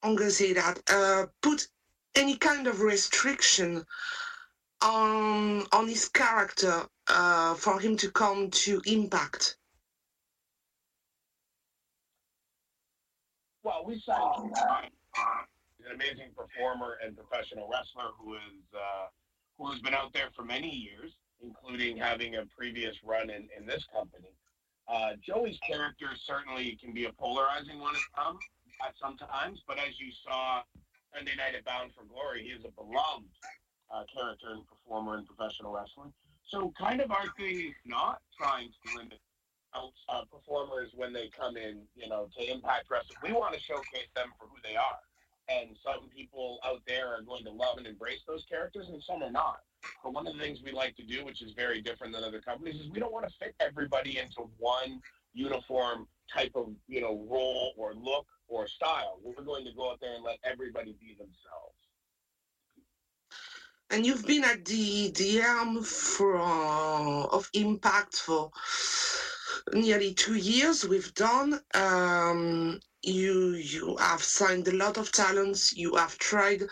I'm gonna say that, uh, put any kind of restriction on on his character uh, for him to come to Impact? Well, we signed an amazing performer and professional wrestler who is uh, who has been out there for many years, including having a previous run in, in this company. Uh, Joey's character certainly can be a polarizing one at some at but as you saw Sunday night at Bound for Glory, he is a beloved uh, character and performer in professional wrestling. So, kind of our thing is not trying to limit uh, performers when they come in, you know, to Impact Wrestling. We want to showcase them for who they are. And some people out there are going to love and embrace those characters, and some are not. But one of the things we like to do, which is very different than other companies, is we don't want to fit everybody into one uniform type of, you know, role or look or style. We're going to go out there and let everybody be themselves. And you've been at the helm for, uh, of Impact for nearly two years we've done. Um, you you have signed a lot of talents. You have tried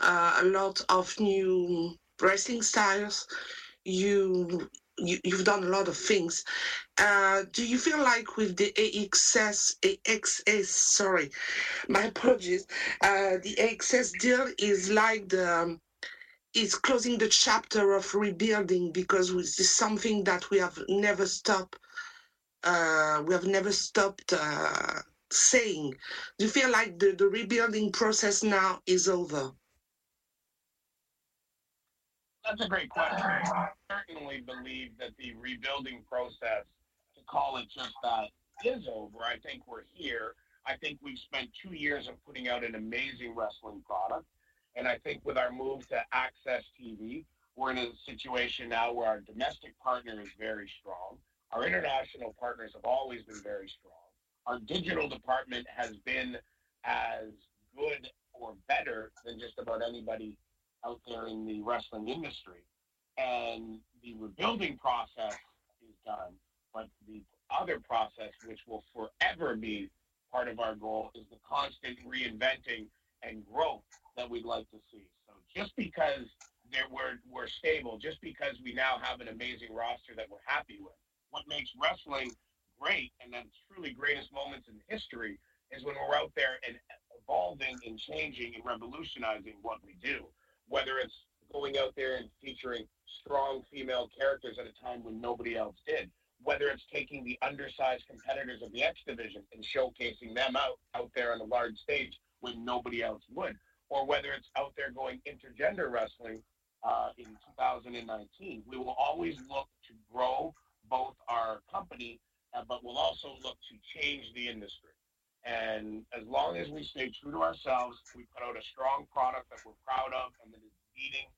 uh, a lot of new wrestling styles. You, you you've done a lot of things. Uh, do you feel like with the AXS AXS sorry, my apologies. Uh, the AXS deal is like the is closing the chapter of rebuilding because this is something that we have never stopped uh, we have never stopped uh, saying. Do you feel like the, the rebuilding process now is over? That's a great question. I certainly believe that the rebuilding process, to call it just that, is over. I think we're here. I think we've spent two years of putting out an amazing wrestling product. And I think with our move to AXS TV, we're in a situation now where our domestic partner is very strong. Our international partners have always been very strong. Our digital department has been as good or better than just about anybody out there in the wrestling industry. And the rebuilding process is done, but the other process, which will forever be part of our goal, is the constant reinventing and growth that we'd like to see. So just because we're, we're stable, just because we now have an amazing roster that we're happy with, what makes wrestling great and then truly greatest moments in history is when we're out there and evolving and changing and revolutionizing what we do. Whether it's going out there and featuring strong female characters at a time when nobody else did, whether it's taking the undersized competitors of the X division and showcasing them out out there on a large stage when nobody else would, or whether it's out there going intergender wrestling uh, in 2019, we will always look to grow both our company, uh, but we'll also look to change the industry. And as long as we stay true to ourselves, we put out a strong product that we're proud of and that is meeting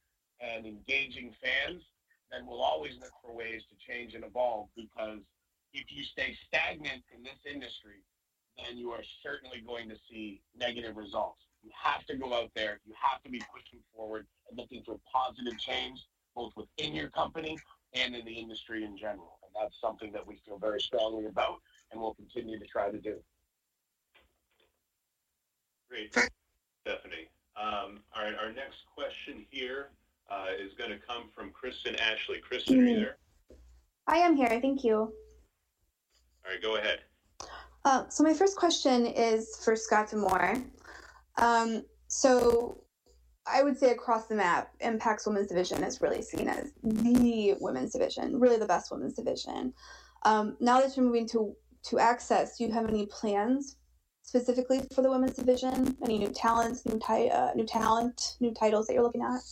and engaging fans, then we'll always look for ways to change and evolve because if you stay stagnant in this industry, then you are certainly going to see negative results. You have to go out there, you have to be pushing forward and looking for positive change, both within your company and in the industry in general And that's something that we feel very strongly about and we'll continue to try to do. Great, Stephanie. Um, all right, our next question here uh, is going to come from Kristen Ashley. Kristen, are you there? I am here. Thank you. All right, go ahead. Uh, so my first question is for Scott D'Amore. Um, so I would say across the map, Impact's women's division is really seen as the women's division, really the best women's division. Um, now that you're moving to to AXS, do you have any plans specifically for the women's division? Any new talents, new ti- uh, new talent, new titles that you're looking at?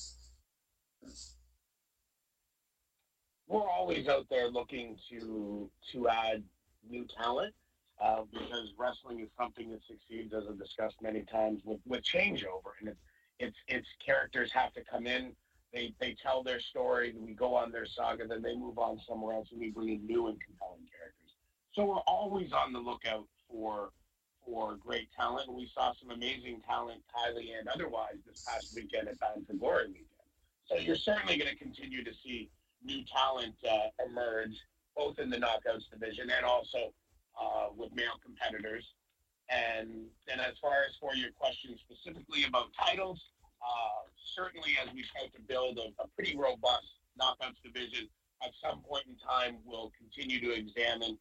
We're always out there looking to to add new talent uh, because wrestling is something that succeeds, as I've discussed many times, with with changeover, and it's it's it's characters have to come in they they tell their story, we go on their saga, then they move on somewhere else, and we bring in new and compelling characters. So we're always on the lookout for for great talent, we saw some amazing talent, Kylie and otherwise, this past weekend at Bound for Glory weekend. So you're certainly going to continue to see new talent uh, emerge, both in the knockouts division and also uh, with male competitors. And then, as far as for your question specifically about titles, uh, certainly as we try to build a, a pretty robust knockouts division, at some point in time, we'll continue to examine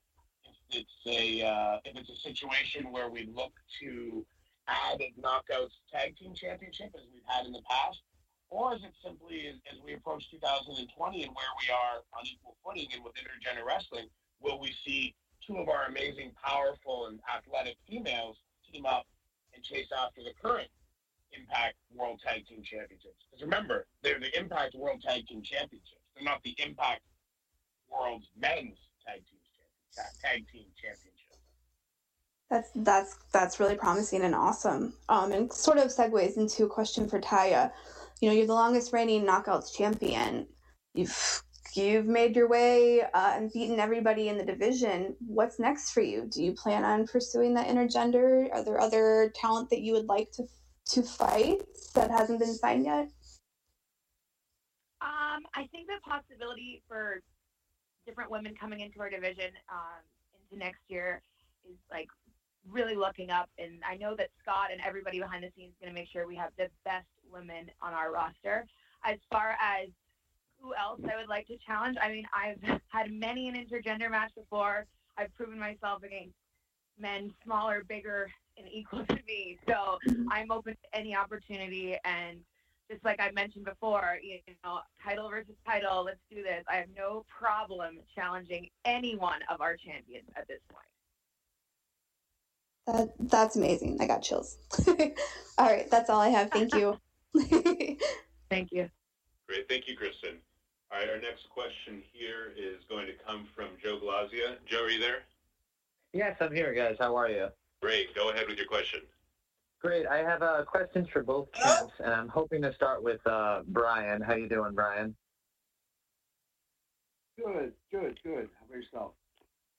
it's a uh, if it's a situation where we look to add a knockouts tag team championship as we've had in the past, or is it simply as, as we approach 2020 and where we are on equal footing and with intergender wrestling, will we see two of our amazing, powerful, and athletic females team up and chase after the current Impact World Tag Team Championships. Because remember, they're the Impact World Tag Team Championships. They're not the Impact World Men's Tag Team Tag Team championship. That's that's that's really promising and awesome. Um, and sort of segues into a question for Taya. You know, you're the longest reigning knockouts champion. You've you've made your way uh, and beaten everybody in the division. What's next for you? Do you plan on pursuing that intergender? Are there other talent that you would like to to fight that hasn't been signed yet? Um, I think the possibility for different women coming into our division um, into next year is like really looking up. And I know that Scott and everybody behind the scenes is going to make sure we have the best women on our roster. As far as who else I would like to challenge, I mean, I've [laughs] had many an intergender match before. I've proven myself against men smaller, bigger, and equal to me. So I'm open to any opportunity. And just like I mentioned before, you know, title versus title, let's do this. I have no problem challenging any one of our champions at this point. That, that's amazing. I got chills. [laughs] all right, that's all I have. Thank you. [laughs] Thank you. Great. Thank you, Kristen. All right, our next question here is going to come from Joe Glazia. Joe, are you there? Yes, I'm here, guys. How are you? Great. Go ahead with your question. Great. I have uh, questions for both teams, and I'm hoping to start with uh, Brian. How you doing, Brian? Good, good, good. How about yourself?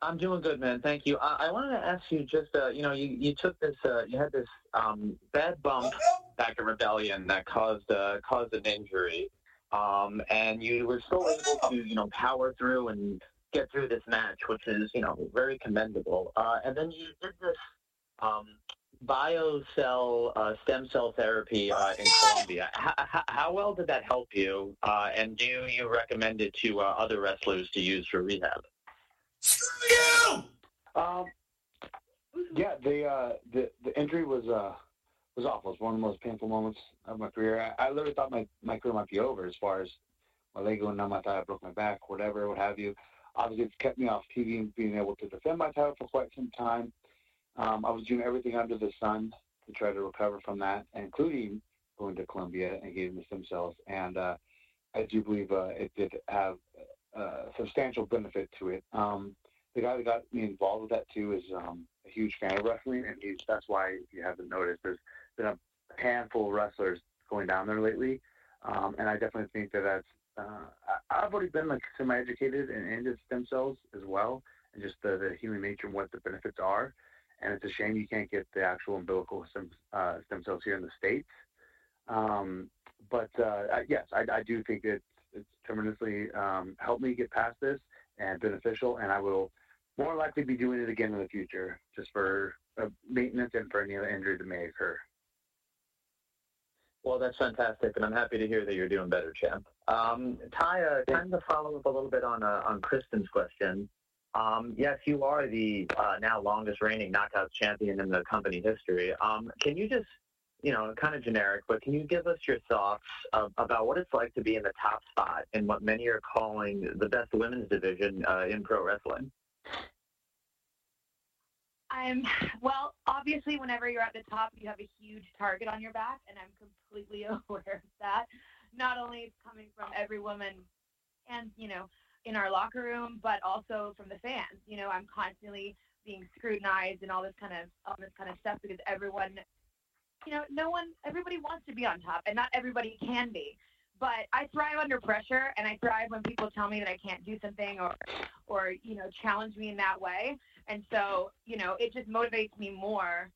I'm doing good, man. Thank you. I, I wanted to ask you just, uh, you know, you, you took this, uh, you had this um, bad bump back at Rebellion that caused uh, caused an injury, um, and you were still able to, you know, power through and get through this match, which is, you know, very commendable. Uh, and then you did this um, biocell uh, stem cell therapy uh, in Colombia. H- how well did that help you? Uh, and do you recommend it to uh, other wrestlers to use for rehab? Screw Um, yeah, the uh, the the injury was uh was awful. It's one of the most painful moments of my career. I, I literally thought my my career might be over as far as my leg going numb. I thought I broke my back, whatever, what have you. Obviously, it's kept me off TV and being able to defend my title for quite some time. Um, I was doing everything under the sun to try to recover from that, including going to Colombia and getting the stem cells. And uh, I do believe uh, it did have a substantial benefit to it. Um, the guy that got me involved with that too is um, a huge fan of wrestling, and he's that's why if you haven't noticed, there's been a handful of wrestlers going down there lately, um, and I definitely think that that's. Uh, I've already been like semi-educated and into stem cells as well, and just the, the human nature and what the benefits are. And it's a shame you can't get the actual umbilical stem, uh, stem cells here in the states. Um, but uh, yes, I, I do think it's it's tremendously um, helped me get past this and beneficial, and I will more likely be doing it again in the future, just for uh, maintenance and for any other injury that may occur. Well, that's fantastic, and I'm happy to hear that you're doing better, champ. Um, Taya, kind to follow up a little bit on uh, on Kristen's question. Um, yes, you are the uh, now longest reigning knockouts champion in the company history. Um, can you just, you know, kind of generic, but can you give us your thoughts of, about what it's like to be in the top spot in what many are calling the best women's division uh, in pro wrestling? I'm well. Obviously, whenever you're at the top, you have a huge target on your back, and I'm completely [laughs] aware of that. Not only coming from every woman, and you know, in our locker room, but also from the fans. You know, I'm constantly being scrutinized and all this kind of all this kind of stuff because everyone, you know, no one, everybody wants to be on top, and not everybody can be. but I thrive under pressure, and I thrive when people tell me that I can't do something or, or you know, challenge me in that way. And so, you know, it just motivates me more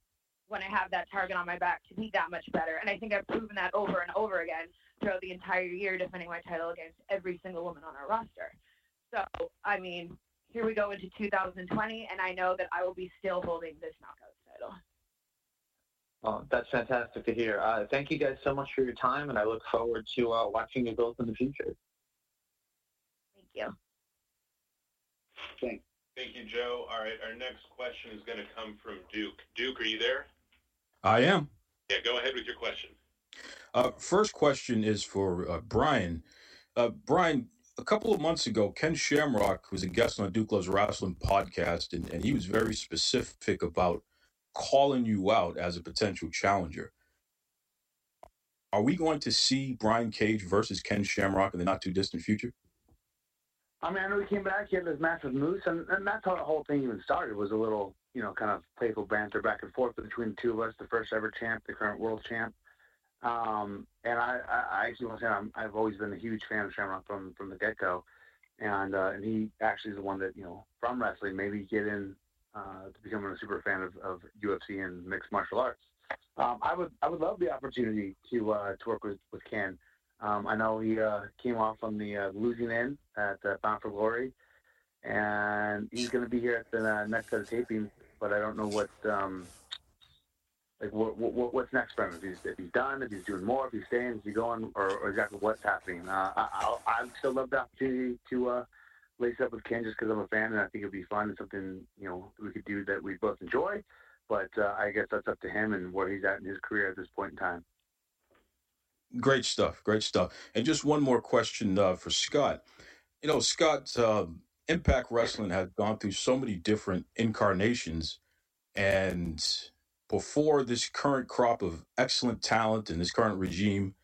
when I have that target on my back to be that much better. And I think I've proven that over and over again throughout the entire year, defending my title against every single woman on our roster. So, I mean, here we go into 2020, and I know that I will be still holding this knockout title. Well, that's fantastic to hear. Uh, thank you guys so much for your time, and I look forward to uh, watching you both in the future. Thank you. Thank, thank you, Joe. All right, our next question is going to come from Duke. Duke, are you there? I am. Yeah, go ahead with your question. Uh, first question is for uh, Brian. Uh, Brian, a couple of months ago, Ken Shamrock was a guest on Duke Loves Wrestling podcast, and, and he was very specific about calling you out as a potential challenger. Are we going to see Brian Cage versus Ken Shamrock in the not too distant future? I mean, I know he came back, he had this match with Moose, and, and that's how the whole thing even started, was a little, you know, kind of playful banter back and forth between the two of us, the first ever champ, the current world champ. Um, and I, I, actually want to say I'm, I've always been a huge fan of Shamrock from, from the get-go. And, uh, and he actually is the one that, you know, from wrestling, maybe get in uh, to becoming a super fan of, of UFC and mixed martial arts. Um, I would I would love the opportunity to uh, to work with with Ken. Um, I know he uh, came off on the uh, losing end at uh, Bound for Glory, and he's going to be here at the uh, next set of taping. But I don't know what um, like what, what what's next for him. If he's if he's done, if he's doing more, if he's staying, is he going, or, or exactly what's happening. Uh, I I'd still love the opportunity to uh, lace up with Ken just because I'm a fan and I think it'd be fun and something you know we could do that we both enjoy. But uh, I guess that's up to him and where he's at in his career at this point in time. Great stuff. Great stuff. And just one more question uh, for Scott. You know, Scott, uh, Impact Wrestling has gone through so many different incarnations. And before this current crop of excellent talent and this current regime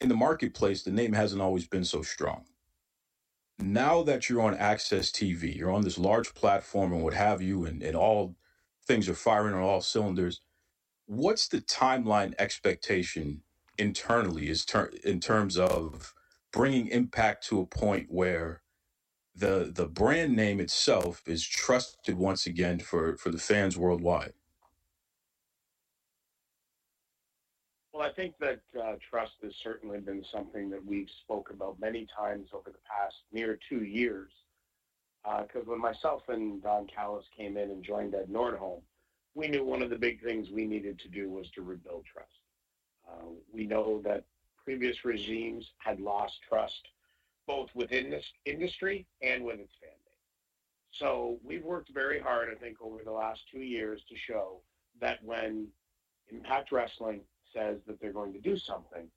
in the marketplace, the name hasn't always been so strong. Now that you're on AXS TV, you're on this large platform and what have you, and, and all things are firing on all cylinders. What's the timeline expectation internally is ter- in terms of bringing impact to a point where the the brand name itself is trusted once again for for the fans worldwide Well, I think that uh, trust has certainly been something that we've spoke about many times over the past near two years. Because uh, when myself and Don Callis came in and joined Ed Nordholm, we knew one of the big things we needed to do was to rebuild trust. Uh, we know that previous regimes had lost trust both within this industry and with its fan base. So we've worked very hard, I think, over the last two years to show that when Impact Wrestling says that they're going to do something,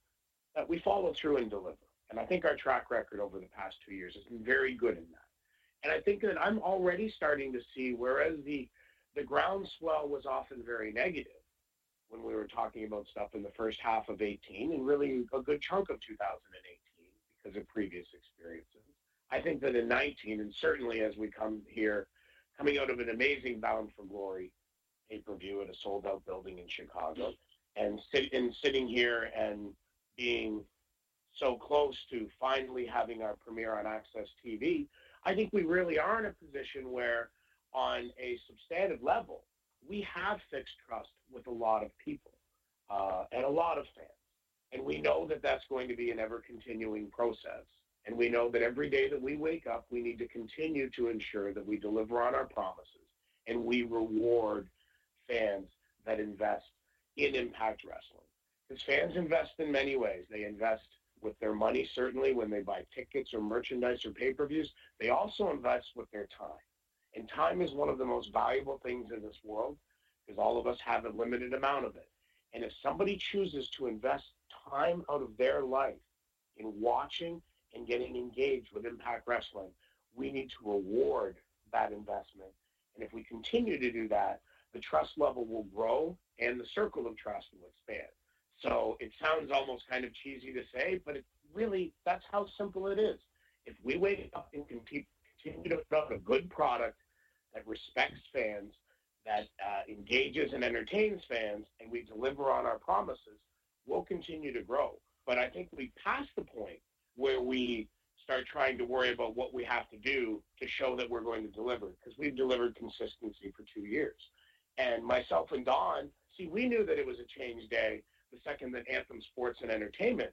that we follow through and deliver. And I think our track record over the past two years has been very good in that. And I think that I'm already starting to see, whereas the the groundswell was often very negative when we were talking about stuff in the first half of 18 and really a good chunk of 2018 because of previous experiences. I think that in 19, and certainly as we come here, coming out of an amazing Bound for Glory pay per view at a sold out building in Chicago, and, sit, sitting here and being so close to finally having our premiere on AXS TV, I think we really are in a position where, on a substantive level, we have fixed trust with a lot of people uh, and a lot of fans. And we know that that's going to be an ever continuing process. And we know that every day that we wake up, we need to continue to ensure that we deliver on our promises and we reward fans that invest in Impact Wrestling. Because fans invest in many ways. They invest with their money, certainly, when they buy tickets or merchandise or pay per views. They also invest with their time. And time is one of the most valuable things in this world because all of us have a limited amount of it. And if somebody chooses to invest time out of their life in watching and getting engaged with Impact Wrestling, we need to reward that investment. And if we continue to do that, the trust level will grow and the circle of trust will expand. So it sounds almost kind of cheesy to say, but it really, that's how simple it is. If we wake up and continue to put out a good product that respects fans, that uh, engages and entertains fans, and we deliver on our promises, we'll continue to grow. But I think we passed the point where we start trying to worry about what we have to do to show that we're going to deliver because we've delivered consistency for two years. And myself and Don, see, we knew that it was a change day the second that Anthem Sports and Entertainment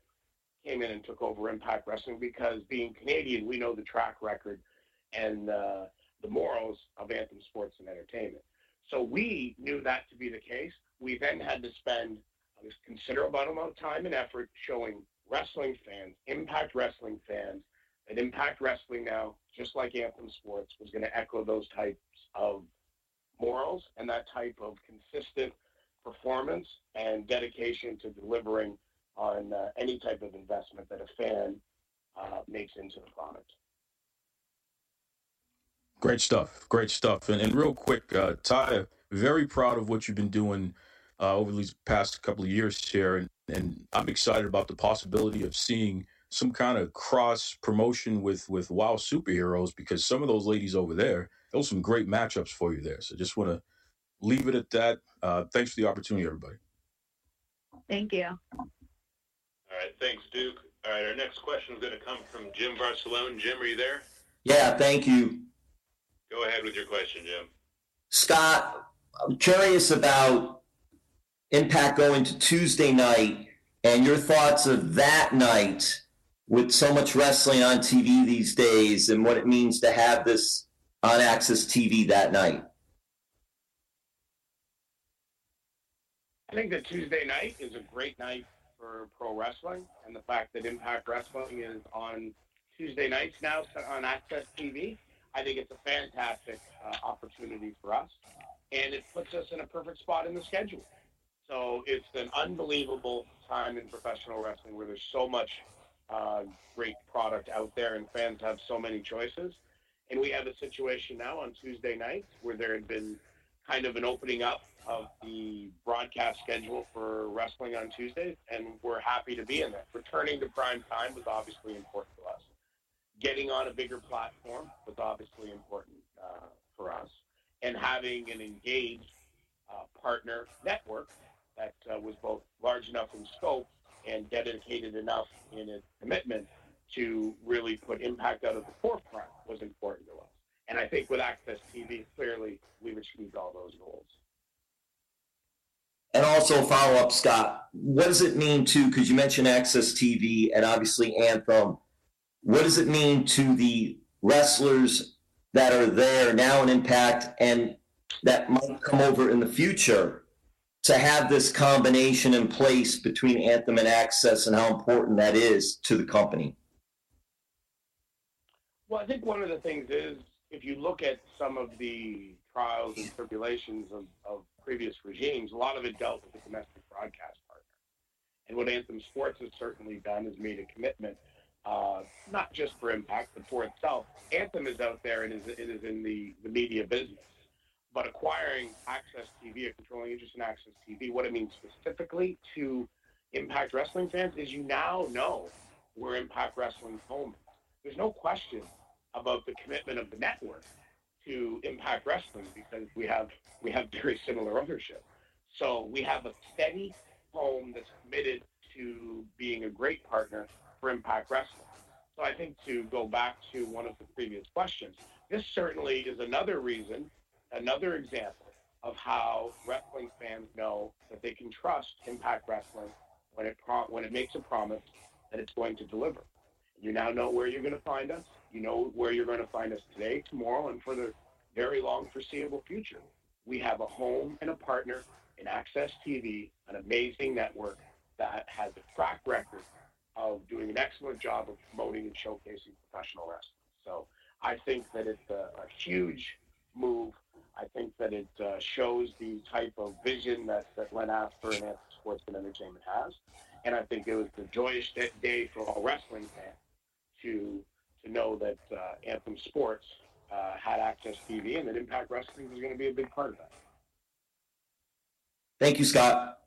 came in and took over Impact Wrestling because being Canadian, we know the track record and uh, the morals of Anthem Sports and Entertainment. So we knew that to be the case. We then had to spend a considerable amount of time and effort showing wrestling fans, Impact Wrestling fans, that Impact Wrestling now, just like Anthem Sports, was going to echo those types of morals and that type of consistent performance and dedication to delivering on uh, any type of investment that a fan uh, makes into the product. Great stuff. Great stuff. And, and real quick, uh, Ty, very proud of what you've been doing uh, over these past couple of years here. And, and I'm excited about the possibility of seeing some kind of cross promotion with, with WoW superheroes because some of those ladies over there, those some great matchups for you there. So just want to leave it at that. Uh, thanks for the opportunity, everybody. Thank you. All right, thanks, Duke. All right, our next question is going to come from Jim Barcelone. Jim, are you there? Yeah, thank you. Go ahead with your question, Jim. Scott, I'm curious about Impact going to Tuesday night and your thoughts of that night with so much wrestling on TV these days and what it means to have this on AXS TV that night. I think that Tuesday night is a great night for pro wrestling, and the fact that Impact Wrestling is on Tuesday nights now on AXS TV I think it's a fantastic uh, opportunity for us, and it puts us in a perfect spot in the schedule. So it's an unbelievable time in professional wrestling where there's so much uh, great product out there, and fans have so many choices. And we have a situation now on Tuesday nights where there had been kind of an opening up of the broadcast schedule for wrestling on Tuesdays, and we're happy to be in there. Returning to prime time was obviously important to us getting on a bigger platform was obviously important uh, for us, and having an engaged uh, partner network that uh, was both large enough in scope and dedicated enough in its commitment to really put impact out of the forefront was important to us. And I think with AXS TV, clearly we've achieved all those goals. And also follow up, Scott. What does it mean to? Because you mentioned AXS TV and obviously Anthem what does it mean to the wrestlers that are there now in Impact and that might come over in the future to have this combination in place between Anthem and AXS and how important that is to the company? Well, I think one of the things is if you look at some of the trials and tribulations of, of previous regimes, a lot of it dealt with the domestic broadcast partner. And what Anthem Sports has certainly done is made a commitment – uh, not just for Impact, but for itself. Anthem is out there and is, it is in the, the media business. But acquiring AXS TV, a controlling interest in AXS TV, what it means specifically to Impact Wrestling fans is you now know where Impact Wrestling's home is. There's no question about the commitment of the network to Impact Wrestling because we have we have very similar ownership. So we have a steady home that's committed to being a great partner for Impact Wrestling. So I think to go back to one of the previous questions, this certainly is another reason, another example of how wrestling fans know that they can trust Impact Wrestling when it pro- when it makes a promise that it's going to deliver. You now know where you're going to find us. You know where you're going to find us today, tomorrow, and for the very long foreseeable future. We have a home and a partner in AXS TV, an amazing network that has a track record of doing an excellent job of promoting and showcasing professional wrestling. So I think that it's a, a huge move. I think that it uh, shows the type of vision that, that Len Asper and Anthem Sports and Entertainment has. And I think it was a joyous day for all wrestling fans to to know that uh, Anthem Sports uh, had AXS TV and that Impact Wrestling was going to be a big part of that. Thank you, Scott.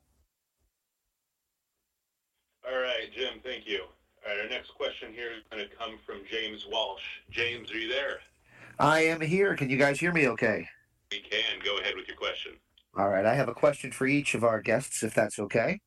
All right, Jim, thank you. All right, our next question here is going to come from James Walsh. James, are you there? I am here. Can you guys hear me okay? We can. Go ahead with your question. All right, I have a question for each of our guests, if that's okay.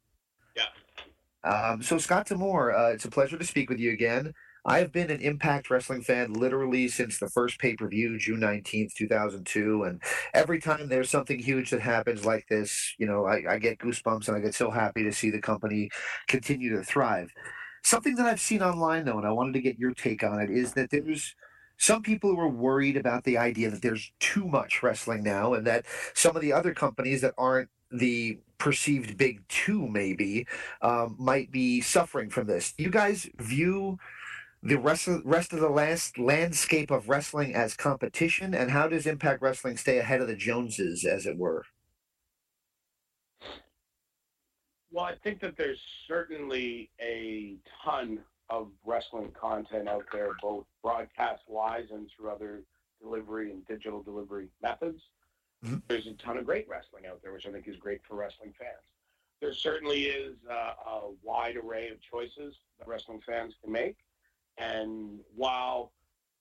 Yeah. Um, so, Scott D'Amore, uh, it's a pleasure to speak with you again. I've been an Impact Wrestling fan literally since the first pay per view, June 19th, 2002. And every time there's something huge that happens like this, you know, I, I get goosebumps and I get so happy to see the company continue to thrive. Something that I've seen online, though, and I wanted to get your take on it, is that there's some people who are worried about the idea that there's too much wrestling now and that some of the other companies that aren't the perceived big two maybe um, might be suffering from this. You guys view the rest of, rest of the last landscape of wrestling as competition, and how does Impact Wrestling stay ahead of the Joneses, as it were? Well, I think that there's certainly a ton of wrestling content out there, both broadcast wise and through other delivery and digital delivery methods. Mm-hmm. There's a ton of great wrestling out there, which I think is great for wrestling fans. There certainly is uh, a wide array of choices that wrestling fans can make. And while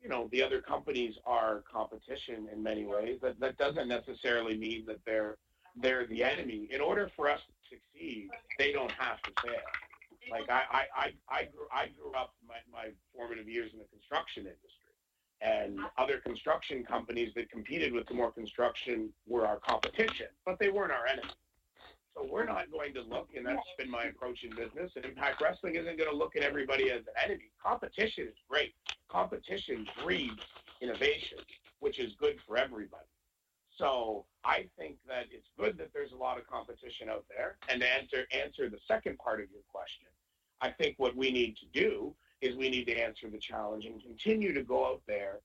you know the other companies are competition in many ways, that, that doesn't necessarily mean that they're they're the enemy. In order for us to succeed, they don't have to fail. Like I I, I, I grew I grew up my, my formative years in the construction industry. And other construction companies that competed with D'Amore construction were our competition, but they weren't our enemy. So we're not going to look, and that's been my approach in business. And Impact Wrestling isn't going to look at everybody as an enemy. Competition is great. Competition breeds innovation, which is good for everybody. So I think that it's good that there's a lot of competition out there. And to answer answer the second part of your question, I think what we need to do is we need to answer the challenge and continue to go out there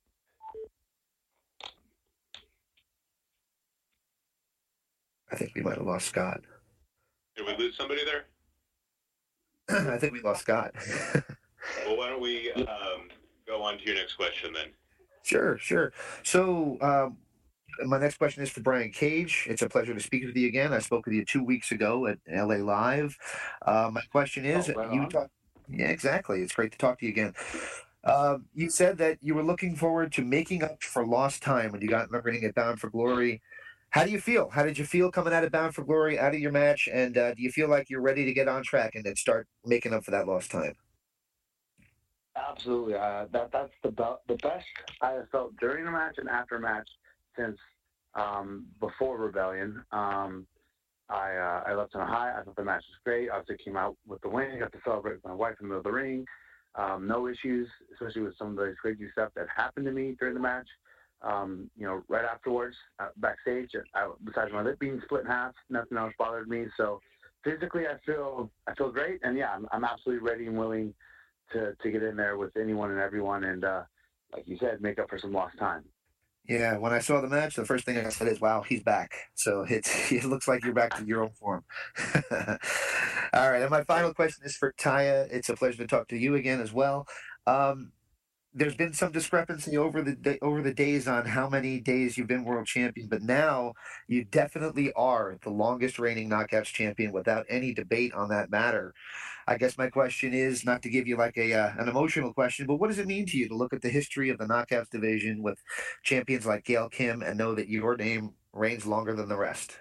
I think we might have lost Scott. Did we lose somebody there? [clears throat] I think we lost Scott. [laughs] well, why don't we um, go on to your next question then? Sure, sure. So, um, my next question is for Brian Cage. It's a pleasure to speak with you again. I spoke with you two weeks ago at LA Live. Uh, my question is, oh, right you talk. Yeah, exactly. It's great to talk to you again. Uh, you said that you were looking forward to making up for lost time when you got in the ring at Bound for Glory. How do you feel? How did you feel coming out of Bound for Glory, out of your match, and uh, do you feel like you're ready to get on track and then start making up for that lost time? Absolutely. Uh, that that's the be- the best I have felt during the match and after match since um, before Rebellion. Um, I uh, I left on a high. I thought the match was great. Obviously, came out with the win. Got to celebrate with my wife in the middle of the ring. Um, no issues, especially with some of the crazy stuff that happened to me during the match um, you know, right afterwards, uh, backstage, I, besides my lip being split in half, nothing else bothered me. So physically, I feel I feel great, and yeah, I'm, I'm absolutely ready and willing to to get in there with anyone and everyone, and uh, like you said, make up for some lost time. Yeah, when I saw the match, the first thing I said is, "Wow, he's back." So [laughs] it's it looks like you're back to your own form. [laughs] All right, and my final question is for Taya. It's a pleasure to talk to you again as well. Um, there's been some discrepancy over the over the days on how many days you've been world champion, but now you definitely are the longest reigning knockouts champion without any debate on that matter. I guess my question is not to give you like a uh, an emotional question, but what does it mean to you to look at the history of the knockouts division with champions like Gail Kim and know that your name reigns longer than the rest?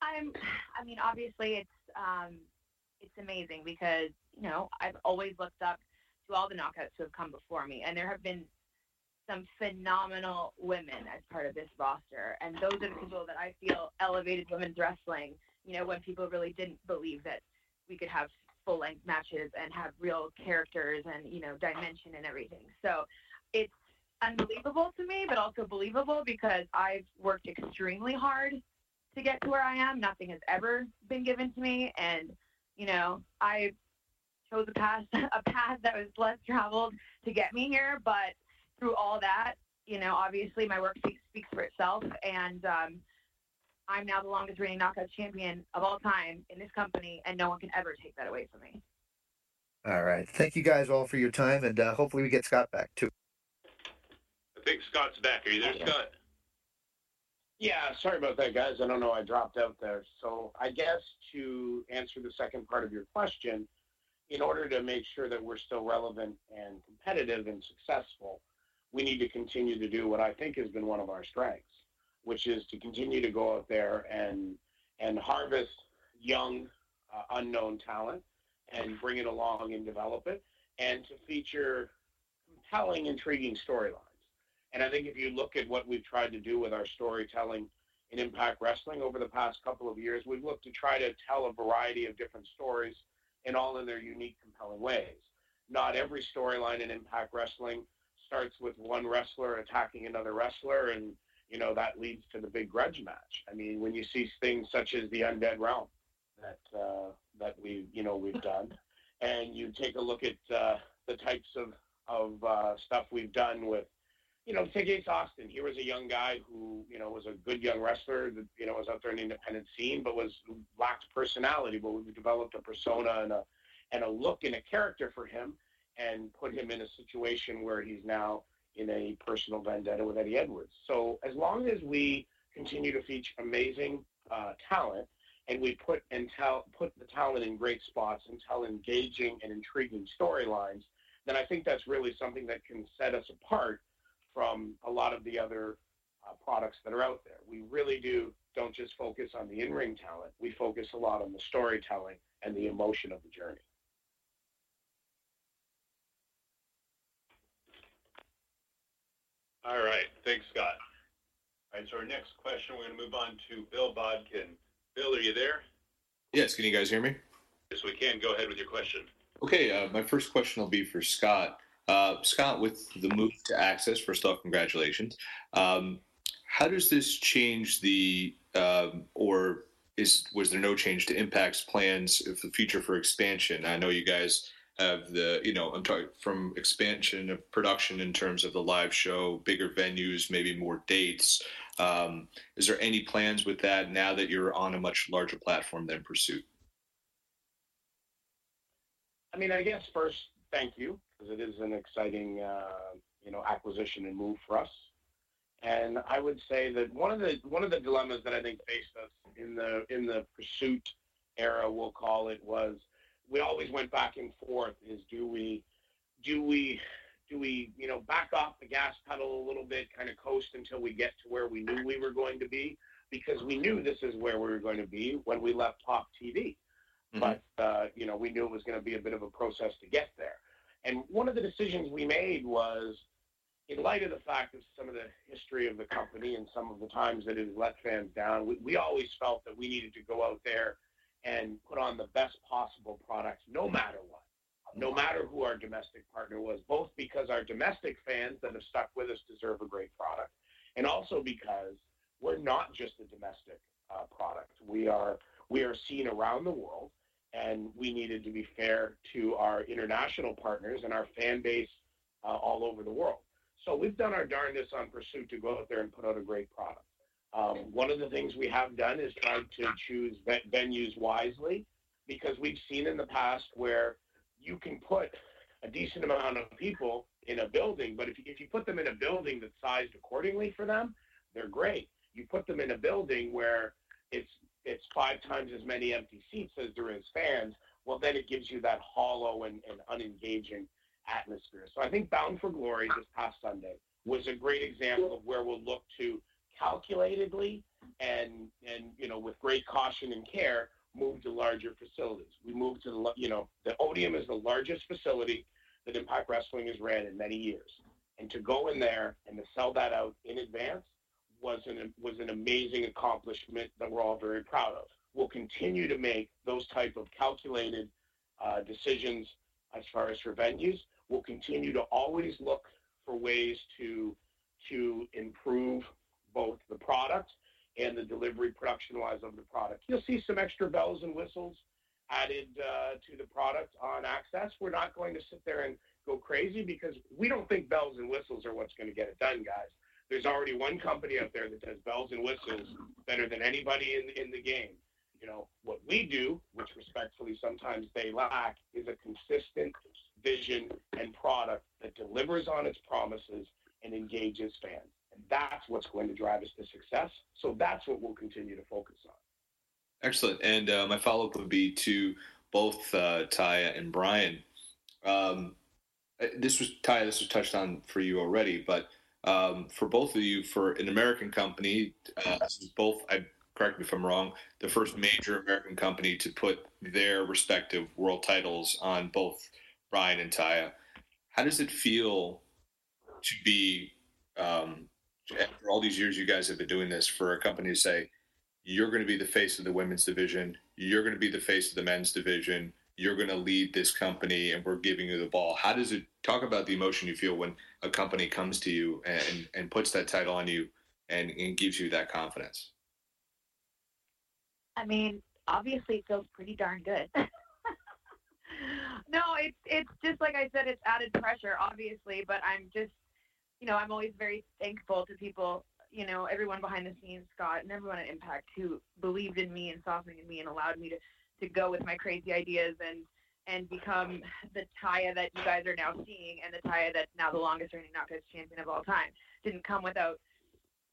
I'm. I mean, obviously, it's um, it's amazing because you know I've always looked up to all the knockouts who have come before me, and there have been some phenomenal women as part of this roster, and those are the people that I feel elevated women's wrestling. You know, when people really didn't believe that we could have full length matches and have real characters and you know dimension and everything. So it's unbelievable to me, but also believable because I've worked extremely hard to get to where I am. Nothing has ever been given to me, and you know I chose a path [laughs] a path that was less traveled to get me here. But through all that, you know, obviously my work speaks, speaks for itself, and um, I'm now the longest reigning knockout champion of all time in this company, and no one can ever take that away from me. All right. Thank you guys all for your time, and uh, hopefully we get Scott back too. I think Scott's back. Are you there, Scott? Yeah, sorry about that, guys. I don't know. I dropped out there. So I guess to answer the second part of your question, in order to make sure that we're still relevant and competitive and successful, we need to continue to do what I think has been one of our strengths, which is to continue to go out there and and harvest young uh, unknown talent and bring it along and develop it, and to feature compelling, intriguing storylines. And I think if you look at what we've tried to do with our storytelling in Impact Wrestling over the past couple of years, we've looked to try to tell a variety of different stories and all in their unique, compelling ways. Not every storyline in Impact Wrestling starts with one wrestler attacking another wrestler, and you know that leads to the big grudge match. I mean, when you see things such as the Undead Realm that uh, that we you know we've done, and you take a look at uh, the types of of uh, stuff we've done with you know, take Ace Austin. He was a young guy who, you know, was a good young wrestler that, you know, was out there in the independent scene, but was lacked personality. But we developed a persona and a and a look and a character for him and put him in a situation where he's now in a personal vendetta with Eddie Edwards. So as long as we continue to feature amazing uh, talent and we put and tell put the talent in great spots and tell engaging and intriguing storylines, then I think that's really something that can set us apart from a lot of the other uh, products that are out there. We really do don't just focus on the in-ring talent. We focus a lot on the storytelling and the emotion of the journey. All right. Thanks, Scott. All right, so our next question, we're going to move on to Bill Bodkin. Bill, are you there? Yes, can you guys hear me? Yes, we can. Go ahead with your question. Okay, uh, my first question will be for Scott. Uh, Scott, with the move to AXS, first off, congratulations. Um, how does this change the, um, or is was there no change to Impact's plans for the future for expansion? I know you guys have the, you know, I'm talking from expansion of production in terms of the live show, bigger venues, maybe more dates. Um, is there any plans with that now that you're on a much larger platform than Pursuit? I mean, I guess first, thank you because it is an exciting, uh, you know, acquisition and move for us. And I would say that one of the one of the dilemmas that I think faced us in the in the pursuit era, we'll call it, was we always went back and forth. Is do we do we do we you know back off the gas pedal a little bit, kind of coast until we get to where we knew we were going to be, because we knew this is where we were going to be when we left Pop TV. Mm-hmm. But uh, you know we knew it was going to be a bit of a process to get there. And one of the decisions we made was, in light of the fact of some of the history of the company and some of the times that it has let fans down, we, we always felt that we needed to go out there and put on the best possible product no matter what, no matter who our domestic partner was, both because our domestic fans that have stuck with us deserve a great product, and also because we're not just a domestic uh, product. We are we are seen around the world and we needed to be fair to our international partners and our fan base uh, all over the world. So we've done our darndest on Pursuit to go out there and put out a great product. Um, one of the things we have done is tried to choose venues wisely because we've seen in the past where you can put a decent amount of people in a building, but if you, if you put them in a building that's sized accordingly for them, they're great. You put them in a building where it's it's five times as many empty seats as there is fans, well, then it gives you that hollow and, and unengaging atmosphere. So I think Bound for Glory this past Sunday was a great example of where we'll look to calculatedly and and you know with great caution and care move to larger facilities. We moved to the you know the Odeum is the largest facility that Impact Wrestling has ran in many years, and to go in there and to sell that out in advance was an was an amazing accomplishment that we're all very proud of. We'll continue to make those type of calculated uh, decisions as far as for venues. We'll continue to always look for ways to to improve both the product and the delivery production wise of the product. You'll see some extra bells and whistles added uh, to the product on AXS. We're not going to sit there and go crazy because we don't think bells and whistles are what's going to get it done, guys there's already one company out there that does bells and whistles better than anybody in in the game. You know what we do, which respectfully sometimes they lack, is a consistent vision and product that delivers on its promises and engages fans. And that's what's going to drive us to success. So that's what we'll continue to focus on. Excellent. And uh, my follow up would be to both uh, Taya and Brian. Um, uh, this was Taya. This was touched on for you already, but um, for both of you for an American company. Uh, both, I correct me if I'm wrong, the first major American company to put their respective world titles on both Brian and Taya. How does it feel to be, um, after all these years you guys have been doing this, for a company to say, you're going to be the face of the women's division, you're going to be the face of the men's division, you're going to lead this company, and we're giving you the ball? How does it talk about the emotion you feel when a company comes to you and, and puts that title on you and, and gives you that confidence? I mean, obviously it feels pretty darn good. [laughs] no, it's it's just like I said, it's added pressure, obviously, but I'm just, you know, I'm always very thankful to people, you know, everyone behind the scenes, Scott, and everyone at Impact who believed in me and saw something in me and allowed me to to go with my crazy ideas and and become the Taya that you guys are now seeing and the Taya that's now the longest reigning knockouts champion of all time. Didn't come without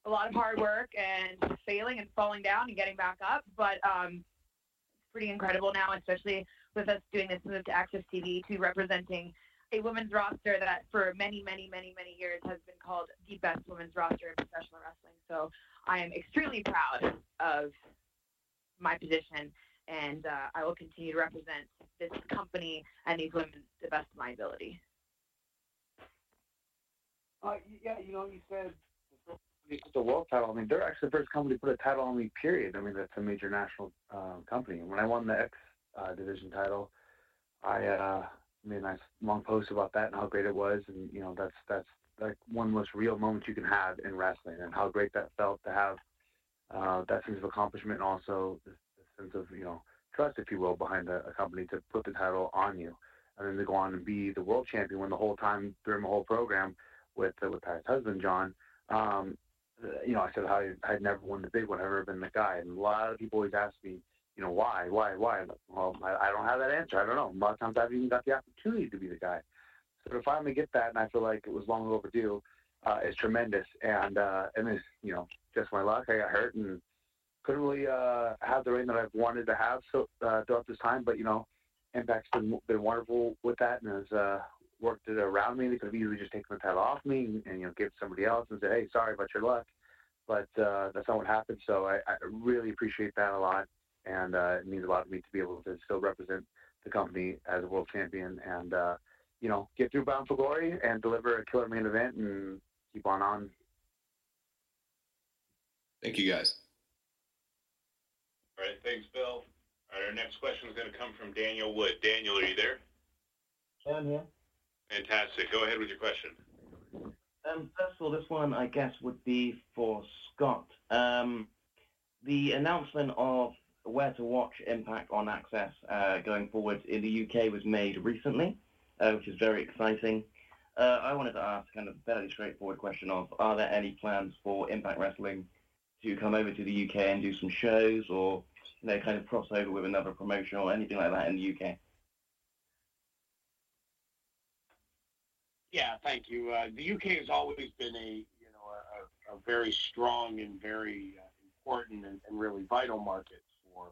a lot of hard work and failing and falling down and getting back up, but um, it's pretty incredible now, especially with us doing this move to AXS TV to representing a women's roster that for many, many, many, many years has been called the best women's roster in professional wrestling. So I am extremely proud of my position, and uh, I will continue to represent this company and these women to the best of my ability. Uh, yeah, you know, you said the world title. I mean, they're actually the first company to put a title on me. Period. I mean, that's a major national uh, company. When I won the X uh, division title, I uh, made a nice long post about that and how great it was. And you know, that's that's like one of the most real moments you can have in wrestling, and how great that felt to have uh, that sense of accomplishment and also sense of you know trust, if you will, behind a, a company to put the title on you, and then to go on and be the world champion when the whole time during the whole program with uh, with Pat's husband John. Um, you know, I said I I'd never won the big one, I've never been the guy, and a lot of people always ask me, you know, why, why, why? Well, I, I don't have that answer. I don't know. A lot of times I've even got the opportunity to be the guy. So to finally get that, and I feel like it was long overdue, uh, is tremendous. And uh, and it's you know just my luck. I got hurt and couldn't really uh, have the reign that I've wanted to have so uh, throughout this time. But you know, Impact's been been wonderful with that and has uh, worked it around me. They could have easily just taken the title off me and, and you know give somebody else and say, hey, sorry about your luck. But uh, that's not what happened. So I, I really appreciate that a lot, and uh, it means a lot to me to be able to still represent the company as a world champion and uh, you know get through Bound for Glory and deliver a killer main event and keep on on. Thank you, guys. All right, thanks, Bill. All right, our next question is going to come from Daniel Wood. Daniel, are you there? I'm here. Fantastic. Go ahead with your question. Um, first of all, this one I guess would be for Scott. Um, the announcement of where to watch Impact on AXS uh, going forward in the UK was made recently, uh, which is very exciting. Uh, I wanted to ask kind of a fairly straightforward question of, are there any plans for Impact Wrestling to come over to the UK and do some shows or, you know, kind of cross over with another promotion or anything like that in the UK? Yeah, thank you. Uh, the UK has always been a you know a, a very strong and very uh, important and, and, really vital market for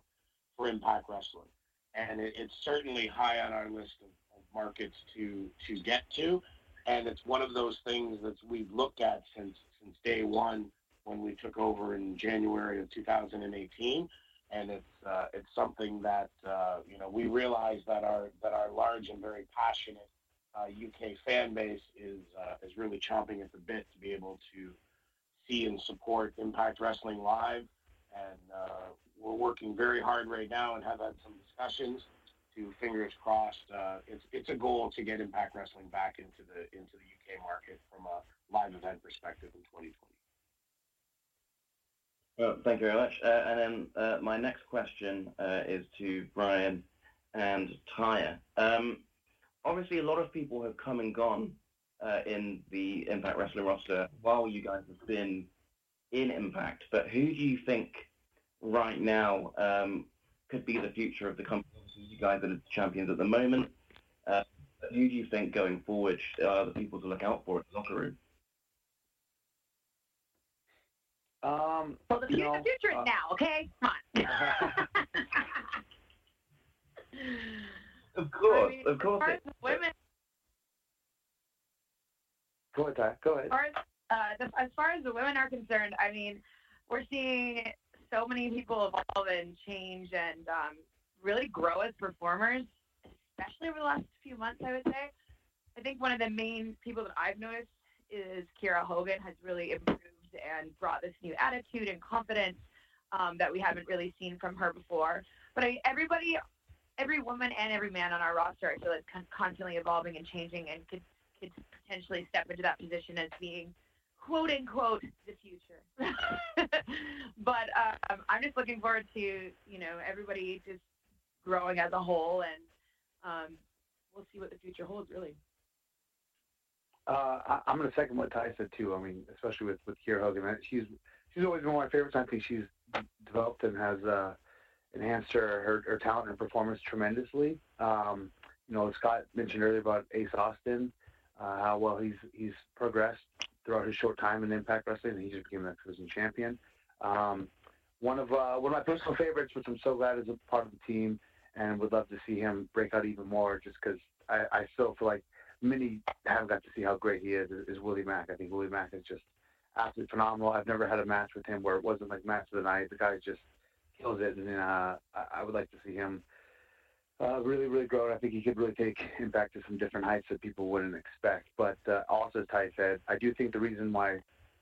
for Impact Wrestling, and it, it's certainly high on our list of, of, markets to to get to, and it's one of those things that we've looked at since since day one when we took over in January of 2018, and it's uh, it's something that uh, you know we realize that our that our large and very passionate uh, UK fan base is uh, is really chomping at the bit to be able to see and support Impact Wrestling live, and uh, we're working very hard right now and have had some discussions. To fingers crossed, uh, it's it's a goal to get Impact Wrestling back into the into the UK market from a live event perspective in 2020. Well, thank you very much. Uh, and then uh, my next question is to Brian and Taya. Um, obviously a lot of people have come and gone uh, in the Impact Wrestling roster while you guys have been in Impact. But who do you think right now um, could be the future of the company? Obviously you guys are the champions at the moment. Uh, who do you think going forward are the people to look out for in the locker room? Um, well, the, future, know, the future uh, is now, okay? Come on. [laughs] [laughs] Of course, I mean, of course. As far as women, Go ahead, Ty. Go ahead. as far as, uh, the, as far as the women are concerned, I mean, we're seeing so many people evolve and change and um, really grow as performers, especially over the last few months, I would say. I think one of the main people that I've noticed is Kiera Hogan has really improved and brought this new attitude and confidence um, that we haven't really seen from her before. But I, everybody, every woman and every man on our roster, I feel is con- constantly evolving and changing and could, could potentially step into that position as being quote unquote the future. [laughs] but um, I'm just looking forward to you know everybody just growing as a whole, and um, we'll see what the future holds. Really. Uh, I, I'm going to second what Ty said too. I mean, especially with with Kiera Hogan, she's she's always been one of my favorites. I think she's developed and has uh, enhanced her, her, her talent and performance tremendously. Um, you know, Scott mentioned earlier about Ace Austin, uh, how well he's he's progressed throughout his short time in Impact Wrestling. And he just became an X champion. Um, one of uh, one of my personal favorites, which I'm so glad is a part of the team, and would love to see him break out even more. Just because I, I still feel like many haven't got to see how great he is. Is Willie Mack? I think Willie Mack is just absolutely phenomenal. I've never had a match with him where it wasn't like match of the night. The guy just kills it, and uh, I, would like to see him uh, really, really grow. I think he could really take Impact to some different heights that people wouldn't expect. But uh, also, as Ty said, I do think the reason why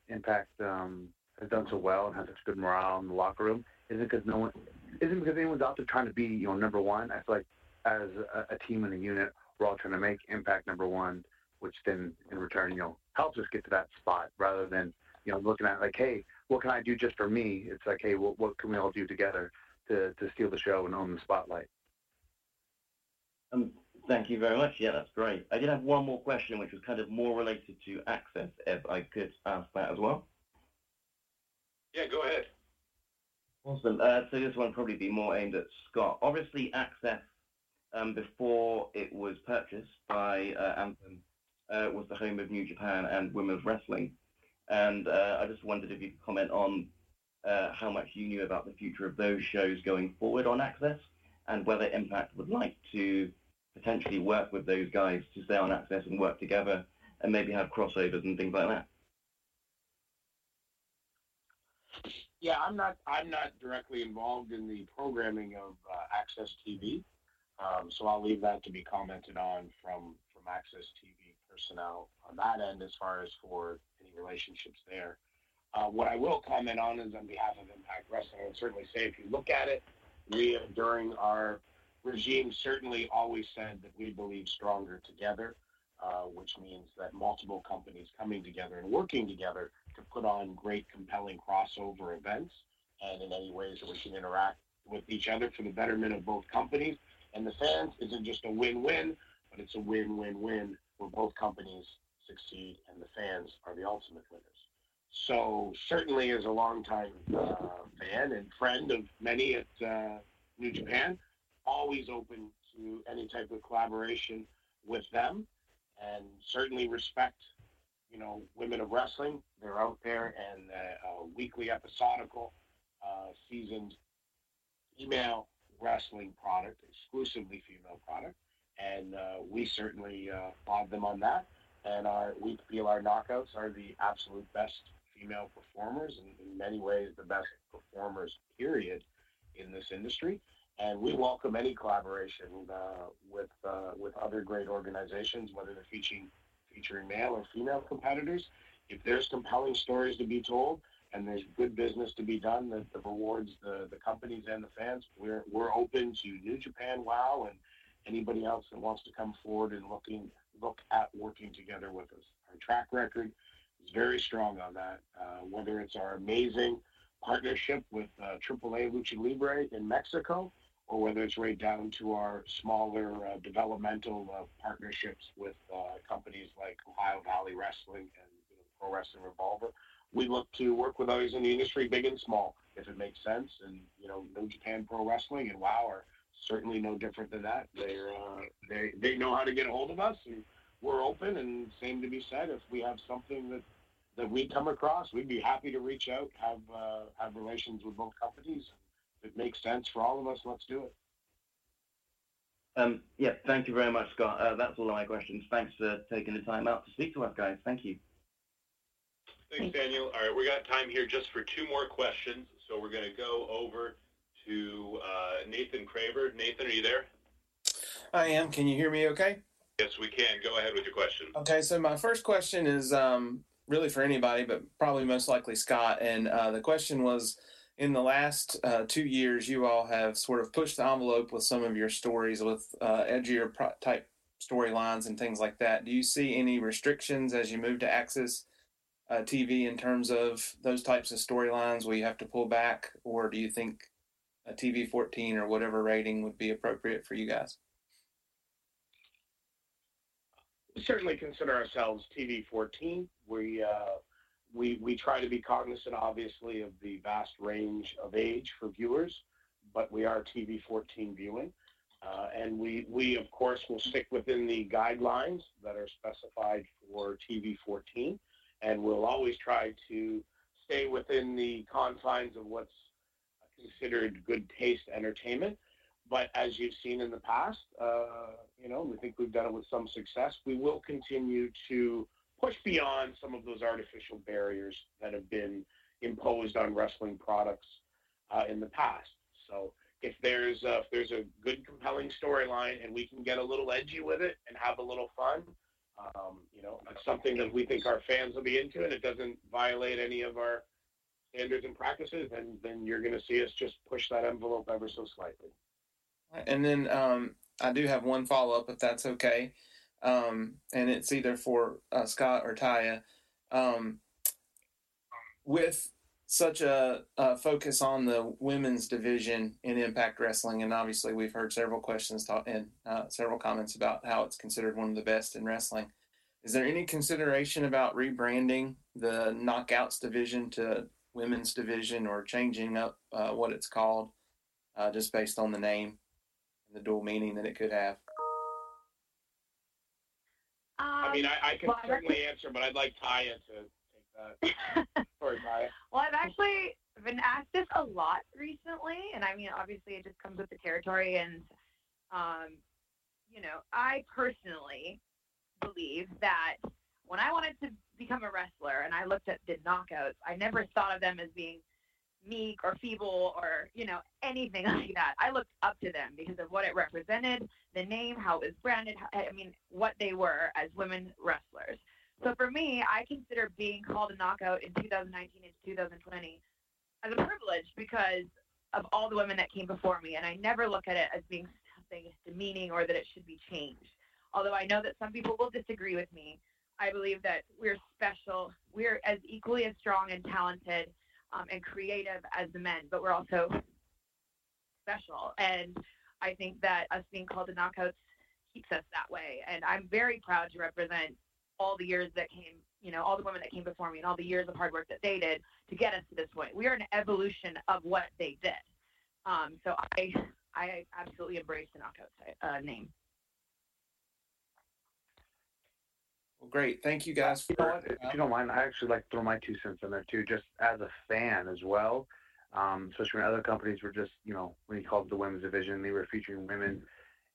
Impact um, has done so well and has such good morale in the locker room isn't because no one isn't because anyone's out there trying to be you know number one. I feel like as a, a team and a unit, we're all trying to make Impact number one, which then in return you know helps us get to that spot rather than you know looking at like hey what can I do just for me? It's like hey what, what can we all do together to to steal the show and own the spotlight. Um, thank you very much. Yeah, that's great. I did have one more question, which was kind of more related to access, if I could ask that as well. Yeah, go ahead. Awesome. Uh, so this one probably be more aimed at Scott. Obviously, AXS, um, before it was purchased by uh, Anthem, uh, was the home of New Japan and women's wrestling. And uh, I just wondered if you could comment on uh, how much you knew about the future of those shows going forward on AXS, and whether Impact would like to potentially work with those guys to stay on AXS and work together, and maybe have crossovers and things like that. Yeah, I'm not. I'm not directly involved in the programming of uh, AXS TV, um, so I'll leave that to be commented on from from AXS TV personnel on that end, as far as for any relationships there. Uh, what I will comment on is on behalf of Impact Wrestling. I would certainly say, if you look at it, we during our regime certainly always said that we believe stronger together, uh, which means that multiple companies coming together and working together to put on great, compelling crossover events, and in any ways that we can interact with each other for the betterment of both companies and the fans isn't just a win-win, but it's a win-win-win where both companies succeed and the fans are the ultimate winners. So certainly, as a longtime uh, fan and friend of many at uh, New Japan, always open to any type of collaboration with them, and certainly respect you know, women of wrestling. They're out there and uh, a weekly episodical, uh, seasoned female wrestling product, exclusively female product, and uh, we certainly uh, applaud them on that. And our we feel our knockouts are the absolute best female performers, and in many ways the best performers, period, in this industry. And we welcome any collaboration uh, with uh, with other great organizations, whether they're featuring featuring male or female competitors. If there's compelling stories to be told and there's good business to be done that, rewards the, the companies and the fans, we're, we're open to New Japan WOW and anybody else that wants to come forward and looking look at working together with us. Our track record is very strong on that, uh, whether it's our amazing partnership with uh, AAA Lucha Libre in Mexico or whether it's right down to our smaller uh, developmental uh, partnerships with uh, companies like Ohio Valley Wrestling and you know, Pro Wrestling Revolver. We look to work with others in the industry, big and small, if it makes sense. And you know, New Japan Pro Wrestling and WOW are certainly no different than that. They're uh, they they know how to get a hold of us, and we're open. And same to be said, if we have something that that we come across, we'd be happy to reach out, have uh, have relations with both companies If it makes sense for all of us, let's do it. Um, yeah, thank you very much, Scott. Uh, that's all of my questions. Thanks for taking the time out to speak to us, guys. Thank you. Thanks, Daniel. All right, we got time here just for two more questions, so we're going to go over to uh, Nathan Craver. Nathan, are you there? I am. Can you hear me okay? Yes, we can. Go ahead with your question. Okay, so my first question is um, really for anybody, but probably most likely Scott. And uh, the question was in the last uh, two years, you all have sort of pushed the envelope with some of your stories with uh, edgier pro- type storylines and things like that. Do you see any restrictions as you move to AXS uh, TV in terms of those types of storylines where you have to pull back, or do you think a TV 14 or whatever rating would be appropriate for you guys? We certainly consider ourselves TV 14. We uh, we we try to be cognizant, obviously, of the vast range of age for viewers, but we are TV 14 viewing. Uh, and we, we, of course, will stick within the guidelines that are specified for TV 14, and we'll always try to stay within the confines of what's considered good taste entertainment. But as you've seen in the past, uh, you know, we think we've done it with some success. We will continue to push beyond some of those artificial barriers that have been imposed on wrestling products uh, in the past. So if there's a, if there's a good compelling storyline and we can get a little edgy with it and have a little fun um, you know it's something that we think our fans will be into and it doesn't violate any of our standards and practices then then you're going to see us just push that envelope ever so slightly. And then um, i do have one follow-up if that's okay. Um, and it's either for uh, scott or taya. Um, with such a, a, focus on the women's division in Impact Wrestling, and obviously we've heard several questions talk, and uh, several comments about how it's considered one of the best in wrestling. Is there any consideration about rebranding the Knockouts division to Women's Division or changing up uh, what it's called, uh, just based on the name and the dual meaning that it could have? Um, I mean, I, I can well, certainly answer, but I'd like Taya to [laughs] [laughs] Sorry, Maya. well, I've actually been asked this a lot recently, and I mean, obviously, it just comes with the territory. And, um, you know, I personally believe that when I wanted to become a wrestler and I looked at the knockouts, I never thought of them as being meek or feeble or you know anything [laughs] like that. I looked up to them because of what it represented, the name, how it was branded. How, I mean, what they were as women wrestlers. So for me, I consider being called a knockout in 2019 and 2020 as a privilege because of all the women that came before me, and I never look at it as being something demeaning or that it should be changed. Although I know that some people will disagree with me, I believe that we're special. We're as equally as strong and talented um, and creative as the men, but we're also special. And I think that us being called the knockouts keeps us that way. And I'm very proud to represent all the years that came, you know, all the women that came before me and all the years of hard work that they did to get us to this point. We are an evolution of what they did. Um, so I, I absolutely embrace the knockout uh, name. Well, great. Thank you guys. For, you know if you don't mind, I actually like to throw my two cents in there too, just as a fan as well. Um, especially when other companies were just, you know, when you called it the women's division, they were featuring women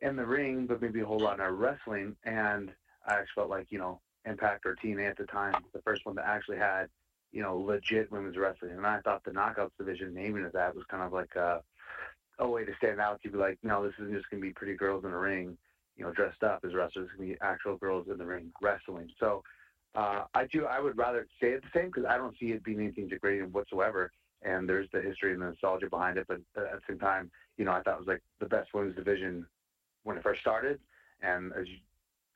in the ring, but maybe a whole lot in our wrestling. And I actually felt like, you know, Impact or TNA at the time, the first one that actually had, you know, legit women's wrestling. And I thought the Knockouts division naming of that was kind of like a, a way to stand out. To be like, no, this isn't just going to be pretty girls in the ring, you know, dressed up as wrestlers. It's going to be actual girls in the ring wrestling. So uh, I do. I would rather say it the same because I don't see it being anything degrading whatsoever. And there's the history and the nostalgia behind it. But at the same time, you know, I thought it was like the best women's division when it first started. And as you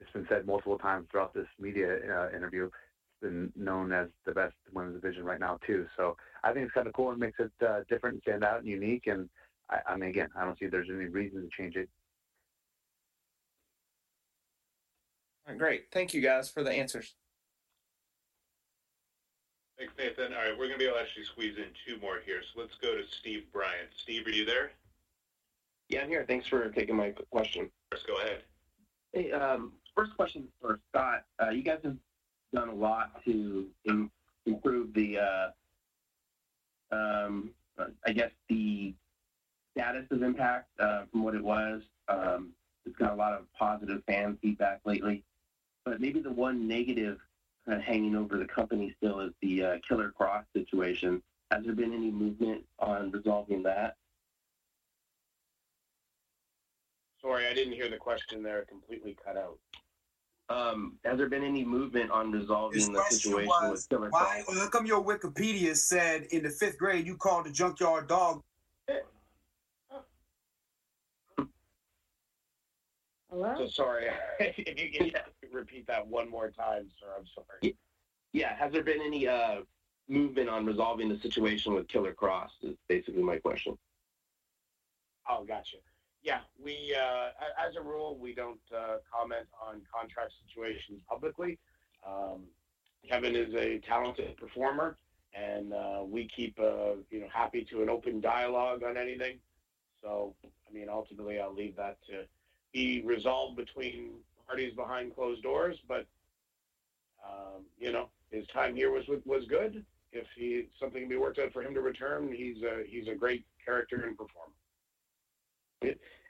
it's been said multiple times throughout this media uh, interview. It's been known as the best women's division right now too. So I think it's kind of cool and makes it uh, different, stand out, and unique. And I, I mean, again, I don't see there's any reason to change it. All right, great. Thank you guys for the answers. Thanks, Nathan. All right, we're going to be able to actually squeeze in two more here. So let's go to Steve Bryant. Steve, are you there? Yeah, I'm here. Thanks for taking my question. Let's go ahead. Hey, um, first question for Scott. Uh, you guys have done a lot to Im- improve the, uh, um, I guess, the status of Impact uh, from what it was. Um, it's got a lot of positive fan feedback lately. But maybe the one negative kind of hanging over the company still is the uh, Killer Kross situation. Has there been any movement on resolving that? Sorry, I didn't hear the question there. Completely cut out. Um, has there been any movement on resolving His the situation was, with Killer why, Kross? how come your Wikipedia said in the fifth grade you called the junkyard dog? Hello? So sorry. [laughs] if you can repeat that one more time, sir, I'm sorry. Yeah, has there been any uh, movement on resolving the situation with Killer Kross? Is basically my question. Oh, gotcha. Yeah, we, uh, as a rule, we don't uh, comment on contract situations publicly. Um, Kevin is a talented performer, and uh, we keep, uh, you know, happy to an open dialogue on anything. So, I mean, ultimately, I'll leave that to be resolved between parties behind closed doors. But, um, you know, his time here was was good. If he something can be worked out for him to return, he's a he's a great character and performer.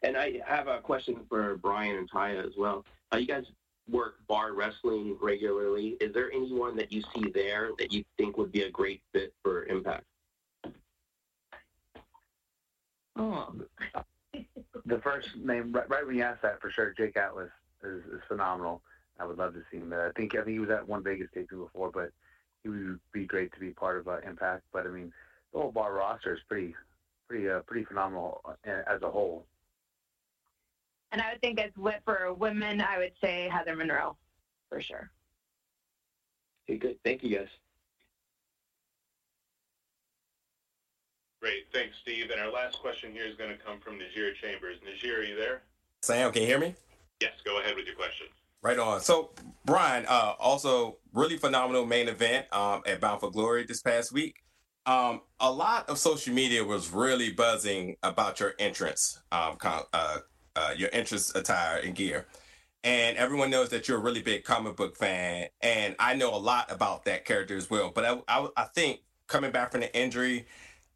And I have a question for Brian and Taya as well. Uh, you guys work bar wrestling regularly. Is there anyone that you see there that you think would be a great fit for Impact? Oh. the first name, right, right when you asked that, for sure, Jake Atlas is, is phenomenal. I would love to see him there. I think I think he was at one Vegas taping before, but he would be great to be part of uh, Impact. But I mean, the whole bar roster is pretty, pretty, uh, pretty phenomenal uh, as a whole. And I would think as wi- for women, I would say Heather Monroe for sure. Okay, good. Thank you, guys. Great. Thanks, Steve. And our last question here is going to come from Najir Chambers. Najir, are you there? Sam, can you hear me? Yes, go ahead with your question. Right on. So, Brian, uh, also really phenomenal main event um, at Bound for Glory this past week. Um, a lot of social media was really buzzing about your entrance, um, uh, uh, your entrance attire and gear. And everyone knows that you're a really big comic book fan, and I know a lot about that character as well. But I, I, I think coming back from the injury,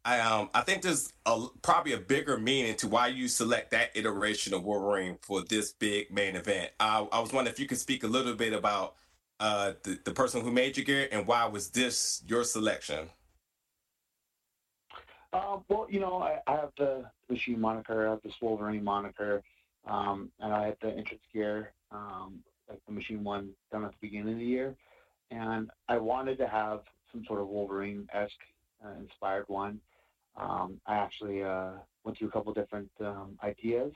I um I think there's a probably a bigger meaning to why you select that iteration of Wolverine for this big main event. I, I was wondering if you could speak a little bit about uh the, the person who made your gear and why was this your selection? Uh, well, you know, I, I have the machine moniker, I have the Wolverine moniker, um, and I had the entrance gear, um, like the machine one done at the beginning of the year, and I wanted to have some sort of Wolverine esque uh, inspired one. Um, I actually uh, went through a couple different um, ideas,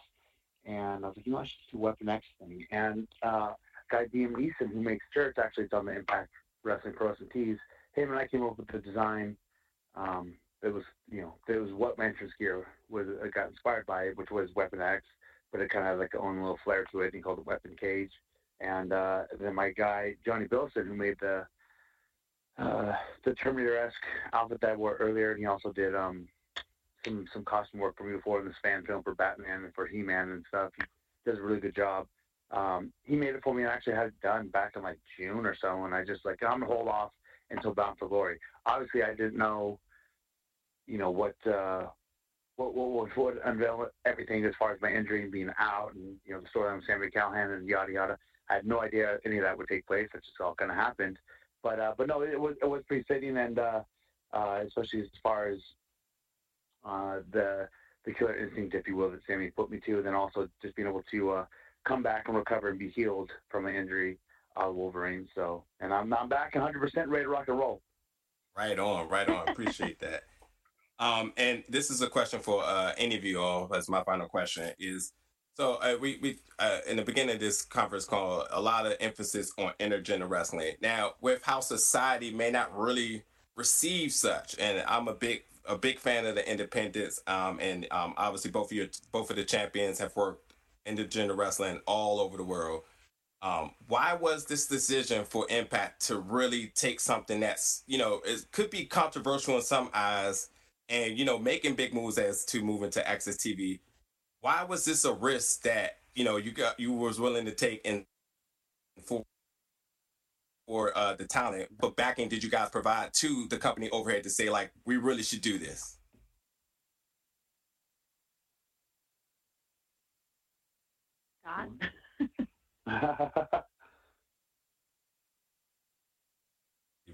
and I was like, you know, I should do Weapon X thing. And uh, guy DM Neeson, who makes shirts, actually done the Impact Wrestling Pros and Tees. Him and I came up with the design. Um, it was, you know, it was what my gear was. It got inspired by, it, which was Weapon X, but it kind of had like own little flair to it. And he called it Weapon Cage. And uh, then my guy Johnny Bilson, who made the uh, the Terminator-esque outfit that I wore earlier, and he also did um, some some costume work for me before in this fan film for Batman and for He-Man and stuff. He does a really good job. Um, he made it for me and I actually had it done back in like June or so, and I just like I'm gonna hold off until Bound for Glory. Obviously, I didn't know, you know what. Uh, what, what, what everything as far as my injury and being out and you know the story on Sami Callihan and yada yada. I had no idea any of that would take place. That just all kind of happened. But uh, but no, it was it was pretty fitting, and uh, uh, especially as far as uh, the the killer instinct, if you will, that Sammy put me to, and then also just being able to uh, come back and recover and be healed from an injury, uh, Wolverine. So, and I'm I'm back 100 percent ready to rock and roll. Right on, right on. Appreciate that. Um, and this is a question for uh, any of you all. As my final question is, so uh, we we uh, in the beginning of this conference call, a lot of emphasis on intergender wrestling. Now, with how society may not really receive such, and I'm a big a big fan of the independents, um, and um, obviously both of your both of the champions have worked intergender wrestling all over the world. Um, why was this decision for Impact to really take something that's you know it could be controversial in some eyes, and you know making big moves as to move into AXS TV? Why was this a risk that you know you got you was willing to take in for for uh, the talent, but backing did you guys provide to the company overhead to say like we really should do this? God. [laughs]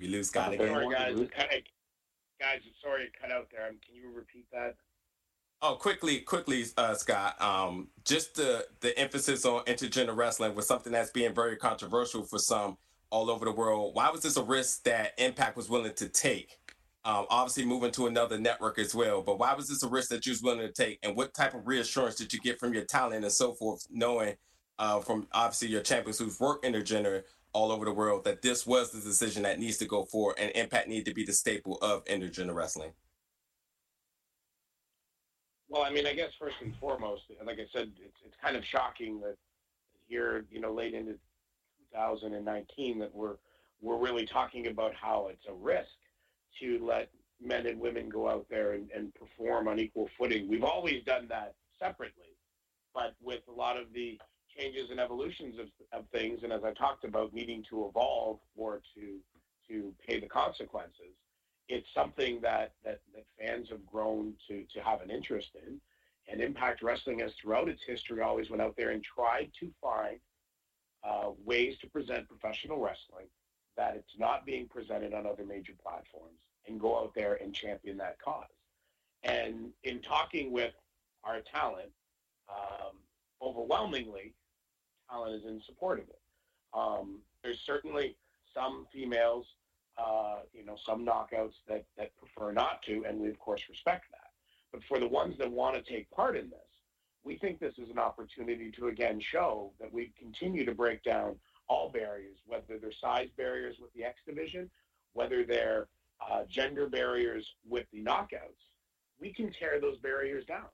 We lose Scott again. Sorry, guys. It cut, guys, sorry it cut out there. Um, can you repeat that? Oh, quickly, quickly, uh, Scott. Um, just the the emphasis on intergender wrestling was something that's being very controversial for some all over the world. Why was this a risk that Impact was willing to take? Um, obviously, moving to another network as well. But why was this a risk that you was willing to take? And what type of reassurance did you get from your talent and so forth, knowing uh, from obviously your champions who've worked intergender all over the world that this was the decision that needs to go forward and Impact need to be the staple of intergender wrestling? Well, I mean, I guess first and foremost, like I said, it's it's kind of shocking that here, you know, late into 2019, that we're we're really talking about how it's a risk to let men and women go out there and, and perform on equal footing. We've always done that separately, but with a lot of the changes and evolutions of, of things, and as I talked about, needing to evolve or to to pay the consequences, it's something that, that, that fans have grown to, to have an interest in. And Impact Wrestling has, throughout its history, always went out there and tried to find uh, ways to present professional wrestling that it's not being presented on other major platforms and go out there and champion that cause. And in talking with our talent, um, overwhelmingly, talent is in support of it. Um, there's certainly some females uh, you know, some knockouts that, that prefer not to, and we of course respect that. But for the ones that want to take part in this, we think this is an opportunity to again show that we continue to break down all barriers, whether they're size barriers with the X division, whether they're uh, gender barriers with the knockouts. We can tear those barriers down.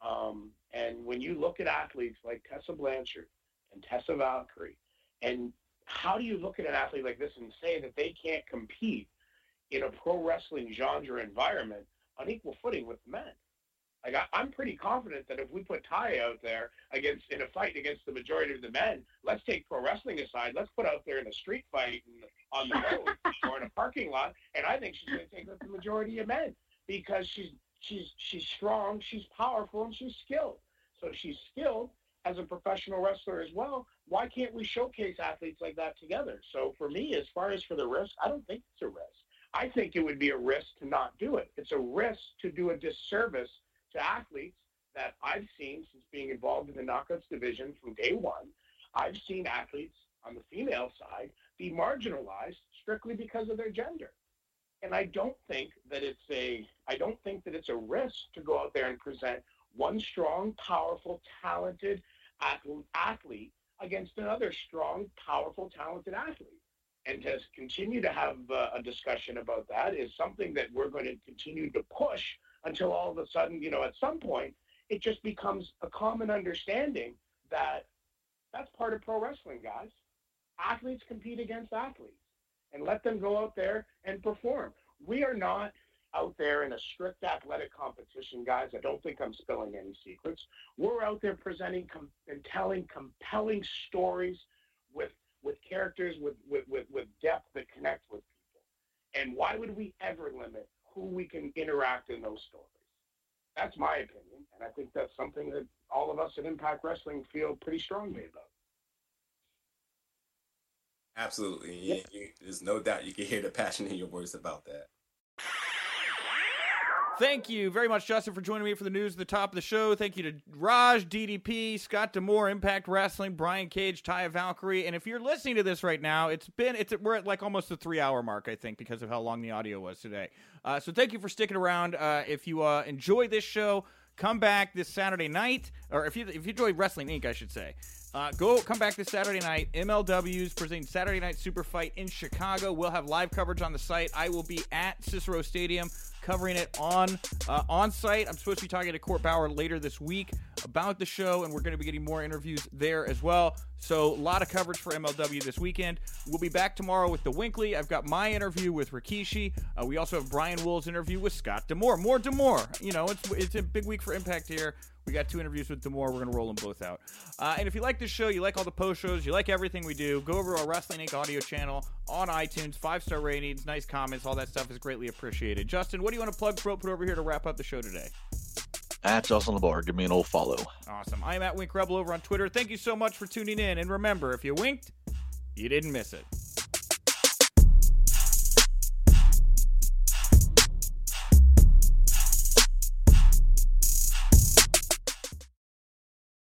Um, and when you look at athletes like Tessa Blanchard and Tessa Valkyrie, and how do you look at an athlete like this and say that they can't compete in a pro wrestling genre environment on equal footing with men? Like I, am pretty confident that if we put Ty out there against in a fight against the majority of the men, let's take pro wrestling aside. Let's put out there in a street fight on the road [laughs] or in a parking lot, and I think she's going to take out the majority of men because she's she's she's strong, she's powerful, and she's skilled. So she's skilled as a professional wrestler as well why can't we showcase athletes like that together? So for me, as far as for the risk, I don't think it's a risk. I think it would be a risk to not do it. It's a risk to do a disservice to athletes that I've seen since being involved in the knockouts division from day one. I've seen athletes on the female side be marginalized strictly because of their gender. And I don't think that it's a I don't think that it's a risk to go out there and present one strong, powerful, talented athlete against another strong, powerful, talented athlete. And to continue to have uh, a discussion about that is something that we're going to continue to push until all of a sudden, you know, at some point, it just becomes a common understanding that that's part of pro wrestling, guys. Athletes compete against athletes and let them go out there and perform. We are not out there in a strict athletic competition, guys. I don't think I'm spilling any secrets. We're out there presenting com- and telling compelling stories with with characters with, with, with, with depth that connect with people. And why would we ever limit who we can interact in those stories? That's my opinion, and I think that's something that all of us at Impact Wrestling feel pretty strongly about. Absolutely. You, you, there's no doubt you can hear the passion in your voice about that. Thank you very much, Justin, for joining me for the news at the top of the show. Thank you to Raj, DDP, Scott D'Amore, Impact Wrestling, Brian Cage, Taya Valkyrie. And if you're listening to this right now, it's been it's we're at like almost the three hour mark, I think, because of how long the audio was today. Uh, so thank you for sticking around. Uh, if you uh, enjoy this show, come back this Saturday night, or if you if you enjoy Wrestling Inc., I should say. Uh, go come back this Saturday night. MLW's presenting Saturday Night Super Fight in Chicago. We'll have live coverage on the site. I will be at Cicero Stadium covering it on uh, on site. I'm supposed to be talking to Court Bauer later this week about the show, and we're going to be getting more interviews there as well. So a lot of coverage for MLW this weekend. We'll be back tomorrow with the Wincly. I've got my interview with Rikishi. Uh, we also have Brian Wool's interview with Scott Demore. More D'Amore. You know, it's it's a big week for Impact here. We got two interviews with Demore. We're going to roll them both out. Uh, and if you like this show, you like all the post shows, you like everything we do, go over to our Wrestling Inc. audio channel on iTunes. Five star ratings, nice comments, all that stuff is greatly appreciated. Justin, what do you want to plug, put over here to wrap up the show today? At Justin LaBar. Give me an old follow. Awesome. I'm at Wink Rebel over on Twitter. Thank you so much for tuning in. And remember, if you winked, you didn't miss it.